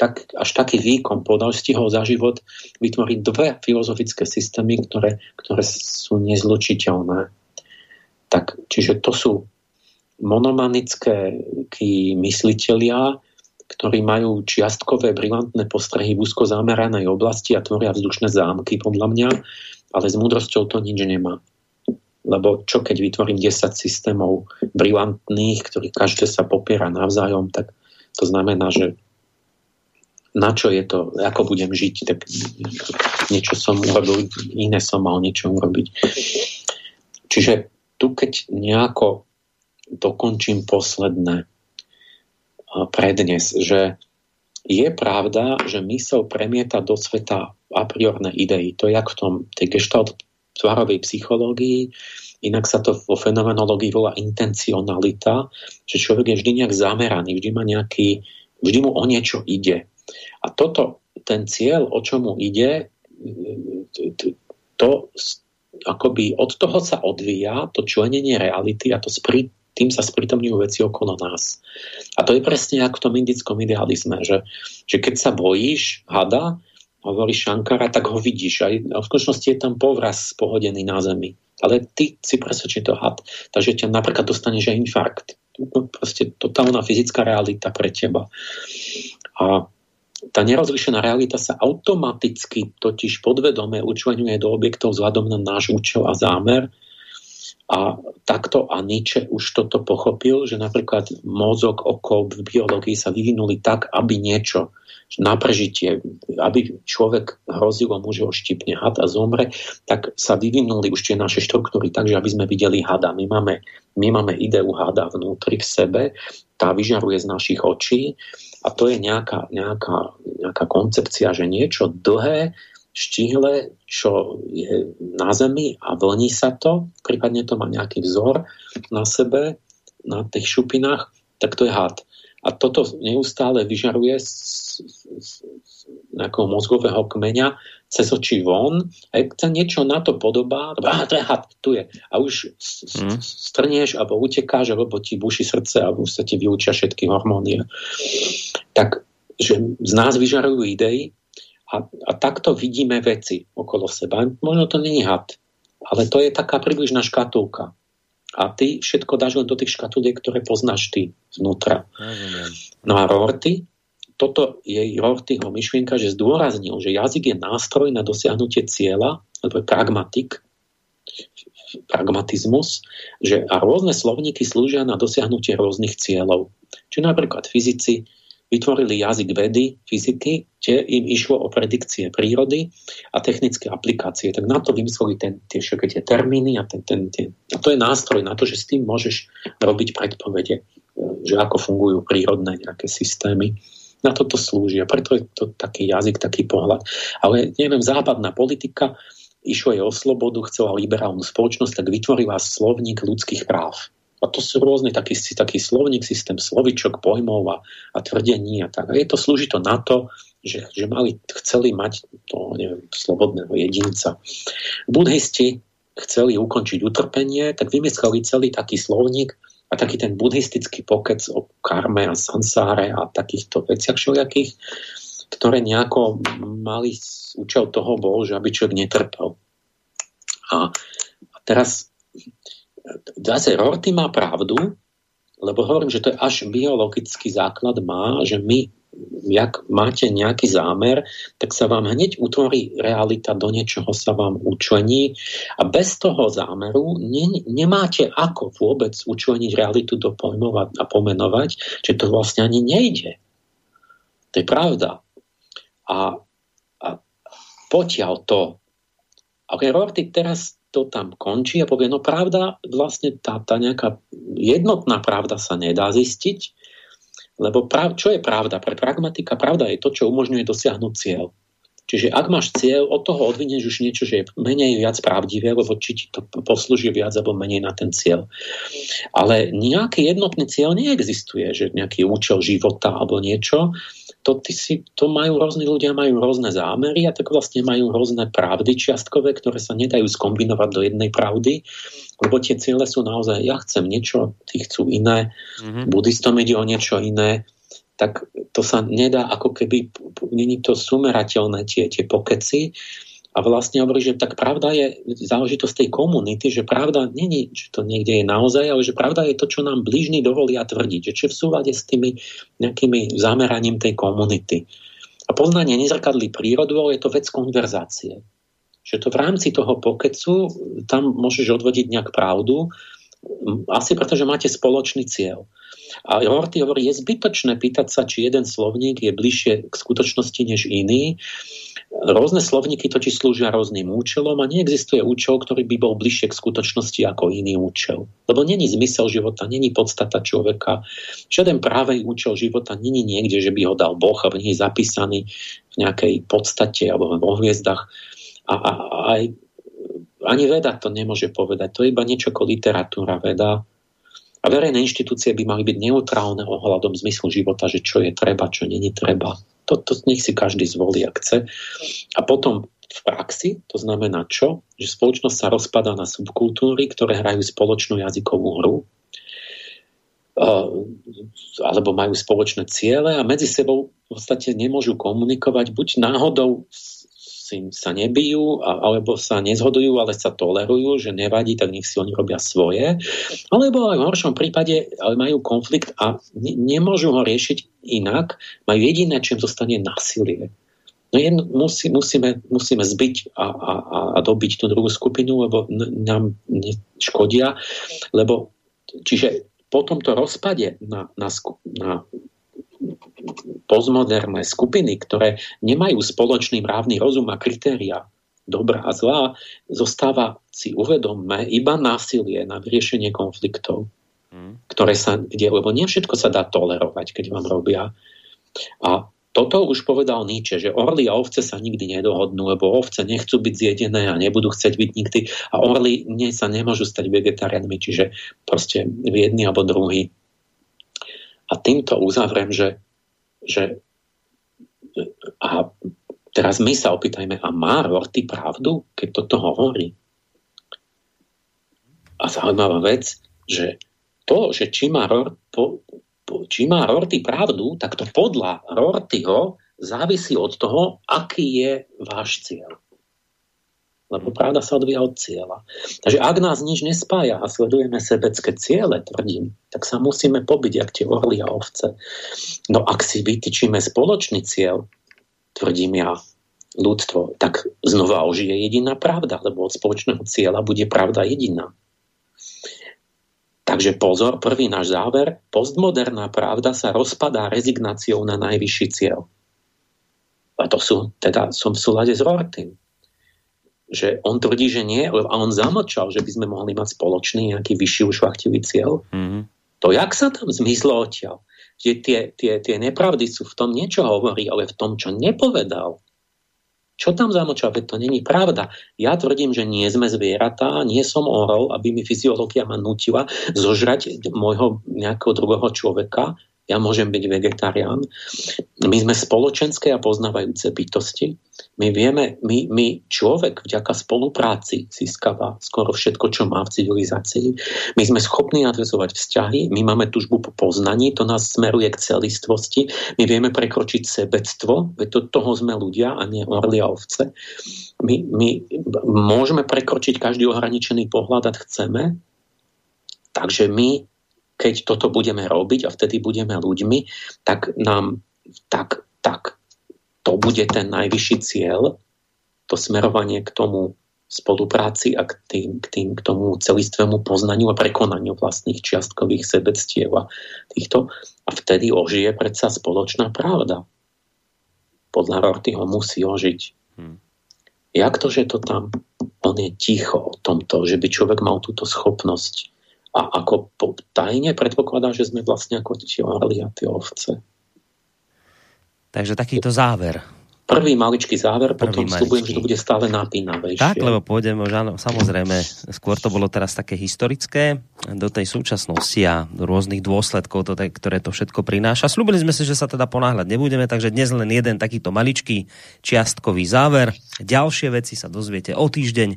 Tak, až taký výkon podal stihol za život vytvoriť dve filozofické systémy, ktoré, ktoré sú nezlučiteľné. Tak, čiže to sú monomanické mysliteľia, ktorí majú čiastkové brilantné postrehy v úzko zameranej oblasti a tvoria vzdušné zámky, podľa mňa ale s múdrosťou to nič nemá. Lebo čo keď vytvorím 10 systémov brilantných, ktorí každé sa popiera navzájom, tak to znamená, že na čo je to, ako budem žiť, tak niečo som urobil, iné som mal niečo urobiť. Čiže tu keď nejako dokončím posledné prednes, že je pravda, že mysel premieta do sveta a priorné idei. To je jak v tom, tej gestalt tvarovej psychológii, inak sa to vo fenomenológii volá intencionalita, že človek je vždy nejak zameraný, vždy má nejaký, vždy mu o niečo ide. A toto, ten cieľ, o čomu ide, to akoby od toho sa odvíja to členenie reality a to spri, tým sa spritomňujú veci okolo nás. A to je presne ako v tom indickom idealizme, že, že keď sa bojíš hada, hovorí Šankara, tak ho vidíš. Aj, v skutočnosti je tam povraz pohodený na zemi. Ale ty si presvedčí to had. Takže ťa napríklad dostaneš aj infarkt. Proste totálna fyzická realita pre teba. A tá nerozlišená realita sa automaticky totiž podvedome učlenuje do objektov vzhľadom na náš účel a zámer. A takto a Nietzsche už toto pochopil, že napríklad mozog, oko v biológii sa vyvinuli tak, aby niečo na prežitie, aby človek hrozilo mu, že ho štipne had a zomre, tak sa vyvinuli už tie naše štruktúry takže aby sme videli hada. My máme, my máme ideu hada vnútri v sebe, tá vyžaruje z našich očí a to je nejaká, nejaká, nejaká koncepcia, že niečo dlhé, štihle, čo je na zemi a vlní sa to, prípadne to má nejaký vzor na sebe, na tých šupinách, tak to je had. A toto neustále vyžaruje z, z, z nejakého mozgového kmeňa cez oči von. A ak sa niečo na to podobá, to je had, tu je. A už mm. strnieš alebo utekáš, alebo ti buši srdce a už sa ti vyučia všetky hormóny. Tak, že z nás vyžarujú idei a, a takto vidíme veci okolo seba. Možno to není had, ale to je taká približná škatulka a ty všetko dáš len do tých škatuliek, ktoré poznáš ty vnútra. No a Rorty, toto je Rortyho myšlienka, že zdôraznil, že jazyk je nástroj na dosiahnutie cieľa, alebo je pragmatik, pragmatizmus, že a rôzne slovníky slúžia na dosiahnutie rôznych cieľov. Čiže napríklad fyzici vytvorili jazyk vedy, fyziky, kde im išlo o predikcie prírody a technické aplikácie. Tak na to vymysleli ten, tie všetky tie termíny a, ten, ten, ten, a to je nástroj na to, že s tým môžeš robiť predpovede, e, že ako fungujú prírodné nejaké systémy. Na toto slúži a preto je to taký jazyk, taký pohľad. Ale neviem, západná politika, išlo jej o slobodu, chcela liberálnu spoločnosť, tak vytvorila slovník ľudských práv a to sú rôzne taký, taký slovník, systém slovičok, pojmov a, a tvrdení a tak. A je to, slúži to na to, že, že mali, chceli mať to, neviem, slobodného jedinca. Budhisti chceli ukončiť utrpenie, tak vymysleli celý taký slovník a taký ten buddhistický pokec o karme a sansáre a takýchto veciach všelijakých, ktoré nejako mali účel toho bol, že aby človek netrpel. A, a teraz zase Rorty má pravdu, lebo hovorím, že to je až biologický základ má, že my, jak máte nejaký zámer, tak sa vám hneď utvorí realita, do niečoho sa vám učlení a bez toho zámeru ne, nemáte ako vôbec učleniť realitu do pojmov a pomenovať, že to vlastne ani nejde. To je pravda. A, a potiaľ to Ale Rorty teraz to tam končí a povie, no pravda, vlastne tá, tá nejaká jednotná pravda sa nedá zistiť, lebo prav, čo je pravda? Pre pragmatika pravda je to, čo umožňuje dosiahnuť cieľ. Čiže ak máš cieľ, od toho odvinieš už niečo, že je menej viac pravdivé, lebo či ti to poslúži viac alebo menej na ten cieľ. Ale nejaký jednotný cieľ neexistuje, že nejaký účel života alebo niečo. To, ty si, to majú rôzni ľudia, majú rôzne zámery a tak vlastne majú rôzne pravdy čiastkové, ktoré sa nedajú skombinovať do jednej pravdy, lebo tie ciele sú naozaj, ja chcem niečo, tí chcú iné, mm-hmm. buddhistom ide o niečo iné, tak to sa nedá ako keby, není to sumerateľné tie, tie pokeci. A vlastne hovorí, že tak pravda je záležitosť tej komunity, že pravda není, že to niekde je naozaj, ale že pravda je to, čo nám blížni dovolia tvrdiť, že či v súlade s tými nejakými zameraním tej komunity. A poznanie nezrkadlí prírodu, ale je to vec konverzácie. Že to v rámci toho pokecu tam môžeš odvodiť nejak pravdu, asi preto, že máte spoločný cieľ. A Horty hovorí, je zbytočné pýtať sa, či jeden slovník je bližšie k skutočnosti než iný. Rôzne slovníky totiž slúžia rôznym účelom a neexistuje účel, ktorý by bol bližšie k skutočnosti ako iný účel. Lebo není zmysel života, není podstata človeka. Žiaden právej účel života není niekde, že by ho dal Boh a v nej zapísaný v nejakej podstate alebo vo hviezdach. A, a, a aj ani veda to nemôže povedať. To je iba niečo ako literatúra, veda. A verejné inštitúcie by mali byť neutrálne ohľadom zmyslu života, že čo je treba, čo není treba. To, to nech si každý zvolí, ak chce. A potom v praxi, to znamená čo? Že spoločnosť sa rozpadá na subkultúry, ktoré hrajú spoločnú jazykovú hru, alebo majú spoločné ciele a medzi sebou v podstate nemôžu komunikovať. Buď náhodou si sa nebijú, alebo sa nezhodujú, ale sa tolerujú, že nevadí, tak nech si oni robia svoje. Alebo aj v horšom prípade ale majú konflikt a ne- nemôžu ho riešiť inak. Majú jediné, čím zostane násilie. No jedno, musí, musíme, musíme zbyť a, a, a dobiť tú druhú skupinu, lebo nám škodia. Lebo, čiže po tomto rozpade na, na, na postmoderné skupiny, ktoré nemajú spoločný mravný rozum a kritéria dobrá a zlá, zostáva si uvedomme iba násilie na vyriešenie konfliktov, mm. ktoré sa, kde, lebo nie všetko sa dá tolerovať, keď vám robia. A toto už povedal Nietzsche, že orly a ovce sa nikdy nedohodnú, lebo ovce nechcú byť zjedené a nebudú chcieť byť nikdy a orly nie sa nemôžu stať vegetariánmi, čiže proste jedni alebo druhý. A týmto uzavriem, že že a teraz my sa opýtajme, a má Rorty pravdu, keď toto hovorí? A zaujímavá vec, že to, že či má, po, po, či má Rorty pravdu, tak to podľa Rortyho závisí od toho, aký je váš cieľ lebo pravda sa odvíja od cieľa. Takže ak nás nič nespája a sledujeme sebecké ciele, tvrdím, tak sa musíme pobiť, jak tie orly a ovce. No ak si vytýčime spoločný cieľ, tvrdím ja, ľudstvo, tak znova ožije jediná pravda, lebo od spoločného cieľa bude pravda jediná. Takže pozor, prvý náš záver, postmoderná pravda sa rozpadá rezignáciou na najvyšší cieľ. A to sú, teda som v súlade s Rortym že on tvrdí, že nie, a on zamlčal, že by sme mohli mať spoločný nejaký vyšší ušlachtivý cieľ. Mm-hmm. To, jak sa tam zmizlo odtiaľ? Že tie, tie, tie nepravdy sú v tom niečo hovorí, ale v tom, čo nepovedal. Čo tam zamlčal? Veď to není pravda. Ja tvrdím, že nie sme zvieratá, nie som orol, aby mi fyziológia ma nutila zožrať môjho nejakého druhého človeka, ja môžem byť vegetarián. My sme spoločenské a poznávajúce bytosti. My vieme, my, my človek vďaka spolupráci získava skoro všetko, čo má v civilizácii. My sme schopní nadvezovať vzťahy, my máme tužbu po poznaní, to nás smeruje k celistvosti. My vieme prekročiť sebectvo, veď to, toho sme ľudia a nie orly a ovce. My, my môžeme prekročiť každý ohraničený pohľad, ak chceme, Takže my keď toto budeme robiť a vtedy budeme ľuďmi, tak nám tak, tak to bude ten najvyšší cieľ, to smerovanie k tomu spolupráci a k, tým, k, tým, k tomu celistvému poznaniu a prekonaniu vlastných čiastkových sebectiev a týchto. A vtedy ožije predsa spoločná pravda. Podľa Rortyho musí ožiť. Hmm. Jak to, že to tam on je ticho o tomto, že by človek mal túto schopnosť a ako tajne predpokladá, že sme vlastne ako orly a tie ovce. Takže takýto záver prvý maličký záver, Prvý potom slúbujem, že to bude stále napínavejšie. Tak, lebo pôjdeme už, áno, samozrejme, skôr to bolo teraz také historické, do tej súčasnosti a do rôznych dôsledkov, to, ktoré to všetko prináša. Slúbili sme si, že sa teda ponáhľať nebudeme, takže dnes len jeden takýto maličký čiastkový záver. Ďalšie veci sa dozviete o týždeň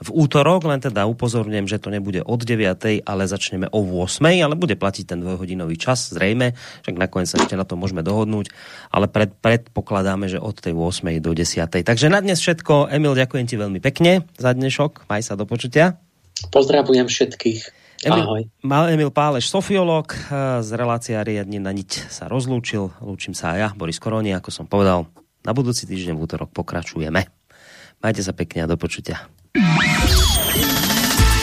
v útorok, len teda upozorňujem, že to nebude od 9, ale začneme o 8, ale bude platiť ten dvojhodinový čas, zrejme, však nakoniec sa ešte na to môžeme dohodnúť, ale pred, predpokladáme, že od tej tej 8. do 10. Takže na dnes všetko. Emil, ďakujem ti veľmi pekne za dnešok. Maj sa do počutia. Pozdravujem všetkých. Emil, Ahoj. Emil Páleš, sofiolog z relácia Riadne na niť sa rozlúčil. Lúčim sa aj ja, Boris Koroni, ako som povedal. Na budúci týždeň v útorok pokračujeme. Majte sa pekne a do počutia.